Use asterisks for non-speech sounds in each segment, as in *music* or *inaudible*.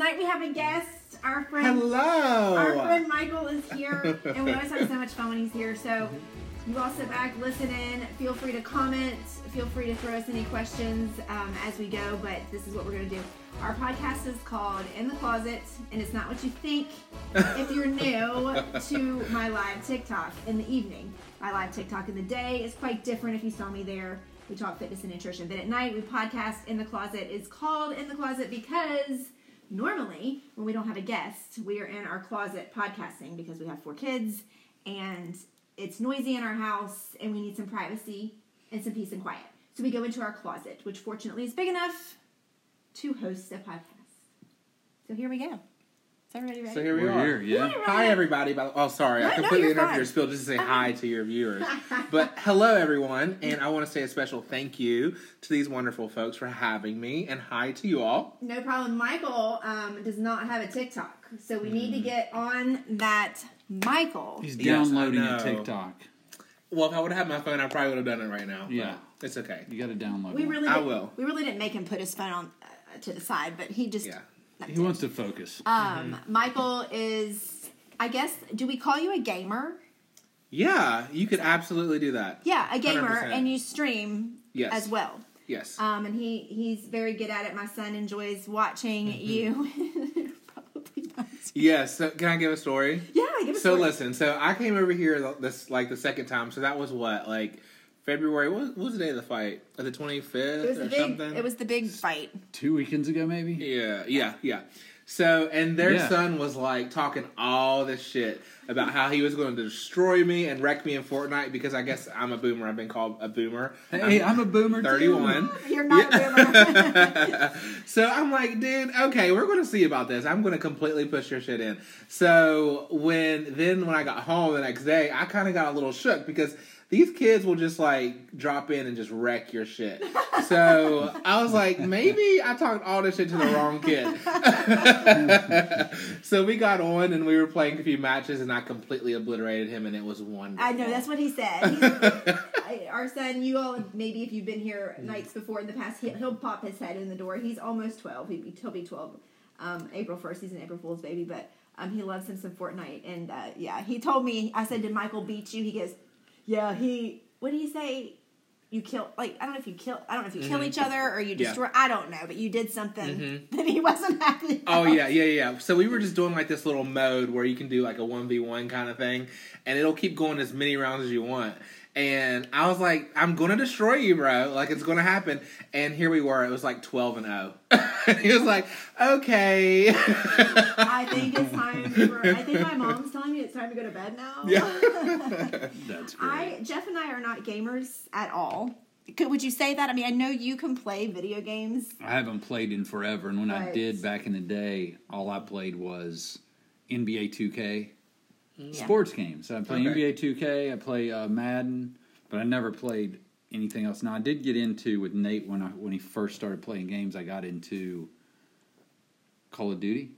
Tonight we have a guest. Our friend, Hello. our friend Michael is here, *laughs* and we always have so much fun when he's here. So you all sit back, listen in. Feel free to comment. Feel free to throw us any questions um, as we go. But this is what we're going to do. Our podcast is called In the Closet, and it's not what you think. if you're *laughs* new to my live TikTok in the evening, my live TikTok in the day is quite different. If you saw me there, we talk fitness and nutrition. But at night, we podcast In the Closet. It's called In the Closet because normally when we don't have a guest we are in our closet podcasting because we have four kids and it's noisy in our house and we need some privacy and some peace and quiet. So we go into our closet which fortunately is big enough to host a podcast. So here we go is everybody ready So here we We're are. here, yeah. Hi everybody. By the- Oh, sorry, No, I completely you're interrupted fine. your spiel just to say hi to your viewers. *laughs* but hello everyone, and I want to say a special thank you to these wonderful folks for having me, and hi to you all. no problem michael um, does not have a tiktok so we need to get on that michael He's downloading know. a TikTok. Well, if I would have had my phone, I probably would have done it right now. but Yeah. it's okay. You got to download. we really I will. we really didn't make him put his phone on uh, to the side but he just Yeah. He wants to focus. Um, Michael is, I guess, do we call you a gamer? Yeah, you could absolutely do that. Yeah, a gamer, 100%. and you stream Yes. as well. Yes. Um, and he he's very good at it. My son enjoys watching you. *laughs* Probably not. yes. So can I give a story? Yeah, give us So a listen, so I came over here this like the second time. So that was what like February. What was, what was the day of the fight? Uh, The twenty It fifth was or big. something. It was the big fight. Two weekends ago, maybe. Yeah, yeah, yeah. So and their Yeah. son was like talking all this shit about how he was going to destroy me and wreck me in Fortnite because I guess I'm a boomer. I've been called a boomer. Hey, I'm a boomer. thirty one. Oh, You're not a boomer. *laughs* so I'm like, dude, okay, we're gonna see about this. I'm gonna completely push your shit in. So when then when I got home the next day, I kind of got a little shook because these kids will just like drop in and just wreck your shit. *laughs* So I was like, maybe I talked all this shit to the wrong kid. *laughs* so we got on and we were playing a few matches and I completely obliterated him and it was wonderful. I know that's what he said. I, our son, you all maybe if you've been here nights before in the past, he'll, he'll pop his head in the door. He's almost twelve. He'll be, he'll be twelve. Um, April first. He's an April Fool's baby, but um, he loves him some Fortnite. And uh, yeah, he told me. I said, "Did Michael beat you?" He goes, "Yeah." He what do you say? You kill like I don't know if you kill I don't know if you kill each other or you Mm-hmm. Yeah. destroy I don't know, but you did something *laughs* that he wasn't happy. Oh yeah, yeah, yeah. So we were just doing like this little mode where you can do like a one v one kind of thing, and it'll keep going as many rounds as you want. And I was like, I'm gonna destroy you, bro. Like it's gonna happen. And here we were. It was like twelve and zero. Oh. *laughs* he was like, okay. *laughs* I think it's time *laughs* for. I think my mom's telling me it's time to go to bed now. yeah. That's great. I Jeff and I are not gamers at all. Could, would you say that? I mean, I know you can play video games. I haven't played in forever, and when I did back in the day, all I played was NBA 2K Yeah. sports games. I play Okay. NBA 2K. I play uh, Madden, but I never played anything else. Now I did get into with Nate when I when he first started playing games. I got into Call of Duty.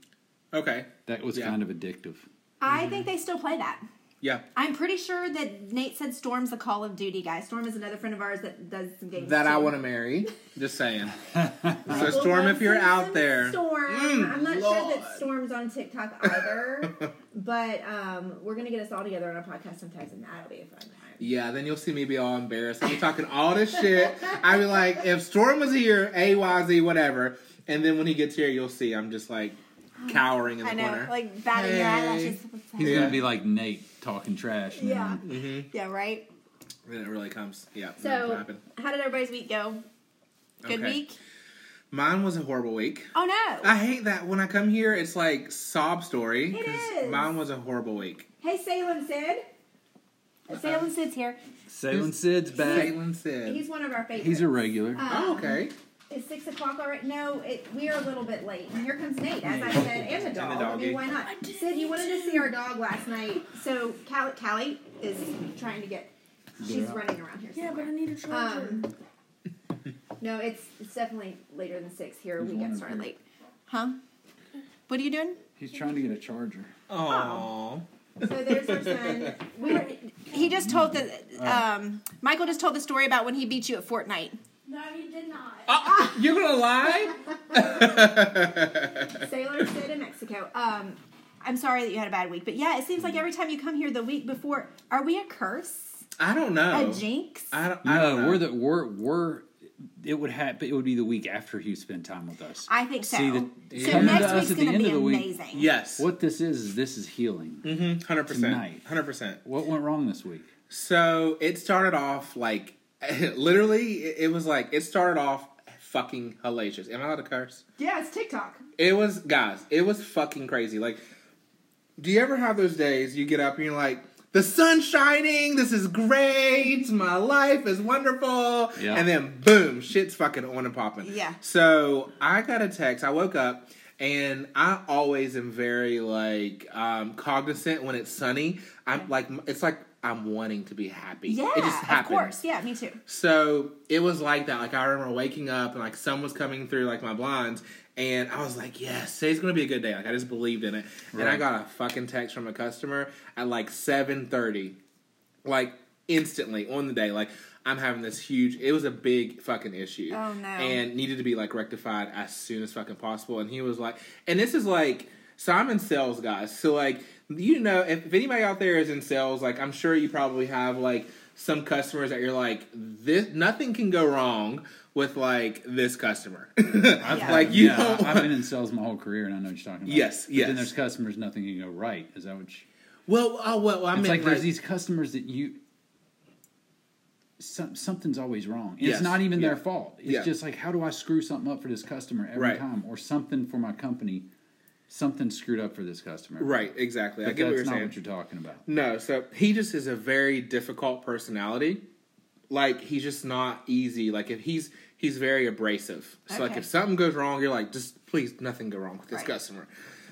Okay. That was Yeah. kind of addictive. I think they still play that. Yeah. I'm pretty sure that Nate said Storm's the Call of Duty guy. Storm is another friend of ours that does some games. That I want to marry. Just saying. *laughs* So Michael Storm, if you're out there, Storm. Mm, I'm not sure Lord. that Storm's on TikTok *laughs* either, but um, we're gonna get us all together on a podcast sometimes, and that'll be a fun time. Yeah, then you'll see me be all embarrassed. I'll be talking all this shit. I'll be like, if Storm was here, A, Y, Z, whatever. And then when he gets here, you'll see I'm just like cowering in the I know, corner. like batting your eyelashes. He's? Yeah. gonna be like Nate talking trash. and Yeah. then- mm-hmm. Yeah, right. And it really comes. Yeah. So, how did everybody's week go? Good Okay. week. Mine was a horrible week. Oh no! I hate that when I come here, it's like sob story. It 'cause is. Mine was a horrible week. hey, Salem Sid. Uh, Salem Sid's here. Salem Sid's back. Salem said. He's one of our favorites. He's a regular. Um, oh, okay. It's six o'clock already. No, it, we are a little bit late. And here comes Nate, as I said, and the the dog. I mean, why not? Sid, you wanted to see our dog last night. So Callie, Callie is trying to get. She's out. running around here. Yeah, but I need a charger. Um, *laughs* no, it's it's definitely later than six here. There's we get in started here. late. Huh? What are you doing? He's trying to get a charger. Aww. So there's our son. We were, he just told the um, Michael just told the story about when he beat you at Fortnite. No, he did not. Oh, you're gonna lie? *laughs* Sailor Sid in Mexico. Um, I'm sorry that you had a bad week, but yeah, it seems like every time you come here the week before, are we a curse? I don't know. A jinx? I don't. I don't know. we're the we're we're. It would have. It would be the week after you spend time with us. I think so. See, the- so coming to next us week's at the going to end be of the week- amazing. Yes. What this is is this is healing. Mm-hmm. Hundred percent. Tonight. Hundred percent. What went wrong this week? So it started off like, *laughs* literally, it, it was like it started off fucking hellacious. Am I allowed to curse? Yeah, it's TikTok. It was, guys. It was fucking crazy. Like, do you ever have those days you get up and you're like, the sun's shining. This is great. My life is wonderful. Yeah. And then boom, shit's fucking on and popping. Yeah. So I got a text. I woke up and I always am very like um, cognizant when it's sunny. I'm like, it's like I'm wanting to be happy. Yeah, it just of happens. course. Yeah, me too. So it was like that. Like I remember waking up and like sun was coming through like my blinds, and I was like, "Yes, today's gonna be a good day." Like I just believed in it. And I got a fucking text from a customer at like seven thirty, like instantly on the day. Like I'm having this huge. It was a big fucking issue. Oh, no. And needed to be like rectified as soon as fucking possible. And he was like, and this is like. So I'm in sales, guys. So like, you know, if, if anybody out there is in sales, like I'm sure you probably have like some customers that you're like, this nothing can go wrong with like this customer. *laughs* like you yeah, don't. I've been *laughs* in sales my whole career, and I know what you're talking about. Yes, But yes. Then there's customers, nothing can go right. Is that what? You, well, oh well, I it's mean, like there's these customers that you. Some, something's always wrong. It's not even yeah. their fault. It's Yeah. just like, how do I screw something up for this customer every Right. time, or something for my company, something screwed up for this customer. right, exactly. I But get what that's you're not saying. what you're talking about. No, so he just is a very difficult personality. Like he's just not easy. Like if he's he's very abrasive. So like if something goes wrong, you're like, just please nothing go wrong with this Right. customer.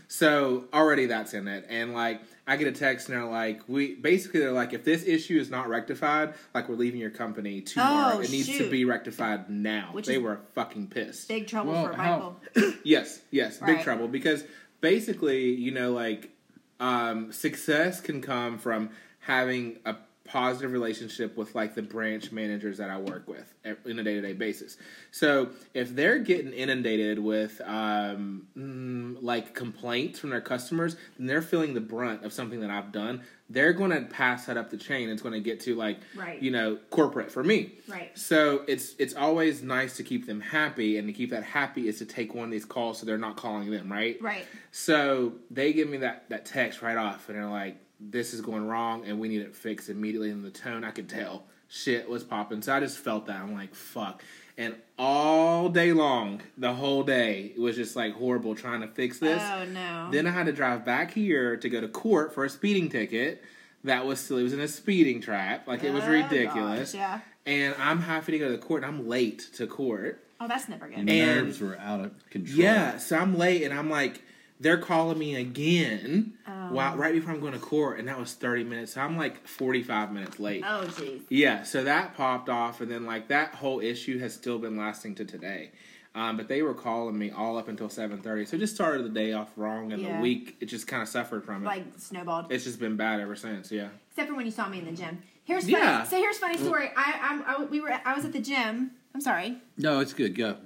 So already that's in it. And like I get a text and they're like, we basically they're like, if this issue is not rectified, like we're leaving your company tomorrow. Oh, it needs to be rectified now. Which they were fucking pissed. Big trouble Well, for Michael. Yes, yes, big Right. trouble because basically, you know, like um, success can come from having a positive relationship with like the branch managers that I work with in a day to day basis. So if they're getting inundated with um, mm, like complaints from their customers, then they're feeling the brunt of something that I've done. They're going to pass that up the chain. It's going to get to like Right. you know corporate for me. Right. So it's it's always nice to keep them happy, and to keep that happy is to take one of these calls so they're not calling them, right? Right. So they give me that that text right off, and they're like, "This is going wrong, and we need it fixed immediately." And the tone, I could tell shit was popping. So I just felt that. I'm like, "Fuck!" And all day long, the whole day, it was just like horrible trying to fix this. Oh no. Then I had to drive back here to go to court for a speeding ticket. That was still it was in a speeding trap. Like it was Oh, ridiculous. gosh, yeah. And I'm happy to go to court. and I'm late to court. Oh, that's never good. And, And- nerves were out of control. Yeah, so I'm late, and I'm like, they're calling me again Oh. while right before I'm going to court, and that was 30 minutes. So I'm like 45 minutes late. oh, jeez. Yeah, so that popped off, and then like that whole issue has still been lasting to today. Um, but they were calling me all up until 7:30, so it just started the day off wrong, and Yeah. the week it just kind of suffered from it. Like snowballed. it's just been bad ever since. Yeah. Except for when you saw me in the gym. Here's funny. Yeah. So here's a funny story. I, I'm, I we were I was at the gym. I'm sorry. No, it's good. Go.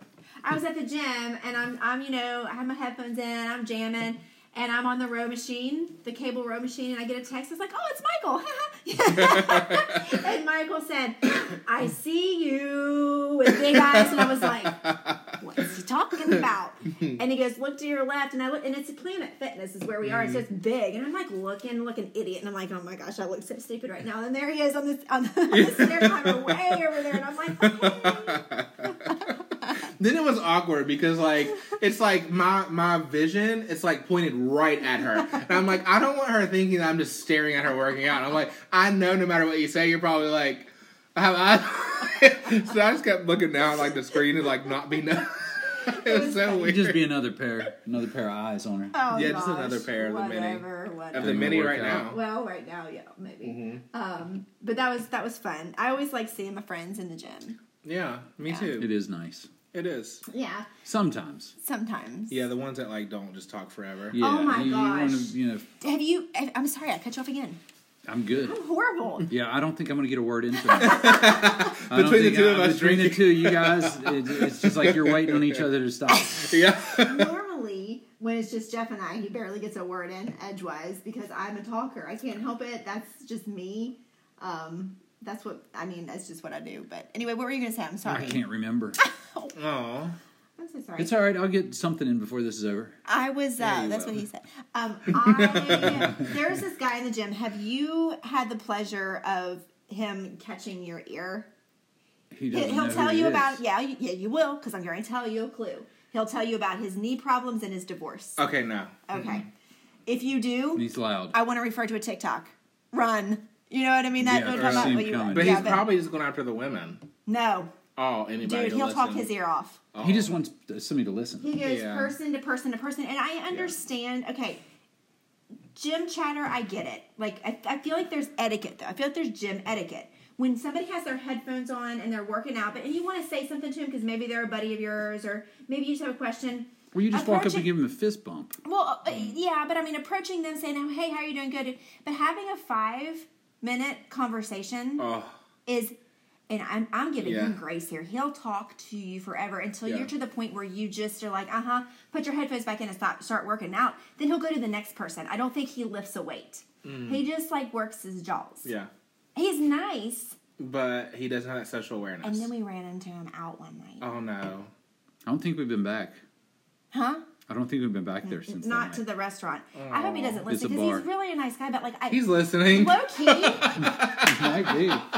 I was at the gym and I'm I'm you know I have my headphones in. I'm jamming. And I'm on the row machine, the cable row machine, and I get a text. It's like, "Oh, it's Michael!" *laughs* and Michael said, "I see you with big eyes," and I was like, "What is he talking about?" and he goes, "Look to your left," and I look, and it's Planet Fitness is where we are, so it's mm-hmm. big, and I'm like looking, like an idiot, and I'm like, "Oh my gosh, I look so stupid right now." And there he is on this on the, *laughs* on the stair climber way over there, and I'm like, "Okay." *laughs* Then it was awkward because like it's like my my vision it's like pointed right at her and I'm like I don't want her thinking that I'm just staring at her working out. I'm like I know no matter what you say you're probably like have *laughs* I *laughs* so I just kept looking down like the screen and like not be *laughs* no. it was so weird. It'd just be another pair, another pair of eyes on her. Oh, Yeah, just another pair of the mini. whatever, whatever. of the mini right out. now. Well, right now, yeah, maybe. Mm-hmm. Um, but that was that was fun. I always like seeing my friends in the gym. Yeah, me Yeah. too. It is nice. It is. Yeah, Sometimes. sometimes. Yeah, the ones that like don't just talk forever. Yeah. Oh my you, you wanna, gosh. you know, Have you? I- I'm sorry, I cut you off again. I'm good. I'm horrible. Yeah, I don't think I'm going to get a word in tonight. *laughs* Between the two I- of us between the two of you guys, it, it's just like you're waiting on each other to stop. *laughs* Yeah. Normally, when it's just Jeff and I, he barely gets a word in edgewise because I'm a talker. I can't help it. That's just me. Um, that's what I mean. That's just what I do. But anyway, what were you gonna say? I'm sorry. I can't remember. *laughs* Aw. I'm so sorry. It's all right. I'll get something in before this is over. I was. Yeah, Uh, that's will. what he said. *laughs* Um, I there's this guy in the gym. Have you had the pleasure of him catching your ear? He He- doesn't He'll know tell who he you is. about. Yeah, you- yeah, you will because I'm going to tell you a clue. He'll tell you about his knee problems and his divorce. Okay, no. Okay. If you do, He's loud. I want to refer to a TikTok. Run. You know what I mean? That Yeah, would come up see him when you coming. But yeah, he's probably just going after the women. no, Oh, anybody dude. He'll listen. talk his ear off. Oh. He just wants somebody to listen. He goes Yeah. person to person to person, and I understand. Okay, gym chatter, I get it. Like I, I feel like there's etiquette though. I feel like there's gym etiquette. When somebody has their headphones on and they're working out, but and you want to say something to them because maybe they're a buddy of yours, or maybe you just have a question. Or you just walk up and give him a fist bump. Well, uh, yeah, but I mean, approaching them saying, "Oh, "Hey, how are you doing? Good." But having a five minute conversation Oh, is, and I'm I'm giving Yeah. him grace here. He'll talk to you forever until Yeah. you're to the point where you just are like, "Uh huh." Put your headphones back in and start start working out. Then he'll go to the next person. I don't think he lifts a weight. He just like works his jaws. Mm. yeah. He's nice. But he doesn't have that social awareness. And then we ran into him out one night. oh, no. I don't think we've been back. Huh? I don't think we've been back there since Not to the restaurant. I hope he doesn't listen because he's really a nice guy. But like, I He's listening. low key. Might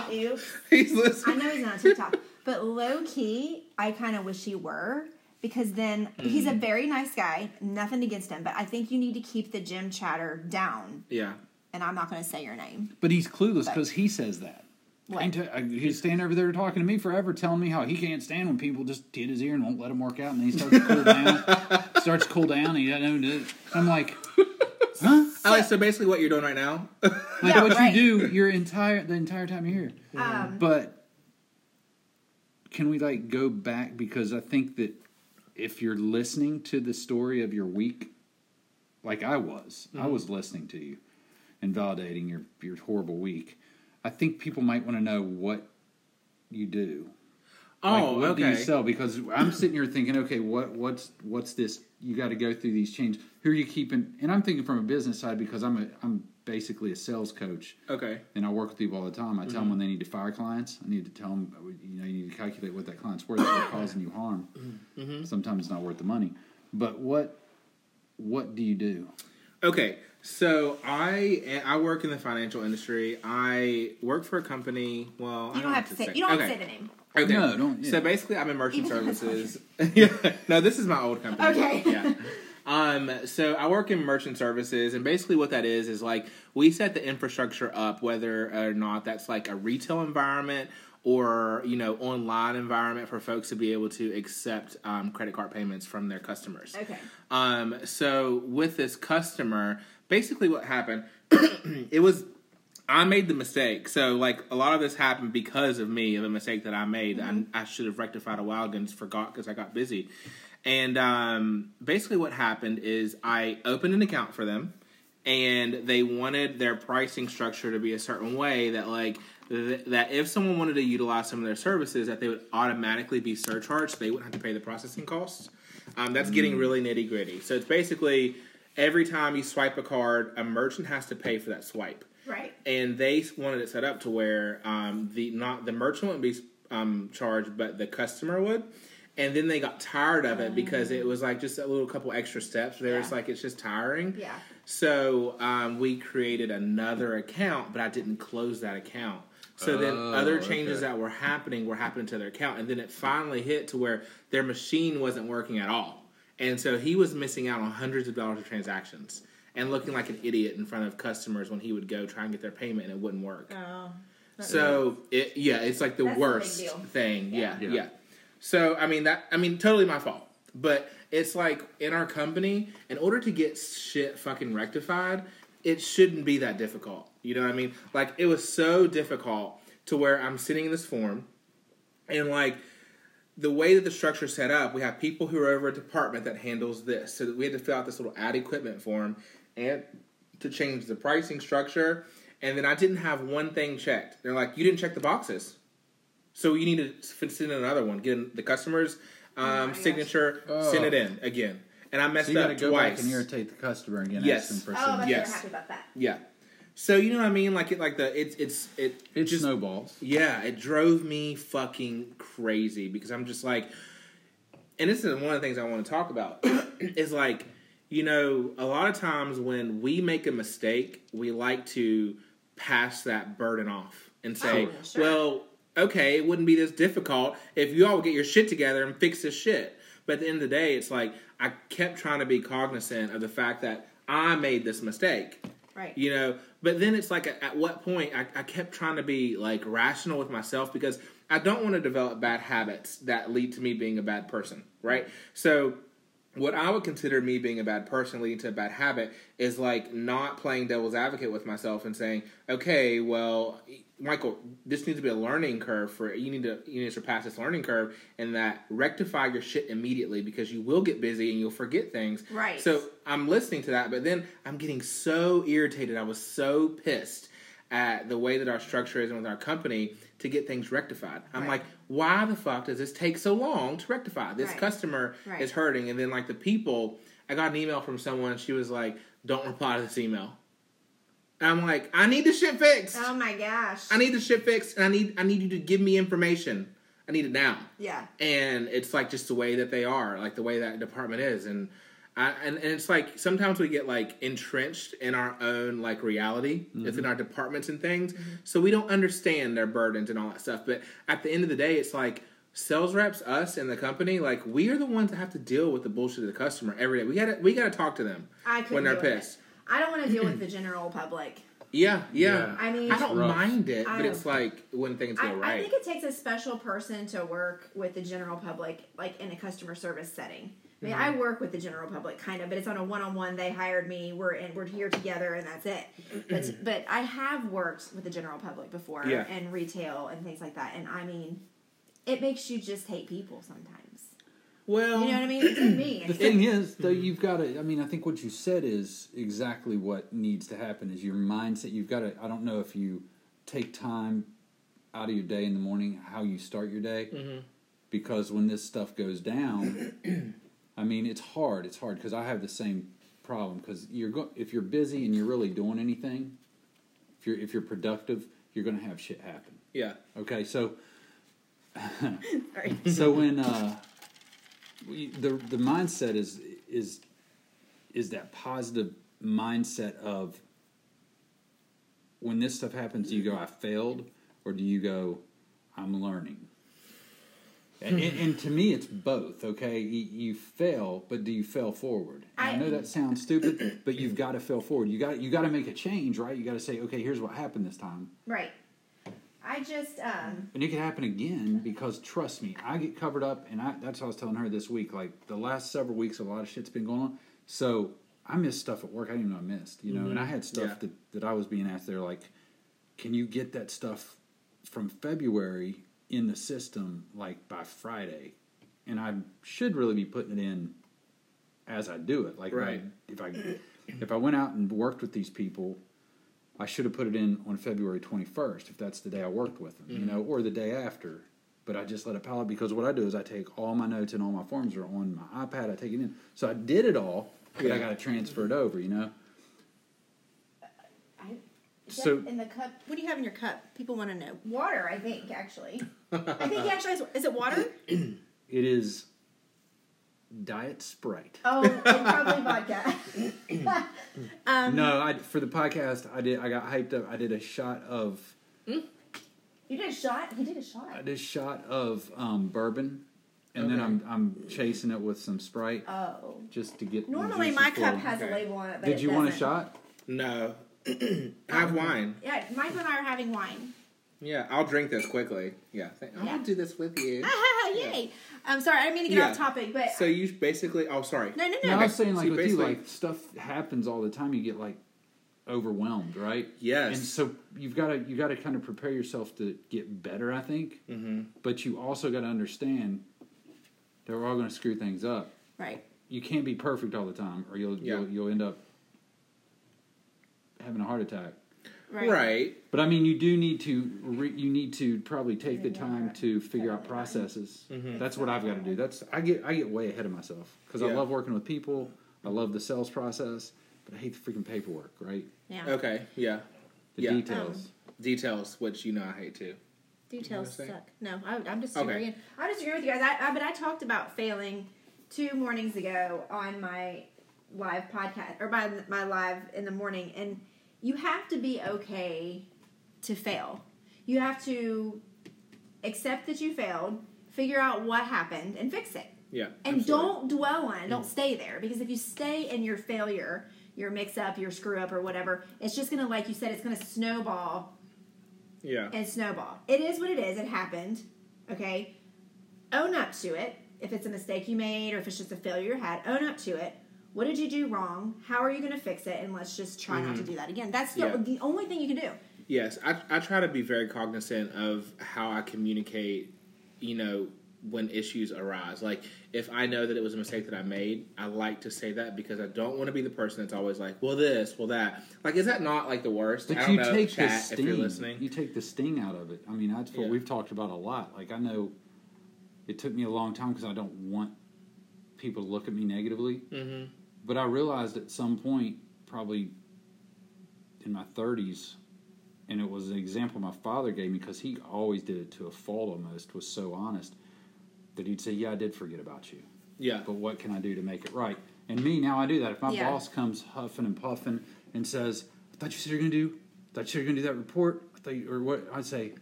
be. Ew. He's listening. I know he's not on TikTok, but low key, I kind of wish he were because then he's a Mm. very nice guy. Nothing against him, but I think you need to keep the gym chatter down. Yeah. And I'm not going to say your name. But he's clueless because he says that. What? Uh, He's standing over there talking to me forever, telling me how he can't stand when people just hit his ear and won't let him work out, and then he starts to cool down. *laughs* Starts to cool down, and he doesn't know. I'm like, *laughs* huh? Alex, so basically what you're doing right now? *laughs* Like Yeah, what right. you do your entire the entire time you're here. Um, But can we like go back because I think that if you're listening to the story of your week, like I was, I was listening to you and validating your your horrible week. I think people might want to know what you do. Like, oh, what do you sell? Because I'm sitting here thinking, okay, what what's what's this? You got to go through these changes. Who are you keeping? And I'm thinking from a business side because I'm a I'm basically a sales coach Okay. and I work with people all the time. I tell Mm-hmm. them when they need to fire clients. I need to tell them, you know, you need to calculate what that client's worth. They're causing you harm, Mm-hmm. sometimes it's not worth the money. But what what do you do? Okay, so I I work in the financial industry. I work for a company. Well, I you don't have to say. You don't have to say the name. Okay. No, don't- yeah. So basically, I'm in merchant Even services. *laughs* yeah. No, this is my old company. Okay. Yeah. Um, so I work in merchant services, and basically what that is is like we set the infrastructure up, whether or not that's like a retail environment or you know online environment for folks to be able to accept um, credit card payments from their customers. Okay. Um, so with this customer, basically what happened, *clears throat* it was I made the mistake. So like a lot of this happened because of me of a mistake that I made. and I, should have rectified a while ago and just forgot because I got busy. And um, basically what happened is I opened an account for them and they wanted their pricing structure to be a certain way that like th- that if someone wanted to utilize some of their services that they would automatically be surcharged they wouldn't have to pay the processing costs um, that's getting really nitty gritty so it's basically every time you swipe a card a merchant has to pay for that swipe Right. and they wanted it set up to where um, the not the merchant wouldn't be um, charged, but the customer would. And then they got tired of it because it was like just a little couple extra steps. There, were just Yeah. like it's just tiring. Yeah. So um, we created another account, but I didn't close that account. So then Oh, other changes okay. that were happening were happening to their account, and then it finally hit to where their machine wasn't working at all, and so he was missing out on hundreds of dollars of transactions and looking like an idiot in front of customers when he would go try and get their payment and it wouldn't work. Oh. So it yeah, it's like the That's worst deal. thing. Yeah, Yeah. yeah, So I mean that I mean totally my fault. But it's like in our company, in order to get shit fucking rectified, it shouldn't be that difficult. You know what I mean? Like it was so difficult to where I'm sitting in this form and like the way that the structure's set up, we have people who are over a department that handles this. So we had to fill out this little add equipment form and to change the pricing structure. and then I didn't have one thing checked. They're like, you didn't check the boxes, so you need to f- send in another one. Get in the customer's Oh um, gosh. signature, Oh. send it in again, and I messed So you up got to go twice. back and irritate the customer again. Yes. Ask them for Oh, some. but Yes. you're happy about that. Yeah. So you know what I mean? Like it, like the it's it's it It just snowballs. yeah, it drove me fucking crazy because I'm just like, and this is one of the things I want to talk about *clears throat* is like, you know, a lot of times when we make a mistake, we like to pass that burden off and oh, say, Oh, sure. well, okay, it wouldn't be this difficult if you all would get your shit together and fix this shit. But at the end of the day, it's like I kept trying to be cognizant of the fact that I made this mistake Right. you know but then it's like at, at what point I, I kept trying to be like rational with myself because i don't want to develop bad habits that lead to me being a bad person right so what i would consider me being a bad person leading to a bad habit is like not playing devil's advocate with myself and saying okay well michael this needs to be a learning curve for you need to you need to surpass this learning curve and that rectify your shit immediately because you will get busy and you'll forget things Right. so I'm listening to that, but then I'm getting so irritated. I was so pissed at the way that our structure is and with our company to get things rectified. I'm Right. like, why the fuck does this take so long to rectify? This Right. customer Right. is hurting, and then like the people. I got an email from someone, she was like, "Don't reply to this email." And I'm like, I need the shit fixed. Oh my gosh. I need the shit fixed, and I need I need you to give me information. I need it now yeah. and it's like just the way that they are, like the way that department is, and I, and and it's like sometimes we get like entrenched in our own like reality mm-hmm. within our departments and things, mm-hmm. so we don't understand their burdens and all that stuff. But at the end of the day, it's like sales reps, us and the company, like we are the ones that have to deal with the bullshit of the customer every day. We gotta we gotta talk to them I couldn't when they're pissed. it. Pissed. I don't want to deal with *clears throat* the general public. Yeah, yeah. Yeah. I mean, I don't rough. mind it, I but don't- it's like when things go I, right. I think it takes a special person to work with the general public, like in a customer service setting. I mean, I mm-hmm. work with the general public, kind of, but it's on a one-on-one. They hired me. We're in, we're here together, and that's it. *clears throat* But but I have worked with the general public before, Yeah. and retail and things like that. And I mean, it makes you just hate people sometimes. Well, You know what I mean? It did me. *clears throat* The thing is, though, you've got to. I mean, I think what you said is exactly what needs to happen. Is your mindset. You've got to. I don't know if you take time out of your day in the morning, how you start your day, Mhm. because when this stuff goes down, I mean, it's hard. It's hard because I have the same problem. Because you're go- if you're busy and you're really doing anything, if you're if you're productive, you're going to have shit happen. yeah, Okay, so *laughs* Sorry. *laughs* so when uh, we, the the mindset is is is that positive mindset of when this stuff happens, do you go I failed or do you go I'm learning? And, hmm. and, and to me, it's both. Okay, you, you fail, but do you fail forward? I, I- know that sounds stupid, but you've got to fail forward. You got you got to make a change, right? You got to say, okay, here's what happened this time. Right. I just um And it could happen again because trust me, I get covered up, and I, that's what I was telling her this week. Like the last several weeks, a lot of shit's been going on. So I missed stuff at work I didn't even know I missed. You know, and I had stuff Mm-hmm. Yeah. that, that I was being asked. They're like, "Can you get that stuff from February in the system like by Friday?" And I should really be putting it in as I do it. Like if I- Right. if I if I went out and worked with these people I should have put it in on February 21st if that's the day I worked with them, you Mm-hmm. know, or the day after. But I just let it pile up because what I do is I take all my notes and all my forms are on my iPad. I take it in. So I did it all, but I got to transfer it over, you know? I, is So- in the cup. What do you have in your cup? People want to know. Water, I think actually. I think he actually has. Is it water? It is Diet Sprite. Oh, and probably vodka. *laughs* um, no, I for the podcast I did I got hyped up. I did a shot of You did a shot. He did a shot. I did a shot of um, bourbon and then I'm I'm chasing it with some Sprite Oh. just to get the Normally, my cup flow. has a label on it, but Did it you want a shot? no, *clears throat* I have wine. Yeah, Michael and I are having wine. Yeah, I'll drink this quickly. Yeah, th- Yeah. I'll do this with you. *laughs* Yay! I'm sorry, I didn't mean to get Yeah. off topic, but So you basically, oh sorry. no, no, No, no. I was saying like So with you, basically- like stuff happens all the time. You get like overwhelmed, right? Yes. And so you've got to you got to kind of prepare yourself to get better. I think, hmm but you also got to understand that we're all going to screw things up. Right. You can't be perfect all the time, or you'll Yeah. you'll, you'll end up having a heart attack. Right. right. But I mean, you do need to re, you need to probably take the Yeah. time to figure out processes. Mhm. That's what I've got to do. That's I get I get way ahead of myself because I love working with people. I love the sales process, but I hate the freaking paperwork. Right, Yeah. Okay, yeah. the Yeah. details. Details, which you know I hate too. Details You know what I'm suck. No, I, I'm just Okay. disagreeing. I'm disagreeing with you guys. I, I, but I talked about failing two mornings ago on my live podcast or my my live in the morning, and you have to be okay to fail. You have to accept that you failed, figure out what happened, and fix it. Yeah. And absolutely. don't dwell on it. Don't mm. stay there because if you stay in your failure, your mix up, your screw up, or whatever, it's just gonna, like you said, it's gonna snowball Yeah. and snowball. It is what it is. It happened. Okay. Own up to it. If it's a mistake you made or if it's just a failure you had, own up to it. What did you do wrong? How are you going to fix it? And let's just try not to do that again. That's the, Mm-hmm. Yeah. the only thing you can do. Yes, I, I try to be very cognizant of how I communicate, you know, when issues arise. Like, if I know that it was a mistake that I made, I like to say that because I don't want to be the person that's always like, well, this, well, that. Like, is that not like the worst? But I don't you know, take the chat, if you're sting. listening. You take the sting out of it. I mean, that's what Yeah. we've talked about a lot. Like I know, it took me a long time because I don't want people to look at me negatively. hmm But I realized at some point, probably in my 30s, and it was an example my father gave me because he always did it to a fault almost, was so honest, that he'd say, Yeah, I did forget about you, Yeah. but what can I do to make it right? And me, now I do that. If my Yeah. boss comes huffing and puffing and says, I thought you said you're going to do, I thought you were going to do that report, I thought you, or what, I'd say,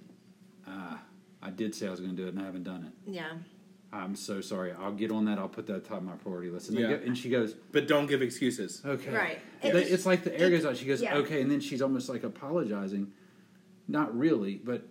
Ah, I did say I was going to do it and I haven't done it. Yeah. I'm so sorry. I'll get on that. I'll put that top of my priority list. And, Yeah. go, and she goes, But don't give excuses. Okay. Right. They- It's- It's, like the air goes out. She goes, yeah. okay, and then she's almost like apologizing. Not really, but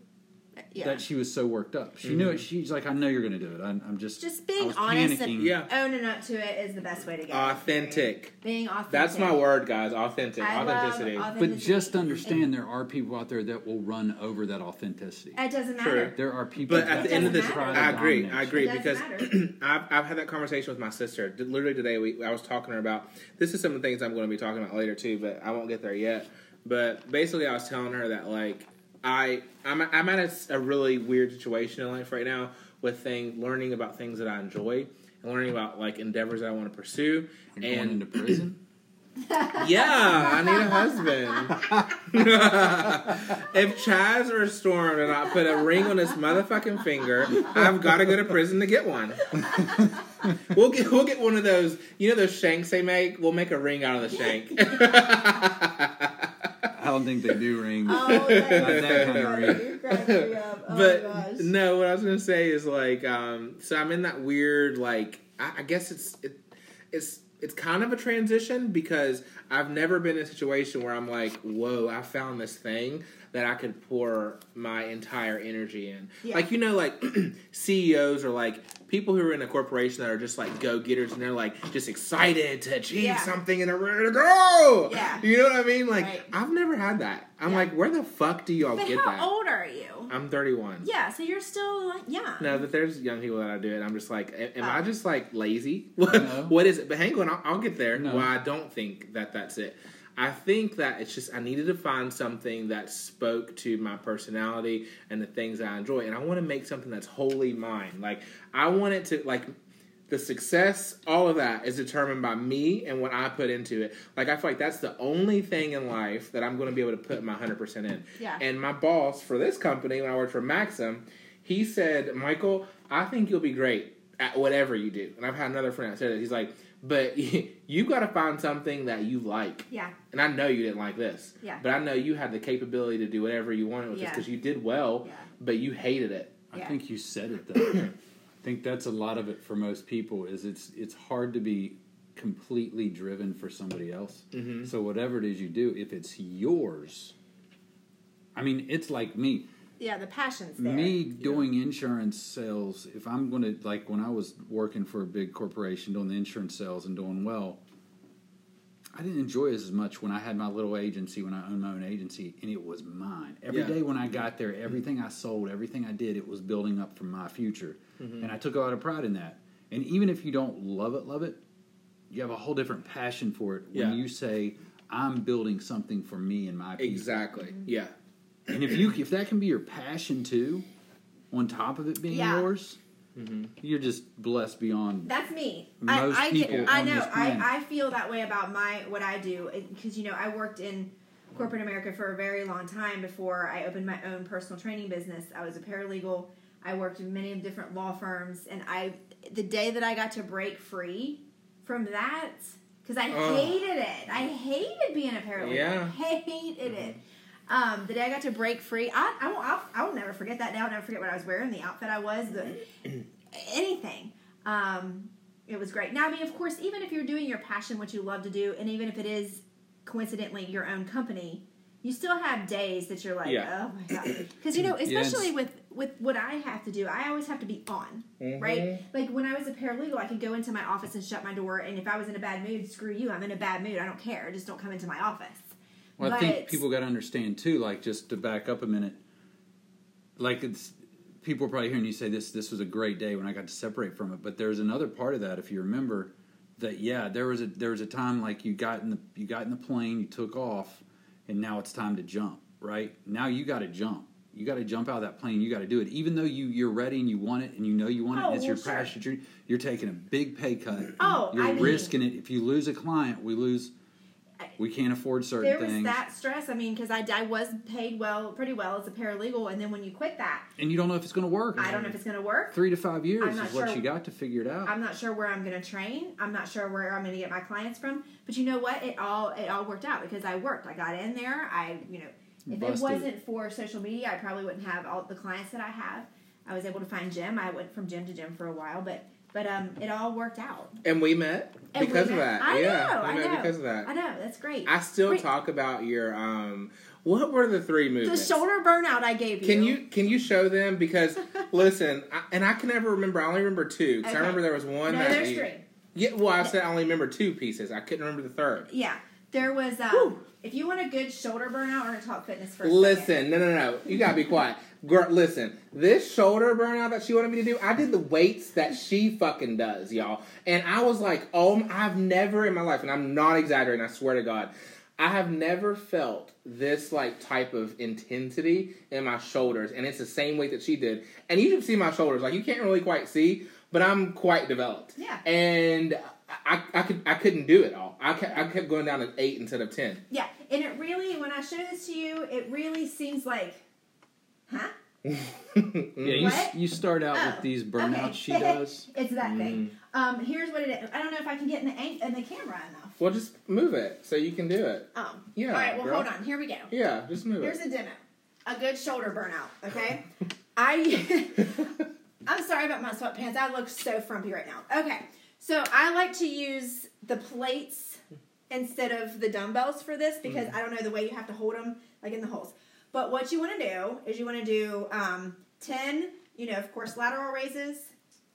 Yeah. that she was so worked up. She knew it. Mm-hmm. She's like, I know you're going to do it. I'm, I'm just Just being honest panicking. and Yeah. owning up to it is the best way to go. Authentic. Being authentic. That's my word, guys. Authentic. I love Authenticity. But just understand, there are people out there that will run over that authenticity. It doesn't True. matter. There are people. But at the end of doesn't this, matter. try to I agree. I agree because *clears throat* I've, I've had that conversation with my sister. Literally today, we I was talking to her about this is some of the things I'm going to be talking about later too, but I won't get there yet. But basically, I was telling her that like I I'm I'm at a really weird situation in life right now with thing learning about things that I enjoy and learning about like endeavors that I want to pursue. You're going and into prison. *clears throat* yeah, I need a husband. *laughs* if Chaz or Storm did not put a ring on his motherfucking finger, I've got to go to prison to get one. *laughs* we'll get we'll get one of those. You know those shanks they make. We'll make a ring out of the shank. *laughs* I don't think they do rings. Oh, that, Not that kind of ring. You're cracking me up. Oh *laughs* but my gosh. no, what I was gonna say is like, um, so I'm in that weird like, I, I guess it's it, it's it's kind of a transition because I've never been in a situation where I'm like, whoa, I found this thing that I could pour my entire energy in. Yeah. Like you know, like *clears throat* CEOs or like people who are in a corporation that are just like go getters and they're like just excited to achieve Yeah. something and they're ready to go. Yeah. *laughs* You know what I mean? Like Right. I've never had that. I'm Yeah. like, where the fuck do y'all But get how that? How old are you? I'm 31. Yeah, so you're still like young. No, but there's young people that I do it. I'm just like, a- am I Oh. just like lazy? *laughs* What, No. what is it? But hang on, I'll, I'll get there. No. Well, I don't think that that's it. I think that it's just I needed to find something that spoke to my personality and the things I enjoy, and I want to make something that's wholly mine. Like I want it to like the success, all of that is determined by me and what I put into it. Like I feel like that's the only thing in life that I'm going to be able to put my hundred percent in. Yeah. And my boss for this company, when I worked for Maxim, he said, "Michael, I think you'll be great at whatever you do." And I've had another friend that said it. He's like, "But *laughs* you got to find something that you like." Yeah. And I know you didn't like this. Yeah. But I know you had the capability to do whatever you wanted with this because you did well, Yeah. but you hated it. I Yeah. think you said it though. *coughs* I think that's a lot of it for most people. Is it's it's hard to be completely driven for somebody else. Mhm. So whatever it is you do, if it's yours, I mean, it's like me. Yeah, the passion's there. Me doing insurance sales. If I'm going to like when I was working for a big corporation doing the insurance sales and doing well, I didn't enjoy it as much when I had my little agency when I owned my own agency and it was mine. Every Yeah. day when I got there, everything I sold, everything I did, it was building up for my future, Mm-hmm. and I took a lot of pride in that. And even if you don't love it, love it, you have a whole different passion for it when Yeah. you say, I'm building something for me and my people. Exactly. Yeah. And if you if that can be your passion too, on top of it being Yeah. yours, mm-hmm. you're just blessed beyond. That's me. Most I, I, people get, I on know. this. I, I feel that way about my what I do eh, because you know I worked in corporate America for a very long time before I opened my own personal training business. I was a paralegal. I worked in many different law firms, and I the day that I got to break free from that because I Ugh. hated it. I hated being a paralegal. Yeah. I hated mm-hmm. it. Um, the day I got to break free, I I won't, I'll, I will never forget that day. I'll never forget what I was wearing, the outfit I was, the *clears throat* anything. Um, it was great. Now, I mean, of course, even if you're doing your passion, what you love to do, and even if it is coincidentally your own company, you still have days that you're like, Yeah. oh my god, *clears throat* *clears throat* because you know, especially with with what I have to do, I always have to be on, right? Like when I was a paralegal, I could go into my office and shut my door, and if I was in a bad mood, screw you, I'm in a bad mood. I don't care. Just don't come into my office. Well, I think people got to understand too. Like, just to back up a minute, like it's people are probably hearing you say this. This was a great day when I got to separate from it. But there's another part of that, if you remember, that yeah, there was a there was a time like you got in the you got in the plane, you took off, and now it's time to jump. Right now, you got to jump. You got to jump out of that plane. You got to do it, even though you you're ready and you want it and you know you want it. Oh, and it's your sure. passion. You're, you're taking a big pay cut. Oh, you're I mean- risking it. If you lose a client, we lose. We can't afford certain There was things. that stress. I mean, because I, I was paid well, pretty well as a paralegal, and then when you quit that, and you don't know if it's going to work. I don't know if it's going to work. Three to five years is not what you got to figure it out. I'm not sure where I'm going to train. I'm not sure where I'm going to get my clients from. But you know what? It all it all worked out because I worked. I got in there. I you know, if Busted. it wasn't for social media, I probably wouldn't have all the clients that I have. I was able to find Jim. I went from gym to gym for a while, but but um, it all worked out And we met And because of that. I yeah, know, I know. because of that. I know that's great. I still Wait. talk about your um. What were the three the shoulder burnout I gave you. Can you can you show them because *laughs* listen, I, and I can never remember. I only remember two because I remember there was one No, that there's you- three. Yeah, well, I said I only remember two pieces. I couldn't remember the third. Yeah, there was. Um, Whew. if you want a good shoulder burnout, we're gonna talk fitness for a second. Listen, no, no, no. You gotta be quiet. Girl, listen. This shoulder burnout that she wanted me to do, I did the weights that she fucking does, y'all. And I was like, oh, I've never in my life, and I'm not exaggerating. I swear to God, I have never felt this like type of intensity in my shoulders, and it's the same weight that she did. And you should see my shoulders. Like you can't really quite see, but I'm quite developed. Yeah. And I, I could, I couldn't do it all. I kept, I kept going down to eight instead of ten. Yeah, and it really, when I show this to you, it really seems like, huh? *laughs* yeah, you, What? you start out Oh, with these burnouts okay. she does. it's that thing. Mm. Um, here's what it is. I don't know if I can get in the in the camera enough. Well, just move it so you can do it. Um, Yeah, All right. Well, girl. hold on. Here we go. Yeah, just move Here's it. a demo. A good shoulder burnout. Okay. *laughs* I. *laughs* I'm sorry about my sweatpants. I look so frumpy right now. Okay. So I like to use the plates instead of the dumbbells for this because Mm. I don't know the way you have to hold them like in the holes. But what you want to do is you want to do um, 10, you know, of course, lateral raises,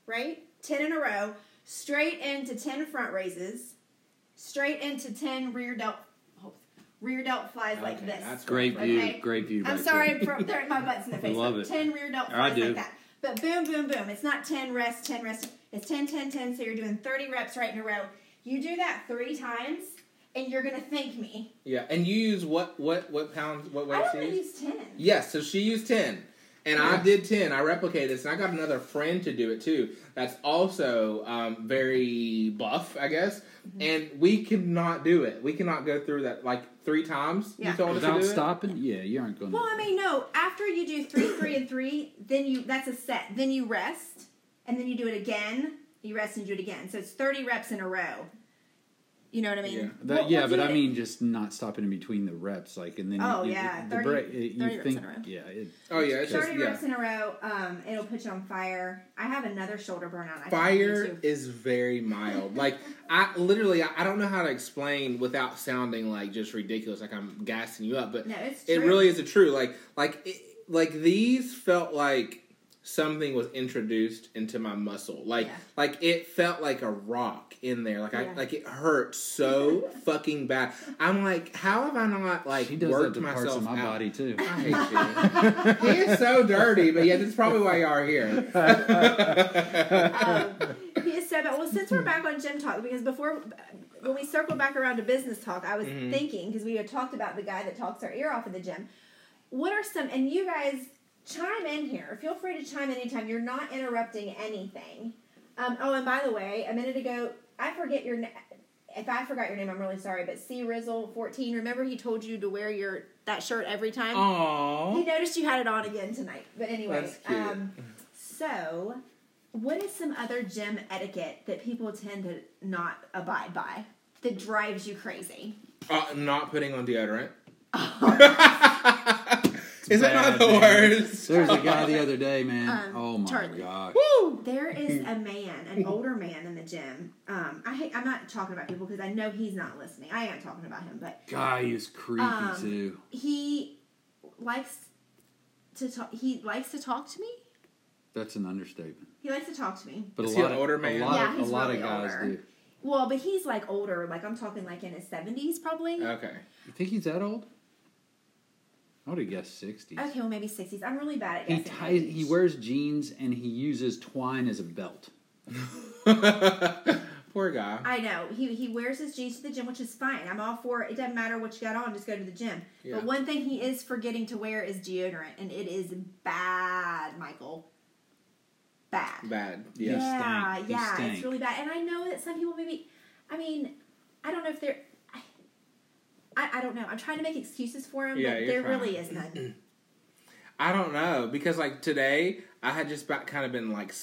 right? 10 in a row, straight into 10 front raises, straight into 10 rear delt, rear delt flies like this. that's Great right. view, Okay. great view. I'm right sorry there. for throwing my butts in the *laughs* face. love but it. 10 rear delt I flies do. like that. But boom, boom, boom. It's not 10 rest, 10 rest. It's 10, 10, 10. So you're doing 30 reps right in a row. You do that three times, and you're going to thank me. Yeah, and you use what what what pounds what weight I only use 10. Yes, so she used ten, and I did ten. I replicated this, and I got another friend to do it too. That's also um, very buff, I guess. Mm-hmm. And we cannot do it. We cannot go through that like three times. Yeah. You told us to Without do it. stopping, yeah, you aren't going. To Well, I mean, no. After you do three, three, and three, then you that's a set. Then you rest, and then you do it again. You rest and do it again. So it's 30 reps in a row. You know what I mean? Yeah. That, We'll- yeah, but I mean, just not stopping in between the reps, like, and then Oh, you, yeah, the 30 break. it- 30 reps think, in a row. yeah, it, Oh, yeah, it's just- 30 yeah. reps in a row, um, it'll put you on fire. I have another shoulder burnout. I can Fire is very mild. Like I literally, I, I don't know how to explain without sounding like just ridiculous, like I'm gassing you up. But No, it's it really is a true. Like like it, like these felt like something was introduced into my muscle. Like Yeah. like it felt like a rock in there. Like I like it hurt so *laughs* fucking bad. I'm like, how have I not like she does that worked to parts myself of my out? body too. I hate *laughs* you. he is so dirty, but yeah, that's probably why you are here. um, he is so bad. Well, since we're back on gym talk, because before when we circled back around to business talk, I was Mhm. thinking because we had talked about the guy that talks our ear off in the gym. What are some? And you guys chime in here. Feel free to chime in anytime. You're not interrupting anything. Um, oh, and by the way, a minute ago, I forget your. na- If I forgot your name, I'm really sorry. But C Rizzle 14. Remember, he told you to wear your that shirt every time. Aww. He noticed you had it on again tonight. But anyway, um, so what is some other gym etiquette that people tend to not abide by that drives you crazy? Uh, not putting on deodorant. *laughs* Is that not the man. worst? There's a guy the other day, man. Um, oh my Charlie. gosh. Woo! There is a man, an *laughs* older man in the gym. Um, I hate, I'm not talking about people because I know he's not listening. I am talking about him, but Guy is creepy Um, too. he likes to talk. He likes to talk to me. That's an understatement. He likes to talk to me. But Is a he lot an of, older a lot, Yeah, of, a lot really of guys older. do. Well, but he's like older. Like I'm talking like in his 70s, probably. Okay. You think he's that old? I would have guessed 60s. Okay, well maybe 60s. I'm really bad at He guessing. ties, he wears jeans and he uses twine as a belt. *laughs* Poor guy. I know he he wears his jeans to the gym, which is fine. I'm all for it. It doesn't matter what you got on, just go to the gym. Yeah. But one thing he is forgetting to wear is deodorant, and it is bad, Michael. Bad. Bad. Yeah. Yes. yeah, stank. Yeah, stank. it's really bad. And I know that some people maybe, I mean, I don't know if they're. I, I, I don't know. I'm trying to make excuses for him, Yeah, but there fine. really is none. *clears throat* I don't know because like today I had just about kind of been like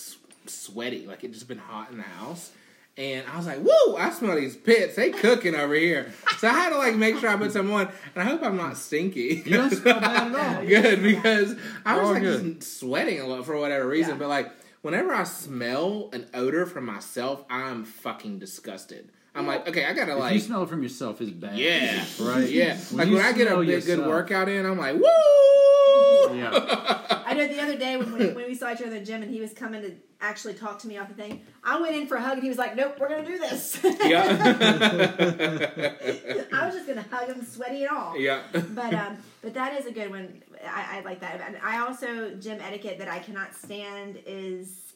sweaty, like it just been hot in the house, and I was like, "Woo! I smell these pits. They cooking over here." So I had to like make sure I put some on, and I hope I'm not stinky. You don't smell bad at all. *laughs* good because I was like good. just sweating a lot for whatever reason. Yeah. But like whenever I smell an odor from myself, I'm fucking disgusted. I'm like, okay, I gotta If you smell it from yourself, is bad. yeah, Right? yeah. When like when I get a smell big, good workout in, I'm like, woo. Yeah. I know the other day when we, *laughs* when we saw each other in the gym and he was coming to actually talk to me off the thing, I went in for a hug and he was like, "Nope, we're gonna do this." yeah. *laughs* *laughs* I was just gonna hug him, sweaty and all. yeah. But um, but that is a good one. I, I like that. And I also gym etiquette that I cannot stand is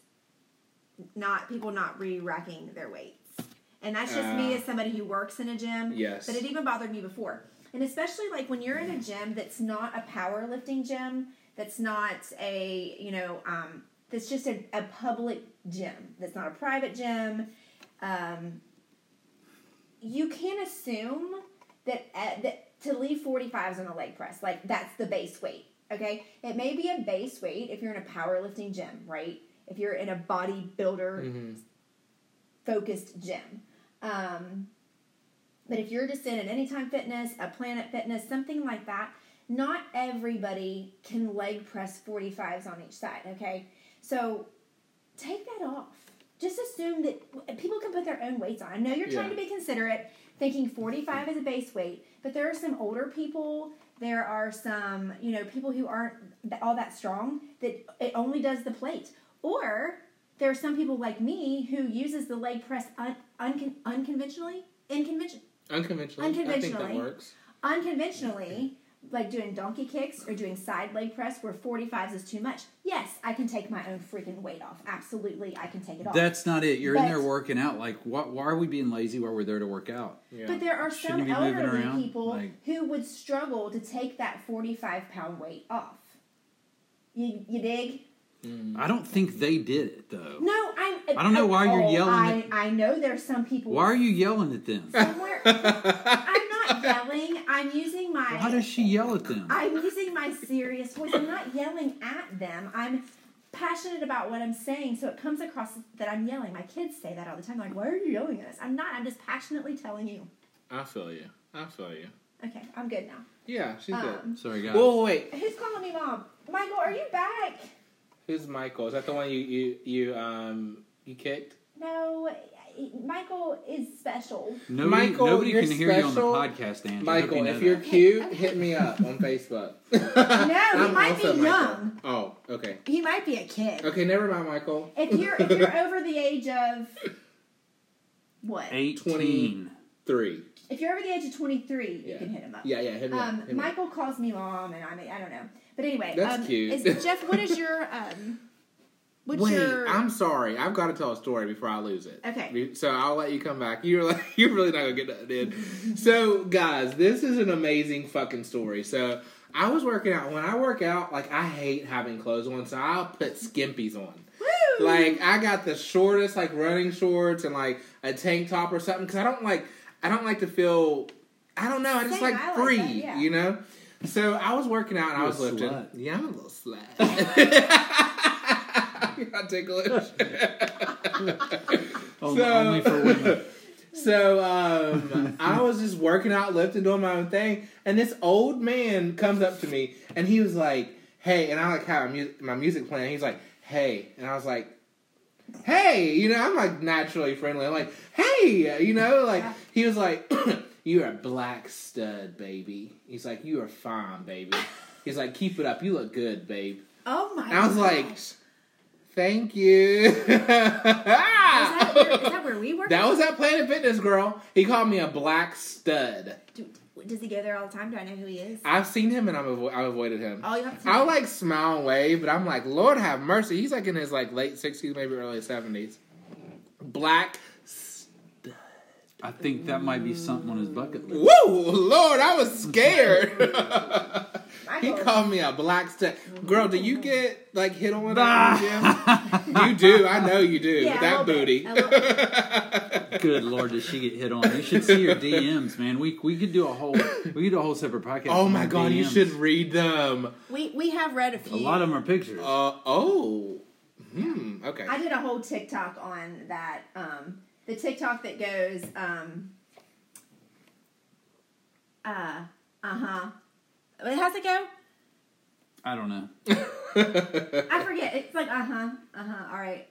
not people not re-racking their weights, and that's just me Ah. as somebody who works in a gym. Yes. But it even bothered me before. And especially like when you're in a gym that's not a powerlifting gym, that's not a, you know, um, that's just a, a public gym, that's not a private gym, um, you can't assume that, uh, that to leave 45s on a leg press, like that's the base weight, okay? It may be a base weight if you're in a powerlifting gym, right? If you're in a bodybuilder Mhm. focused gym. Um, but if you're just in an Anytime Fitness, a Planet Fitness, something like that, not everybody can leg press 45s on each side, okay? So take that off. Just assume that people can put their own weights on. I know you're trying Yeah. to be considerate, thinking 45 is a base weight, but there are some older people, there are some, you know, people who aren't all that strong that it only does the plate. Or there are some people like me who uses the leg press un- uncon- unconventionally, inconvention- Unconventionally. I think that Unconventionally. works. unconventionally, like doing donkey kicks or doing side leg press where 45s is too much. Yes, I can take my own freaking weight off. Absolutely, I can take it off. That's not it. You're in there working out. Like, why, why are we being lazy while we're there to work out? Yeah. But there are Shouldn't some you be moving elderly people Like- who would struggle to take that 45 pound weight off. You, you dig? I don't think they did it though. No, I'm. I don't know why you're oh, yelling I, at- I know there's some people. Why are you yelling at them? Somewhere, *laughs* I'm not yelling. I'm using my. Why does she yell at them? I'm using my serious voice. I'm not yelling at them. I'm passionate about what I'm saying, so it comes across that I'm yelling. My kids say that all the time. They're like, "Why are you yelling at us?" I'm not. I'm just passionately telling you. I feel you. I feel you. Okay, I'm good now. Yeah, she's good. Um, Sorry, guys. Whoa, wait. who's calling me mom? Michael, are you back? Who's Michael? Is that the one you you you um you kicked? No, Michael is special. nobody Michael, nobody you're can hear you on the special. podcast, Angie. I hope Michael, you know if you're cute, hit me up on Facebook. *laughs* no, he might be young. Oh, okay. He might be a kid. Okay, never mind, Michael. If you're if you're *laughs* over the age of what? 18. Three. If you're over the age of 23, you can hit him up. Yeah, yeah, hit me up. Um, hit me. Michael calls me mom, and I mean, I don't know. But anyway, That's um, cute. Is, Jeff, what is your um, *laughs* What's Wait, your? I'm sorry. I've got to tell a story before I lose it. Okay. So I'll let you come back. You're like, *laughs* you're really not gonna get that in. so guys, this is an amazing fucking story. So I was working out. When I work out, like I hate having clothes on, so I'll put skimpies on. Woo! Like I got the shortest like running shorts and like a tank top or something because I don't like I don't like to feel I don't know I just Same, like I like free that, yeah. you know. So I was working out and I You're was lifting. slut. Yeah, I'm a little slut. *laughs* *laughs* You're not ticklish. *laughs* Only, So- only for women. So um, I was just working out, lifting, doing my own thing, and this old man comes up to me, and he was like, "Hey," and I like had my music, my music playing. He's like, "Hey," and I was like, "Hey," you know, I'm like naturally friendly. I'm like, "Hey," you know, like he was like, *clears throat* "You're a black stud, baby." He's like, "You are fine, baby." He's like, "Keep it up. You look good, babe." oh my! And I was like, "Thank you." is that, where, is that where we work? That was at Planet Fitness, girl. He called me a black stud. Do, does he go there all the time? Do I know who he is? I've seen him and I'm avo- I avoided him. Oh, you have to. I like smile and wave, but I'm like, Lord have mercy. He's like in his like late sixties, maybe early seventies. Black. stud. I think that might be something on his bucket list. Woo, Lord, I was scared. *laughs* *laughs* he called me a black stud. Girl, do you get like hit on that in the gym? *laughs* You do. I know you do. Yeah, that booty. *laughs* Good lord, does she get hit on? You should see her DMs, man. We we could do a whole we could do a whole separate podcast. oh my her god, you should read them. We we have read a A lot of them are pictures. Uh oh. Hmm. Okay. I did a whole TikTok on that. Um, the TikTok that goes, um, uh, uh huh. How's it go? I don't know. *laughs* I forget. It's like uh huh, uh huh. All right.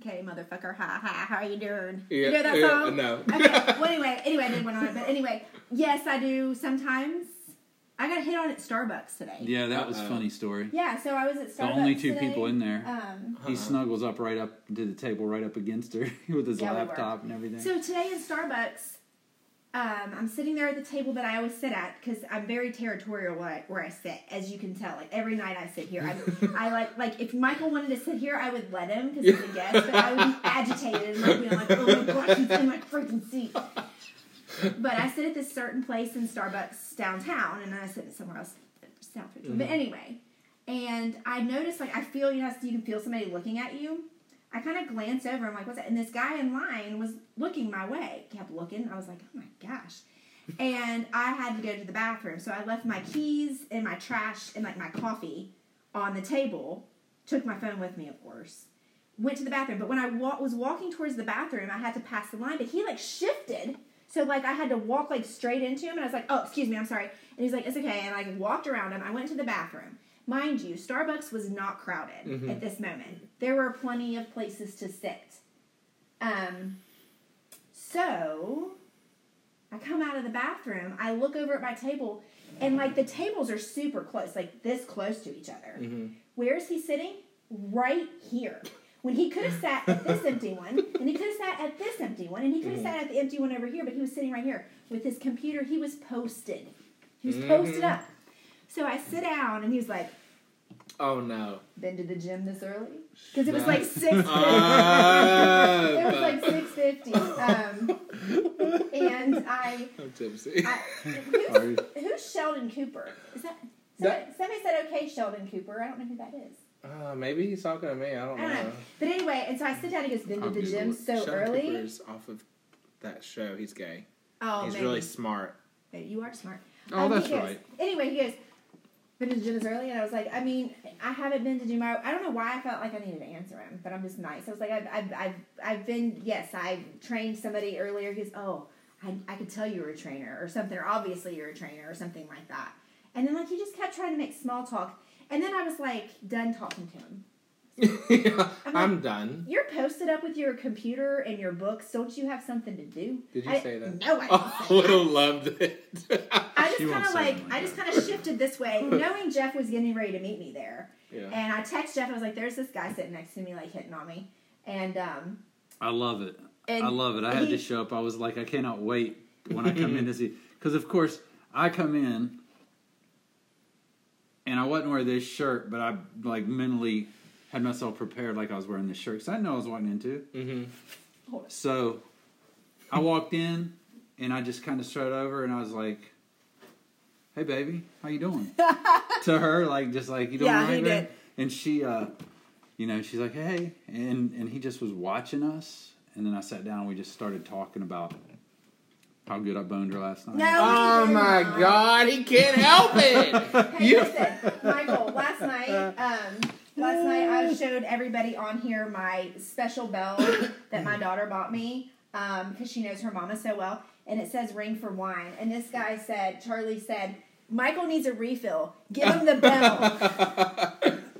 Okay, motherfucker. Ha ha. How you doing? Yeah, you know that yeah, song? no. okay. Well, anyway, anyway, I did one on it, but anyway, yes, I do sometimes. I got hit on at Starbucks today. Yeah, that was a Uh-oh. funny story. Yeah, so I was at The only two today. people in there. Um, He snuggles up right up to the table, right up against her *laughs* with his Yeah, we laptop and everything. So today in Starbucks, um, I'm sitting there at the table that I always sit at because I'm very territorial where I, where I sit, as you can tell. Like every night I sit here. I, *laughs* I like like if Michael wanted to sit here, I would let him because he's a guest, but I would be agitated and like, being like, oh my gosh, he's in my freaking seat. But I sit at this certain place in Starbucks downtown, and then I sit somewhere else south. Richmond. But anyway, and I noticed like I feel you know you can feel somebody looking at you. I kind of glance over. I'm like, what's that? And this guy in line was looking my way. Kept looking. I was like, oh my gosh. And I had to go to the bathroom, so I left my keys and my trash and like my coffee on the table. Took my phone with me, of course. Went to the bathroom, but when I wa- was walking towards the bathroom, I had to pass the line. But he like shifted, so like I had to walk like straight into him, and I was like, "Oh, excuse me, I'm sorry." And he's like, "It's okay." And I walked around him. I went to the bathroom. Mind you, Starbucks was not crowded Mhm. at this moment. There were plenty of places to sit. Um, so I come out of the bathroom. I look over at my table, and like the tables are super close, like this close to each other. Mhm. Where is he sitting? Right here. When he could *laughs* have sat at this empty one, and he could have sat at this empty one, and he could have sat at the empty one over here, but he was sitting right here with his computer. He was posted. He was posted Mhm. up. So I sit down, and he's like, Oh no. "Been to the gym this early?" Because it was like six. Uh, *laughs* it was like six fifty. Um, and I, I'm tipsy. I who's, who's Sheldon Cooper? Is that That- somebody, somebody said okay, Sheldon Cooper. I don't know who that is. Uh, maybe he's talking to me. I don't I don't know. know. But anyway, and so I sit down. and He goes, "Been to the gym it. so Sheldon early." Cooper's off of that show. He's gay. Oh, he's maybe. really smart. You are smart. Oh, Um, that's goes- right. Anyway, he goes, been to the gym early? And I was like, I mean, I haven't been to do my, I don't know why I felt like I needed to answer him, but I'm just nice. I was like, I've, I've, I've, I've been, yes, I trained somebody earlier. He goes, oh, I, I could tell you were a trainer or something, or obviously you're a trainer or something like that. And then like he just kept trying to make small talk. And then I was like done talking to him. *laughs* Yeah, I'm I'm done. You're posted up with your computer and your books. Don't you have something to do? Did you I- say that? No, I Oh, *laughs* I would have loved it. *laughs* I just kind of like like I just kind of shifted this way, knowing Jeff was getting ready to meet me there, yeah. and I text Jeff. I was like, "There's this guy sitting next to me, like hitting on me," and um, I love it. and I love it. I had he- to show up. I was like, I cannot wait when I come in to see. Because, of course, I come in and I wasn't wearing this shirt, but I like mentally had myself prepared like I was wearing this shirt because I didn't know I was walking into. Mm-hmm. So I walked in and I just kind of strode over and I was like, "Hey, baby, how you doing?" *laughs* to her, like just like you doing Yeah, all right he did. And she, uh, you know, she's like, "Hey," and and he just was watching us. And then I sat down and we just started talking about how good I boned her last night. No. Oh my God, he can't help it. Hey, You- listen, Michael. Last night, um, last night I showed everybody on here my special bell *coughs* that my daughter bought me um, because she knows her mama so well, and it says "ring for wine." And this guy said, Charlie said, Michael needs a refill. Give him the bell. *laughs*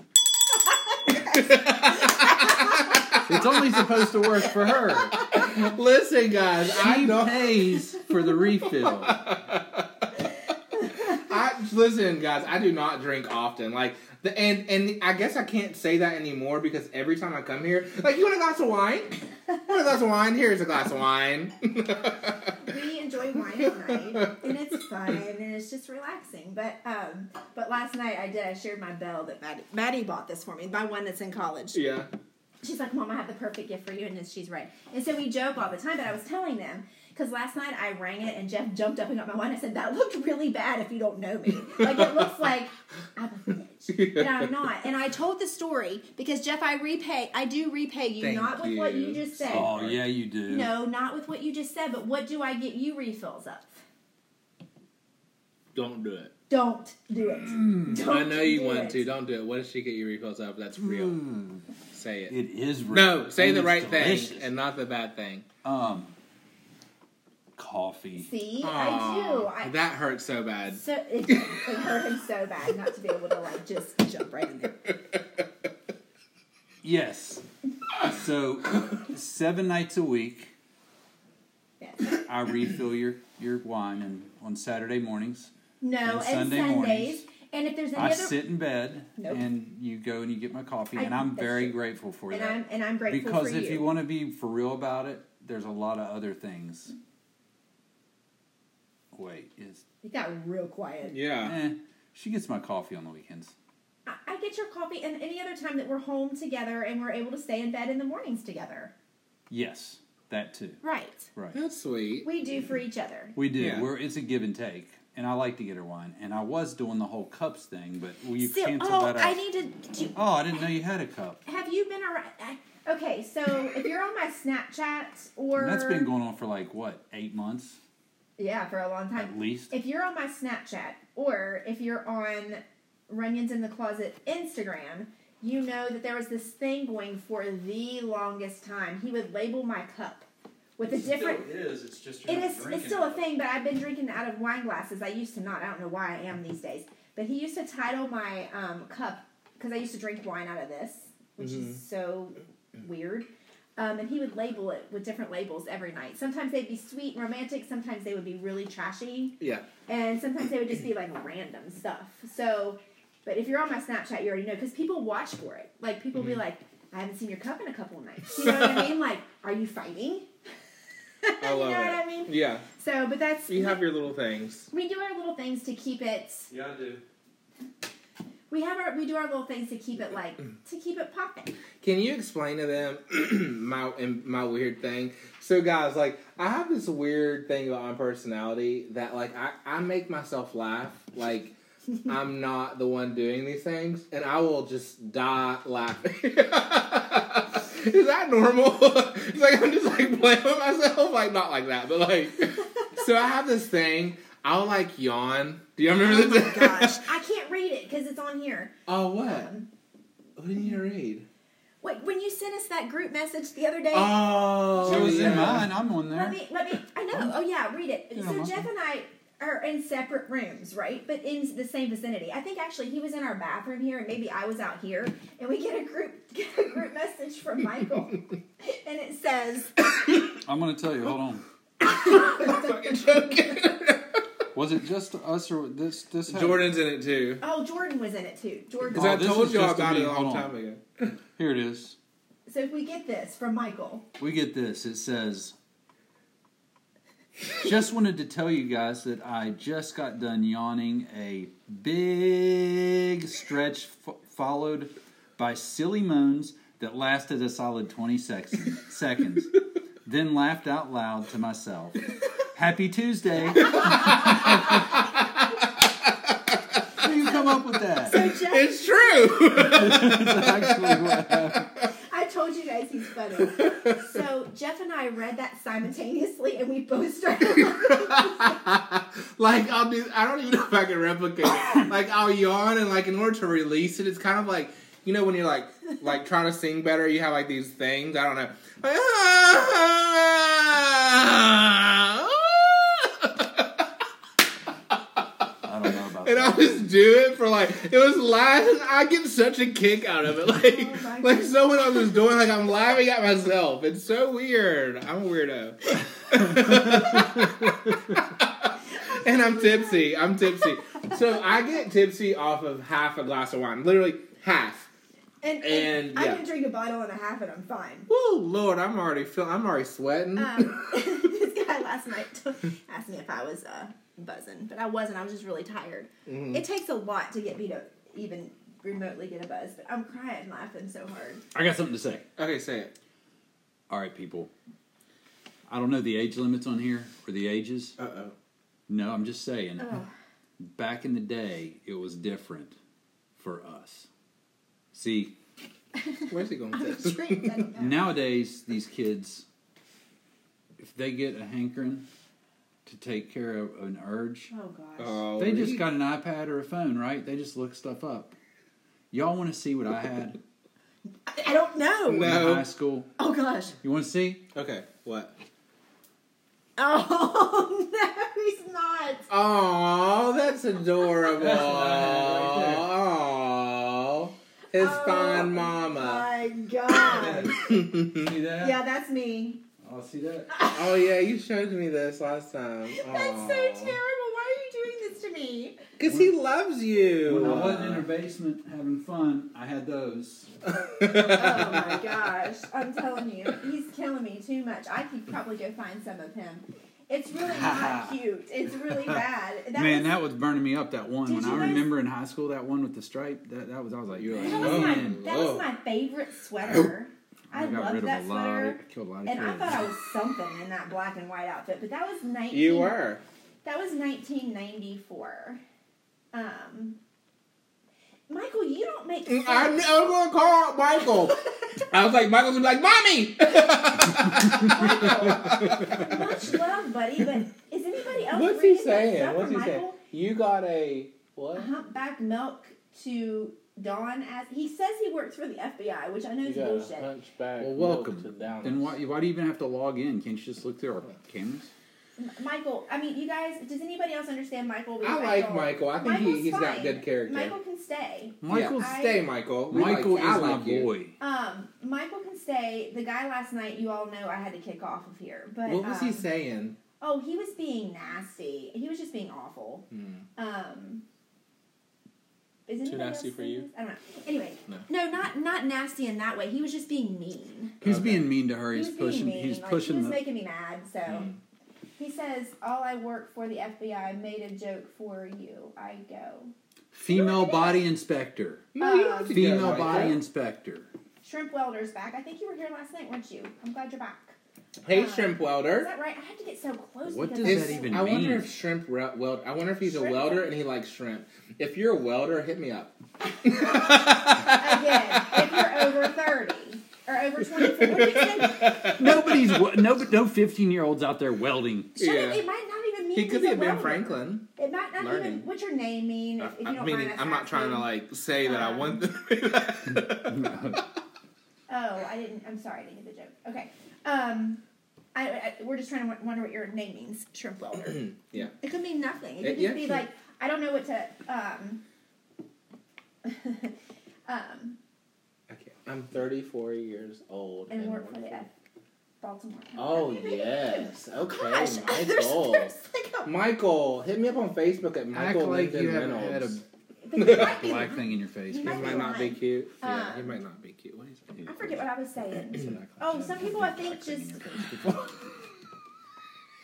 It's only supposed to work for her. Listen, guys, I She know. pays for the refill. *laughs* I listen, guys. I do not drink often. Like the and and I guess I can't say that anymore because every time I come here, like, you want a glass of wine? You want a glass of wine? Here's a glass of wine. *laughs* we enjoy wine at night, and it's fun and it's just relaxing. But um, but last night I did. I shared my bell that Maddie, Maddie bought this for me. My one that's in college. yeah. She's like, Mom, I have the perfect gift for you, and she's right. And so we joke all the time. But I was telling them because last night I rang it, and Jeff jumped up and got my wine. I said, That looked really bad if you don't know me. Like it looks like I'm a bitch, *laughs* but I'm not. And I told the story because Jeff, I repay. I do repay you, Thank not with what you you. just said. Oh yeah, you do. No, not with what you just said, but what do I get you refills of? Don't do it. Don't do it. Don't I know you do want it. to. Don't do it. What does she get you refills of? That's real. Mm, Say it. it is. real. No, say And the right delicious. thing and not the bad thing. Um, coffee. See, I do. I, that hurts so bad. so it, it hurt him so bad not to be able to like just jump right in there. Yes. So seven nights a week, Yes. I refill your your wine, and on Saturday mornings, No, And and, Sunday Sundays. mornings, and if there's any I other, sit in bed, Nope. and you go and you get my coffee, I- and I'm very true. grateful for and that. I'm and I'm grateful because for if you want to be for real about it, there's a lot of other things. Wait, is It got real quiet. Yeah. eh, she gets my coffee on the weekends. I, I get your coffee, and any other time that we're home together and we're able to stay in bed in the mornings together. Yes, that too. Right. Right. That's sweet. We do for each other. We do. Yeah. We're it's a give and take, and I like to get her wine. And I was doing the whole cups thing, but we Still, canceled oh, that out. I need to. Do, oh, I didn't know you had a cup. have you been around? I- Okay, so if you're on my Snapchat *laughs* or And that's been going on for like what eight months yeah for a long time. at least. If you're on my Snapchat or if you're on Runyons in the Closet Instagram, you know that there was this thing going for the longest time. He would label my cup with a different. is. It's just It is. It's still a thing, but I've been drinking out of wine glasses. I used to not. I don't know why I am these days. But he used to title my um, cup because I used to drink wine out of this, which is so weird. Um, and he would label it with different labels every night. Sometimes they'd be sweet and romantic. Sometimes they would be really trashy Yeah. and sometimes they would just be like random stuff. So, but if you're on my Snapchat, you already know because people watch for it. Like people Mm-hmm. be like, "I haven't seen your cup in a couple of nights." You know what I mean? Like, are you fighting? I *laughs* you know love what. I mean? Yeah. So, but that's You have your little things. we do our little things to keep it. Yeah, I do. We have our we do our little things to keep it like *clears throat* to keep it popping. Can you explain to them *clears throat* my and my weird thing? So guys, like I have this weird thing about my personality that like I, I make myself laugh. Like *laughs* I'm not the one doing these things and I will just die laughing. *laughs* Is that normal? *laughs* it's like I'm just like playing with myself, like not like that, but like so I have this thing. I'll like yawn. Do you remember Oh this? my gosh, I can't read it because it's on here. oh what? Um, What do you need to read? Wait, when you sent us that group message the other day, Oh, It was in yeah. mine. I'm on there. Let me, let me, I know. Oh, yeah, read it. So, Jeff and I are in separate rooms, right? But in the same vicinity. I think actually he was in our bathroom here, and maybe I was out here, and we get a group *laughs* get a group message from Michael, *laughs* and it says, I'm gonna tell you. Hold on. fucking *laughs* joking. Was it just us or this? This had- Jordan's in it too. "Oh, Jordan was in it too." Jordan. Because Oh, I this told is you all just about me. it a long Hold on. time ago. *coughs* Here it is. So if we get this from Michael, We get this. It says, just wanted to tell you guys that I just got done yawning a big stretch f- followed by silly moans that lasted a solid 20 seconds, *laughs* seconds then laughed out loud to myself. Happy Tuesday. *laughs* How do you come up with that? So Jeff, It's true. That's actually what happened. I told you guys he's funny. So Jeff and I read that simultaneously, and we both started. *laughs* like I'll do. I don't even know if I can replicate it. Like I'll yawn and like in order to release it, it's kind of like you know when you're like like trying to sing better, you have like these things. I don't know. Like, I *laughs* ah don't know about and. I'll just do it for like it was laughing. I get such a kick out of it. Like Oh like someone else is doing like I'm laughing at myself. It's so weird. I'm a weirdo. *laughs* and I'm tipsy. I'm tipsy. So I get tipsy off of half a glass of wine. Literally half. And, And, I yeah. can drink a bottle and a half, and I'm fine. Woo, Lord, I'm already feel I'm already sweating. Um, *laughs* *laughs* this guy last night *laughs* asked me if I was uh, buzzing, but I wasn't. I was just really tired. Mhm. It takes a lot to get me to even remotely get a buzz, but I'm crying laughing so hard. I got something to say. Okay, say it. All right, people. I don't know the age limits on here or the ages. Uh oh. No, I'm just saying. Oh, Back in the day, it was different for us. See, Where's he going with this? intrigued. I don't know. nowadays these kids, if they get a hankering to take care of an urge, Oh gosh. Oh, they just got an iPad or a phone, right? They just look stuff up. Y'all want to see what I had I, I don't know. No. in high school? Oh gosh. You want to see? Okay, what? Oh *laughs* no, he's not. Oh, that's adorable. *laughs* That's what I had right there. Oh, his Oh, fine mama. My God. *laughs* See that? yeah, that's me. I'll see that. *laughs* oh yeah, you showed me this last time. That's so terrible. Why are you doing this to me? Because he loves you. When I wasn't in her basement having fun, I had those. *laughs* Oh, oh my gosh. I'm telling you, he's killing me too much. I could probably go find some of him. It's really *laughs* not cute. It's really bad. *laughs* That Man, was, that was burning me up. That one. Did When you I guys- remember in high school, that one with the stripe. That that was. I was like, you're like, that was, my, that was my favorite sweater. I, got loved that of lot. sweater. Killed a lot of And I thought I was something in that black and white outfit, but that was 19. you were. That was 1994. Um, Michael, you don't make mm, sense. I, I was going to call Michael. I was like, Michael's gonna be like, mommy. Much love, buddy, but is anybody else What's he reading that saying? stuff What's he from saying? Michael? You got a what? Humpback milk to Dawn as he says he works for the FBI, which I know is bullshit. hunchback. Well, welcome. milk to down. Then why, why do you even have to log in? Can't you just look through our cameras? M- Michael, I mean, you guys, does anybody else understand Michael? I like Michael. I think he, Michael's he's got good character. Michael can stay. Michael's yeah. stay, Michael. We Michael like, is I my you. boy. Um, Michael can stay. The guy last night, you all know, I had to kick off of here. But What was um, he saying? Oh, he was being nasty. He was just being awful. Hmm. Um, is anybody nasty for you? I don't know. Anyway, No. no. not not nasty in that way. He was just being mean. He's Okay. being mean to her. He He's was pushing. mean. He's like, pushing He was the. making me mad. So Hmm. He says, "All I work for the FBI made a joke for you. I go." Female body inspector. No, you have to go, Female Michael. body inspector. Shrimp welder's back. I think you were here last night, weren't you? I'm glad you're back. Hey, Uh, shrimp Is welder. that right? I had to get so close. What does that so- even I wonder if shrimp re- weld. I wonder if he's Shrimp a welder welder. and he likes shrimp. If you're a welder, hit me up. Again, if you're over thirty or over twenty-four, what did? *laughs* Nobody's we- no no fifteen year olds out there welding. Shut Yeah. it, it might not even mean He could he's be a Ben welder. Franklin. It might not Learning. even. What's your name mean? If, if you I don't mean, mind us I'm not trying to asking? like say that I Um, want them to do that. *laughs* Oh, I didn't. I'm sorry, I didn't get the joke. Okay. Um, I, I we're just trying to wonder what your name means. Shrimp welder. *clears throat* yeah. It could mean nothing. It could It- just yeah, be sure. like I don't know what to. Um, *laughs* um, Okay. I'm 34 years old and work for the F. Baltimore. Oh yes. *laughs* Okay, Gosh, Michael. there's like a, Michael, hit me up on Facebook at Michael Act Michael like Lincoln you haven't had Reynolds. but you might be- Black thing in your face. You He might might not be lying. cute. yeah, he Um, might not be cute. What is it? I forget what I was saying. Oh, some people I think black thing in just- your face before.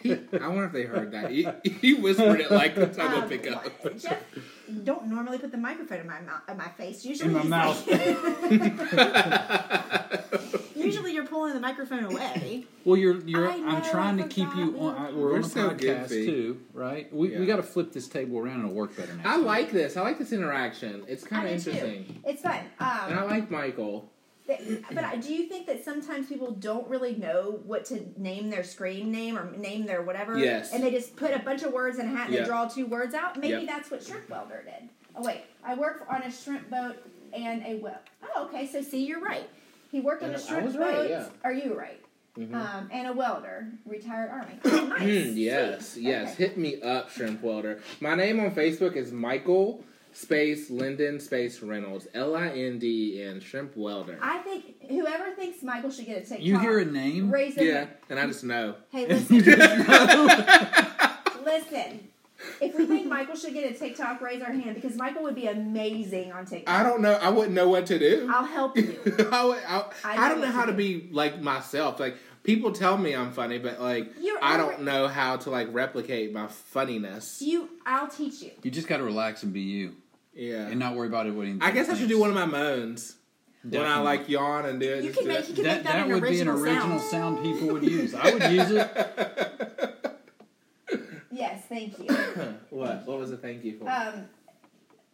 *laughs* I wonder if they heard that. He, he whispered it like the *laughs* time Um, to pick up. Jeff, don't normally put the microphone in my mouth, in my face. Usually, In my mouth. like- *laughs* usually, you're pulling the microphone away. Well, you're you're. I I'm trying to keep you we on. were- I- We're, We're on a so podcast goofy. too, right? We we got to flip this table around and it'll work better next I time. like this. I like this interaction. It's kind of do too. interesting. It's fun. And I Um, like Michael. But do you think that sometimes people don't really know what to name their screen name or name their whatever? Yes. And they just put a bunch of words in a hat and Yeah. they draw two words out. Maybe Yep. that's what Shrimp Welder did. Oh wait, I work on a shrimp boat and a well. Oh, okay. So see, you're right. He worked on a shrimp boat. right, yeah. Are you right? Mhm. Um, and a welder, retired army. Oh, *clears throat* nice. Yes, Sweet. yes. Okay. Hit me up, Shrimp Welder. My name on Facebook is Michael space Linden space Reynolds. L I N D E N Shrimp Welder. I think whoever thinks Michael should get a TikTok. You hear a name? Raise their Yeah, and I just know. Hey, *laughs* listen. listen. If we think Michael should get a TikTok, raise our hand because Michael would be amazing on TikTok. I don't know. I wouldn't know what to do. I'll help you. *laughs* I, would, I, I I, don't know what how to to be like myself. Like people tell me I'm funny, but like You're I don't know how to like replicate my funniness. You, I'll teach you. You just got to relax and be you, Yeah. and not worry about it. What he I guess I should do one of my moans when I Definitely. like yawn and do it. You just can do make it. you can that. make that, That an would be an original, original sound. sound people would use. I would use it. *laughs* Yes, thank you. *coughs* what? What was the thank you for? Um,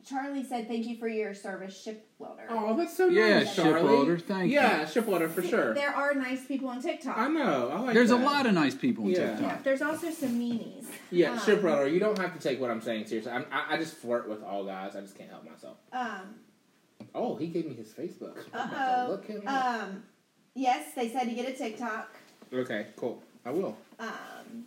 Charlie said thank you for your service, ship welder. oh, that's so Yeah, nice, ship Charlie. welder, thank you. yeah, ship welder for sure. There are nice people on TikTok. I know. I like. There's a lot of nice people on Yeah. yeah, TikTok. there's also some meanies. Yeah, Um, ship welder. You don't have to take what I'm saying seriously. I'm, I, I just flirt with all guys. I just can't help myself. Um, Oh, he gave me his Facebook. Uh-oh. Look him up. um, yes, they said to get a TikTok. Okay, cool. I will. Um,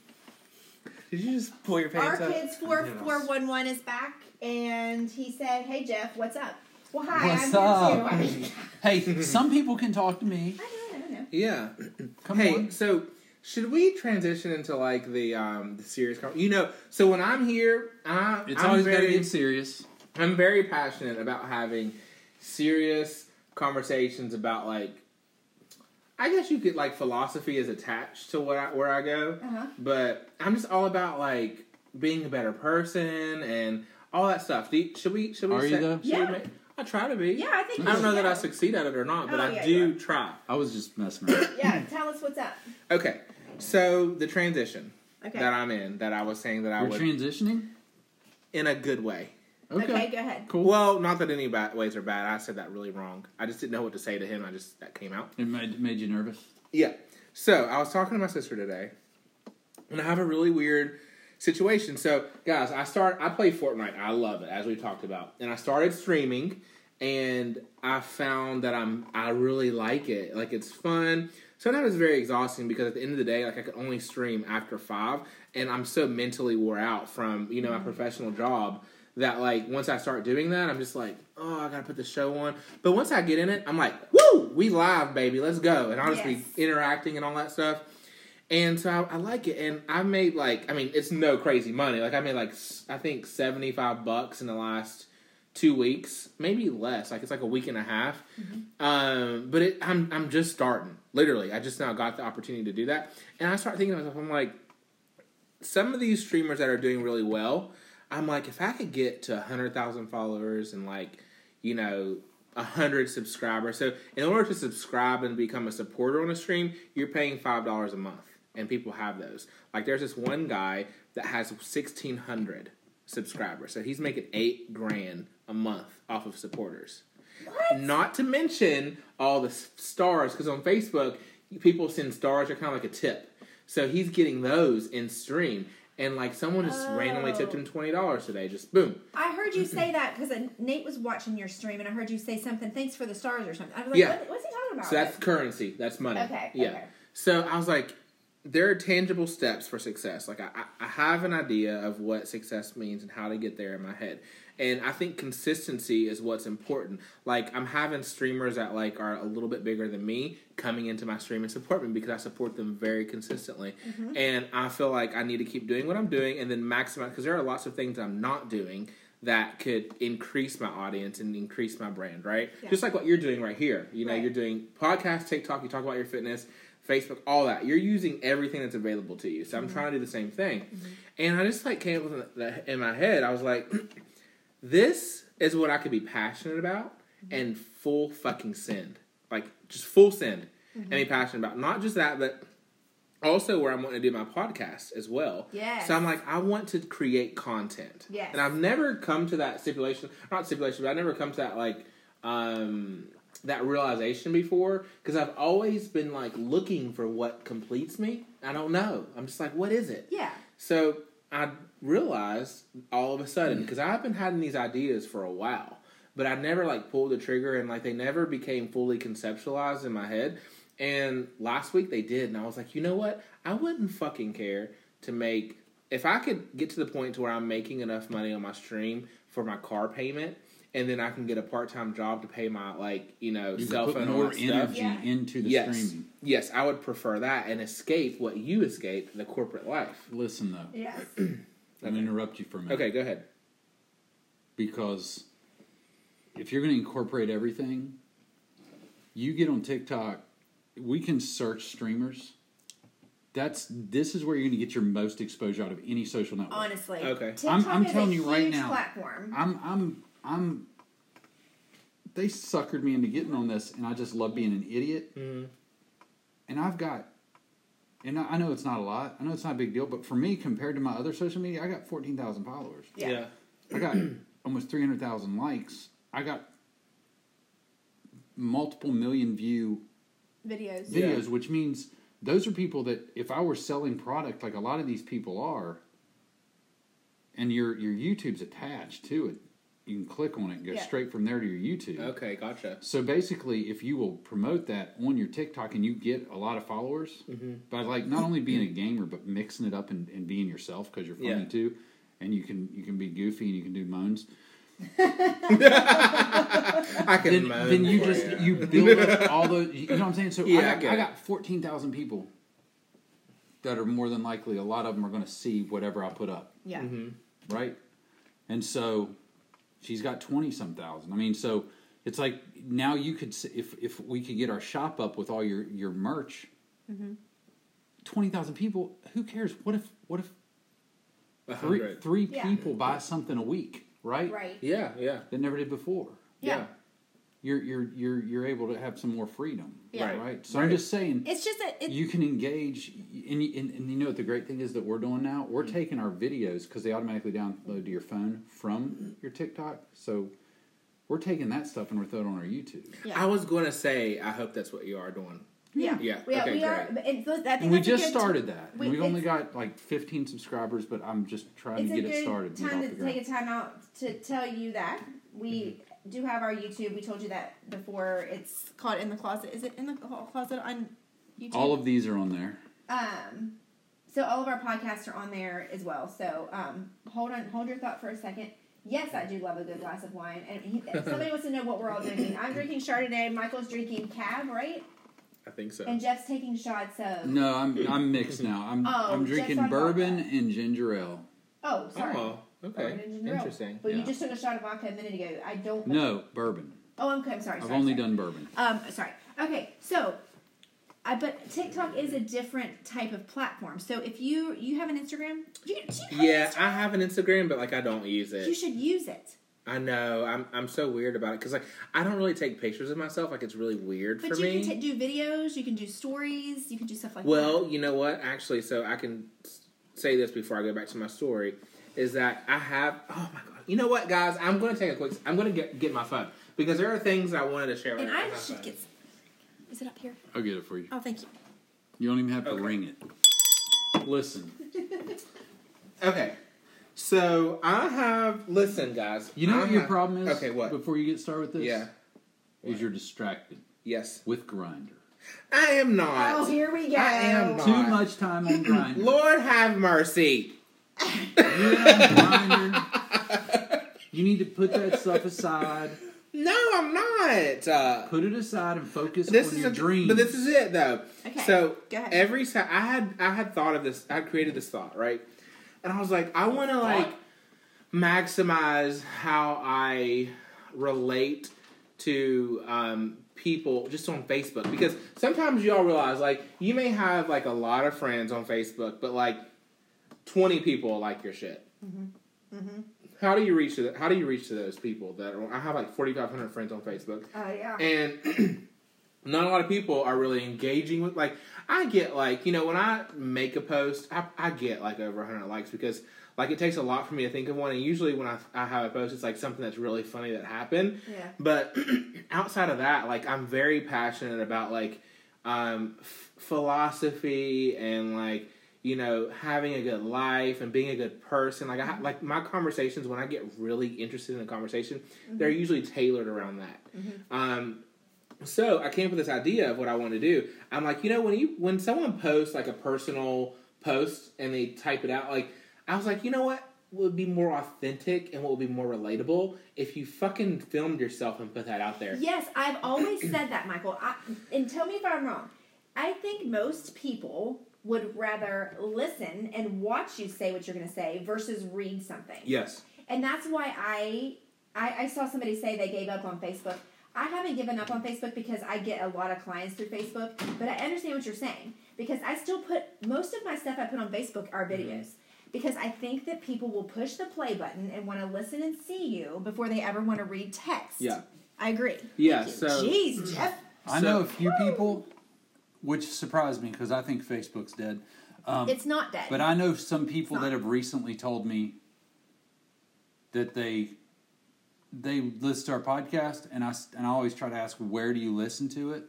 Did you just pull your Our pants up? kids four four one one is back, and he said, "Hey Jeff, what's up?" Well, hi, What's I'm up? here too. *laughs* Hey, some people can talk to me. I know, I know. Yeah. *clears throat* Come hey, on. so should we transition into like the um the serious? Con- you know, so when I'm here, I, It's I'm always got to very, get serious. I'm very passionate about having serious conversations about like. I guess you could like philosophy is attached to what I, where I go, Uh-huh. but I'm just all about like being a better person and all that stuff. Do you, should we? Should we? Are you though? should we Yeah. make- I try to be. Yeah, I think. I don't know that I succeed at it or not, oh, but Oh, I yeah, you do try. I was just messing around. *coughs* Yeah, tell us what's up. Okay, so the transition Okay. that I'm in, that I was saying that I We're transitioning. in a good way. Okay. okay, go ahead. Cool. Well, not that any bad ways are bad. I said that really wrong. I just didn't know what to say to him. I just that came out. it made, made you nervous. Yeah. So I was talking to my sister today, and I have a really weird situation. So guys, I start. I play Fortnite. I love it, as we talked about, and I started streaming, and I found that I'm. I really like it. Like it's fun. Sometimes it's very exhausting because at the end of the day, like I can only stream after five, and I'm so mentally wore out from you know my professional job that like once I start doing that, I'm just like, oh, I gotta put the show on. But once I get in it, I'm like, woo, we live, baby, let's go, and I'll just Yes. be interacting and all that stuff. And so I, I like it, and I made like, I mean, it's no crazy money. Like I made like I think seventy five bucks in the last two weeks, maybe less. Like it's like a week and a half. Um, but it, I'm I'm just starting. Literally, I just now got the opportunity to do that, and I start thinking to myself, I'm like, some of these streamers that are doing really well, I'm like, if I could get to hundred thousand followers and like, you know, hundred subscribers. So in order to subscribe and become a supporter on a stream, you're paying five dollars a month, and people have those. Like, there's this one guy that has sixteen hundred subscribers, so he's making eight grand a month off of supporters. What? Not to mention all the stars, because on Facebook, people send stars are kind of like a tip. So he's getting those in stream, and like someone just randomly tipped him oh. twenty dollars today. Just boom. I heard you *clears throat* say that because uh, Nate was watching your stream, and I heard you say something. Thanks for the stars or something. I was like, Yeah. what, what's he talking about? So that's currency. That's money. Okay, Yeah. okay. So I was like, there are tangible steps for success. Like I, I have an idea of what success means and how to get there in my head. And I think consistency is what's important. Like I'm having streamers that like are a little bit bigger than me coming into my stream and support me because I support them very consistently. Mm-hmm. And I feel like I need to keep doing what I'm doing and then maximize because there are lots of things I'm not doing that could increase my audience and increase my brand, right? Yeah. Just like what you're doing right here. You know, Right. you're doing podcast, TikTok, you talk about your fitness, Facebook, all that. You're using everything that's available to you. So I'm mm-hmm. trying to do the same thing. Mm-hmm. And I just like came up with in my head. I was like, *clears throat* this is what I could be passionate about mm-hmm. and full fucking send. Like just full send and be passionate about. Not just that, but also where I'm wanting to do my podcast as well. Yeah. So I'm like, I want to create content. Yeah. And I've never come to that stipulation, not stipulation, but I've never come to that like um that realization before because I've always been like looking for what completes me. I don't know. I'm just like, what is it? Yeah. So I realized all of a sudden because I've been having these ideas for a while, but I never like pulled the trigger and like they never became fully conceptualized in my head. And last week they did, and I was like, you know what? I wouldn't fucking care to make if I could get to the point to where I'm making enough money on my stream for my car payment. And then I can get a part time job to pay my like you know You cell can put phone and all more stuff. energy Yeah. into the Yes, streaming. yes, I would prefer that and escape what you escape the corporate life. Listen though, *clears throat* Yes. *clears throat* I'm gonna interrupt you for a minute. Okay, go ahead. because if you're going to incorporate everything, you get on TikTok, we can search streamers. That's this is where you're going to get your most exposure out of any social network. Honestly. Okay. TikTok I'm- I'm is telling a you right now. Platform. I'm I'm I'm they suckered me into getting on this and I just love being an idiot. Mhm. And I've got and I I know it's not a lot. I know it's not a big deal, but for me compared to my other social media, I got 14,000 followers. Yeah. I got *clears throat* almost 300,000 likes. I got multiple million view Videos. Yeah. videos, which means those are people that if I were selling product like a lot of these people are, and your your YouTube's attached to it, you can click on it and go Yeah. straight from there to your YouTube. Okay, gotcha. So basically, if you will promote that on your TikTok and you get a lot of followers, Mm-hmm. by like not only being a gamer but mixing it up and, and being yourself because you're funny Yeah. too, and you can you can be goofy and you can do moans. *laughs* I can then, moan then you just you build up all those. You know what I'm saying? So Yeah, I I, got, get I got fourteen thousand people that are more than likely. A lot of them are going to see whatever I put up, Yeah. Mm-hmm. right? And so she's got twenty some thousand. I mean, so it's like now you could s- if if we could get our shop up with all your your merch. Mm-hmm. Twenty thousand people. Who cares? What if what if A three hundred. three Yeah. people buy something a week, right? Right. Yeah, yeah, That never did before. Yeah. You're you're you're you're able to have some more freedom, Yeah. Right. right? So I'm just saying, It's just that it, you can engage, and you, and, and you know what the great thing is that we're doing now? We're Mm-hmm. taking our videos because they automatically download to your phone from your TikTok. So we're taking that stuff and we're throwing it on our YouTube. yeah. I was going to say, I hope that's what you are doing. yeah. Yeah, Yeah. okay, we are. great. but It's, I think And we just started ti- that. we- and we've only got like 15 subscribers, but I'm just trying to get good it started. and get time to take a time out to tell you that we do have our YouTube. We told you that before. It's called In the Closet. Is it In the Closet on YouTube? All of these are on there. Um, so all of our podcasts are on there as well. So um, hold on, hold your thought for a second. Yes, I do love a good glass of wine. And he, *laughs* somebody wants to know what we're all drinking. I'm drinking Chardonnay. Michael's drinking Cab, right? I think so. And Jeff's taking shots of. No, I'm I'm mixed now. I'm Oh, I'm drinking bourbon vodka. and ginger ale. Oh, sorry. Oh, Bourbon okay. and ginger ale. Interesting. But you yeah. just took a shot of vodka a minute ago. I don't. No, bourbon. Oh, okay. I'm sorry. I've sorry, only sorry. done bourbon. Um, sorry. Okay, so, I but TikTok is a different type of platform. So if you you have an Instagram, do you, do you have Yeah, an Instagram? I have an Instagram, but like I don't use it. you should use it. I know. I'm I'm so weird about it because like I don't really take pictures of myself. Like it's really weird But for you can ta do videos. You can do stories. You can do stuff like Well, that. you know what? Actually, so I can say this before I go back to my story. Is that I have? Oh my god! You know what, guys? I'm going to take a quick. I'm going to get get my phone because there are things I wanted to share. With you. And with I should phone. get. Is it up here? I'll get it for you. Oh, thank you. You don't even have to Okay. ring it. Listen, *laughs* Okay, so I have. Listen, guys. you know I what your problem is? Okay, what? Before you get started with this? Yeah. Is you're distracted Yes, with Grindr. I am not. Oh, here we go. I am not. Too much time on Grindr. Lord have mercy. You're on Grindr. You need to put that stuff aside. No, I'm not. Uh, Put it aside and focus this on is your a, dreams. but this is it though. Okay, So every time I had I had thought of this, I created this thought right, and I was like, I want to like maximize how I relate to um, people just on Facebook because sometimes y'all realize like you may have like a lot of friends on Facebook, but like twenty people like your shit. how do you reach to the, how do you reach to those people that are, I have like forty five hundred friends on Facebook, Oh yeah. and *clears throat* not a lot of people are really engaging with like I get like you know when I make a post I, I get like over 100 likes because like it takes a lot for me to think of one and usually when I, I have a post it's like something that's really funny that happened Yeah. but *clears throat* outside of that like I'm very passionate about like um, f- philosophy and like you know having a good life and being a good person like I like my conversations when I get really interested in a conversation they're usually tailored around that um, so I came up with this idea of what I want to do. I'm like, you know, when you when someone posts like a personal post and they type it out, like I was like, you know what would be more authentic and what would be more relatable if you fucking filmed yourself and put that out there. Yes, I've always said that, Michael. I, and tell me if I'm wrong. I think most people would rather listen and watch you say what you're going to say versus read something. Yes. And that's why I, I I saw somebody say they gave up on Facebook. I haven't given up on Facebook because I get a lot of clients through Facebook, but I understand what you're saying because I still put most of my stuff I put on Facebook are mm-hmm. videos because I think that people will push the play button and want to listen and see you before they ever want to read text. Yeah. I agree. Yeah, so- Jeez, Jeff. I So- know a few people, which surprised me because I think Facebook's dead. Um, It's not dead. But I know some people that have recently told me that they they listen to our podcast, and I s- and I always try to ask where do you listen to it,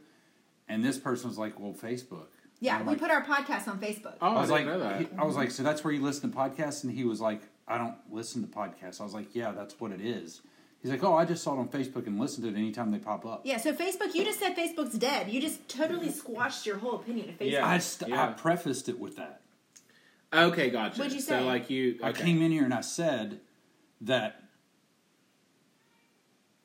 and this person was like, "Well, Facebook." yeah, we like- put our podcast on Facebook. Oh, I I, was didn't like, know that. he- I was like, so that's where you listen to podcasts, and he was like, I don't listen to podcasts. I was like, yeah, that's what it is. He's like, oh, I just saw it on Facebook and listened to it anytime they pop up. Yeah, so Facebook, you just said Facebook's dead. You just totally squashed your whole opinion of Facebook. Yeah. I st- Yeah. I prefaced it with that. Okay, gotcha. What'd you say? So like you I okay. came in here and I said that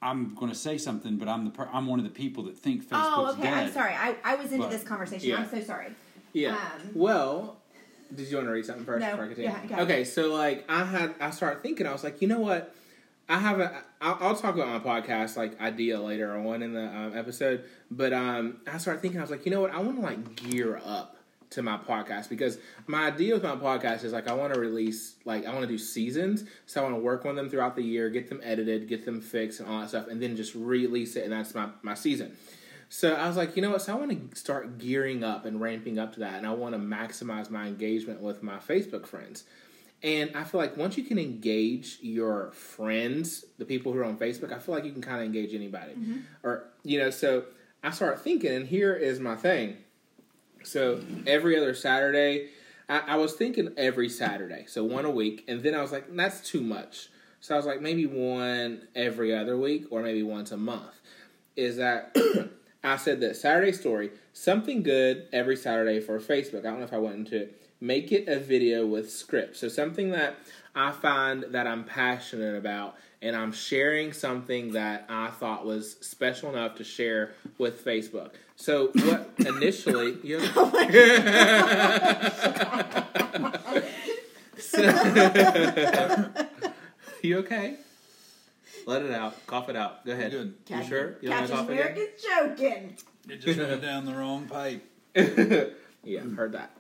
I'm going to say something, but I'm the per- I'm one of the people that think Facebook's dead. oh, okay. dead. I'm sorry. I, I was into But- this conversation. Yeah. I'm so sorry. Yeah. Um, well, did you want to read something first? No. before I continue? Yeah, go. Okay, so like I had, I started thinking, I was like, you know what? I have a. I'll, I'll talk about my podcast like idea later on in the um, episode, but um, I started thinking, I was like, you know what? I want to like gear up to my podcast because my idea with my podcast is like I want to release like I want to do seasons, so I want to work on them throughout the year, get them edited, get them fixed, and all that stuff, and then just release it, and that's my my season. So I was like, you know what? So I want to start gearing up and ramping up to that, and I want to maximize my engagement with my Facebook friends. And I feel like once you can engage your friends, the people who are on Facebook, I feel like you can kind of engage anybody. Mm-hmm. Or, you know, so I start thinking, and here is my thing. So every other Saturday, I, I was thinking every Saturday, so one a week, and then I was like, that's too much. So I was like, maybe one every other week, or maybe once a month. Is that *clears throat* I said that Saturday story, something good every Saturday for Facebook. I don't know if I went into it. Make it a video with script. So something that I find that I'm passionate about, and I'm sharing something that I thought was special enough to share with Facebook. So what *coughs* initially *laughs* you oh *laughs* So- you okay? Let it out. Cough it out. Go ahead. Good. You sure? You don't wanna Catches cough Merrick again? joking. It just went *laughs* down the wrong pipe. yeah, heard that.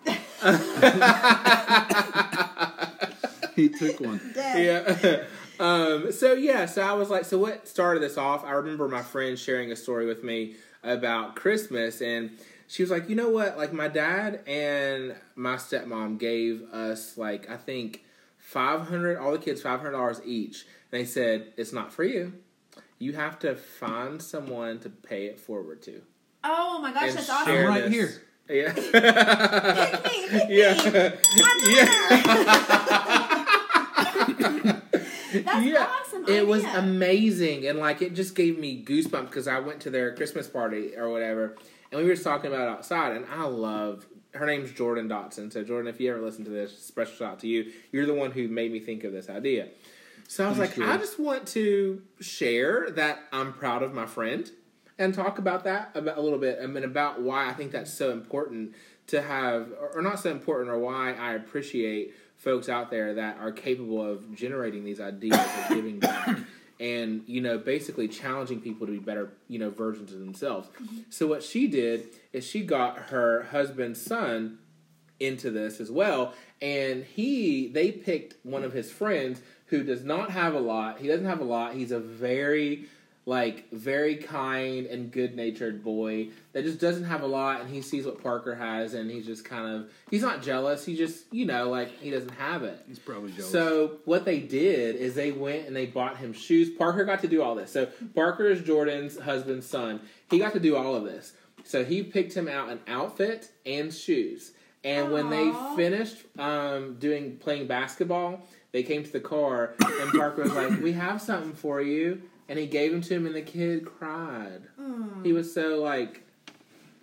*laughs* He took one. Dead. yeah. *laughs* Um, so yeah, so I was like, so what started this off? I remember my friend sharing a story with me about Christmas, and she was like, you know what? Like my dad and my stepmom gave us like I think five hundred, all the kids five hundred dollars each. And they said it's not for you. You have to find someone to pay it forward to. Oh my gosh, and that's awesome. I'm right this. here. Yeah. Pick me, pick me. yeah. yeah. That's Yeah. awesome. It oh, was amazing, and like it just gave me goosebumps because I went to their Christmas party or whatever, and we were just talking about it outside, and I love. Her name's Jordan Dotson. So Jordan, if you ever listen to this, special shout out to you. You're the one who made me think of this idea. So I was Thanks, like, I just want to share that I'm proud of my friend, and talk about that about a little bit, I mean, about why I think that's so important to have, or or not so important, or why I appreciate folks out there that are capable of generating these ideas of *coughs* giving back and you know basically challenging people to be better you know versions of themselves mm-hmm. so what she did is she got her husband's son into this as well and he they picked one of his friends who does not have a lot. He doesn't have a lot. He's a very like very kind and good natured boy that just doesn't have a lot and he sees what Parker has and he's just kind of he's not jealous. He just you know like he doesn't have it. He's probably jealous. So what they did is they went and they bought him shoes. Parker got to do all this. So Parker is Jordan's husband's son. He got to do all of this. So he picked him out an outfit and shoes. And when they finished um, doing playing basketball, they came to the car and Parker was like, "We have something for you." And he gave him to him, and the kid cried. Mm. He was so like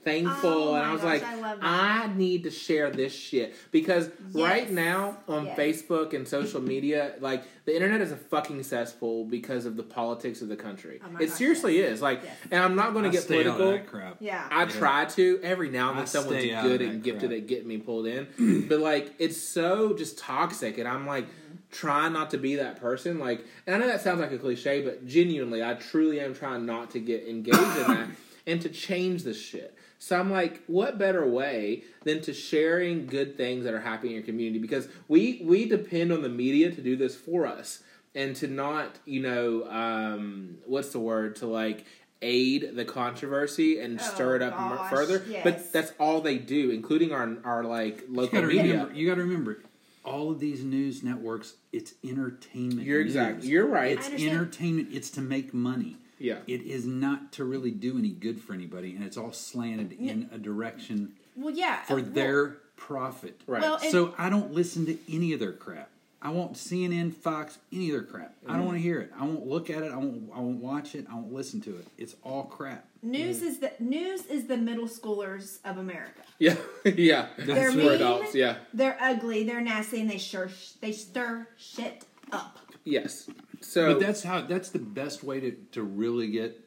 thankful, Oh and I was gosh, like, I. I need to share this shit because right now on Yes. Facebook and social *laughs* media, like the internet is a fucking cesspool because of the politics of the country. Oh it gosh, seriously yes. is. Like, Yes. and I'm not going to get stay on political. that crap. Yeah. I try to every now and then someone's good and gifted crap. at getting me pulled in, but like it's so just toxic, and I'm like mm-hmm. Trying not to be that person. Like, and I know that sounds like a cliche, but genuinely, I truly am trying not to get engaged in that *coughs* and to change this shit. So I'm like, what better way than to sharing good things that are happening in your community? Because we we depend on the media to do this for us and to not, you know, um, what's the word to like aid the controversy and Oh, stir it up gosh, further. yes. But that's all they do, including our our like You local gotta media. remember. You got to remember. All of these news networks, it's entertainment. You're exactly you're right. It's entertainment. It's to make money. Yeah. It is not to really do any good for anybody, and it's all slanted in a direction Well, yeah. for well, their profit. Right. Well, So I don't listen to any of their crap. I won't CNN, Fox, any other their crap. I Mm. don't want to hear it. I won't look at it. I won't. I won't watch it. I won't listen to it. It's all crap. News is the news is the middle schoolers of America. *laughs* yeah, yeah. They're mean. adults. Yeah. They're ugly. They're nasty, and they sure they stir shit up. Yes. So But that's how. That's the best way to to really get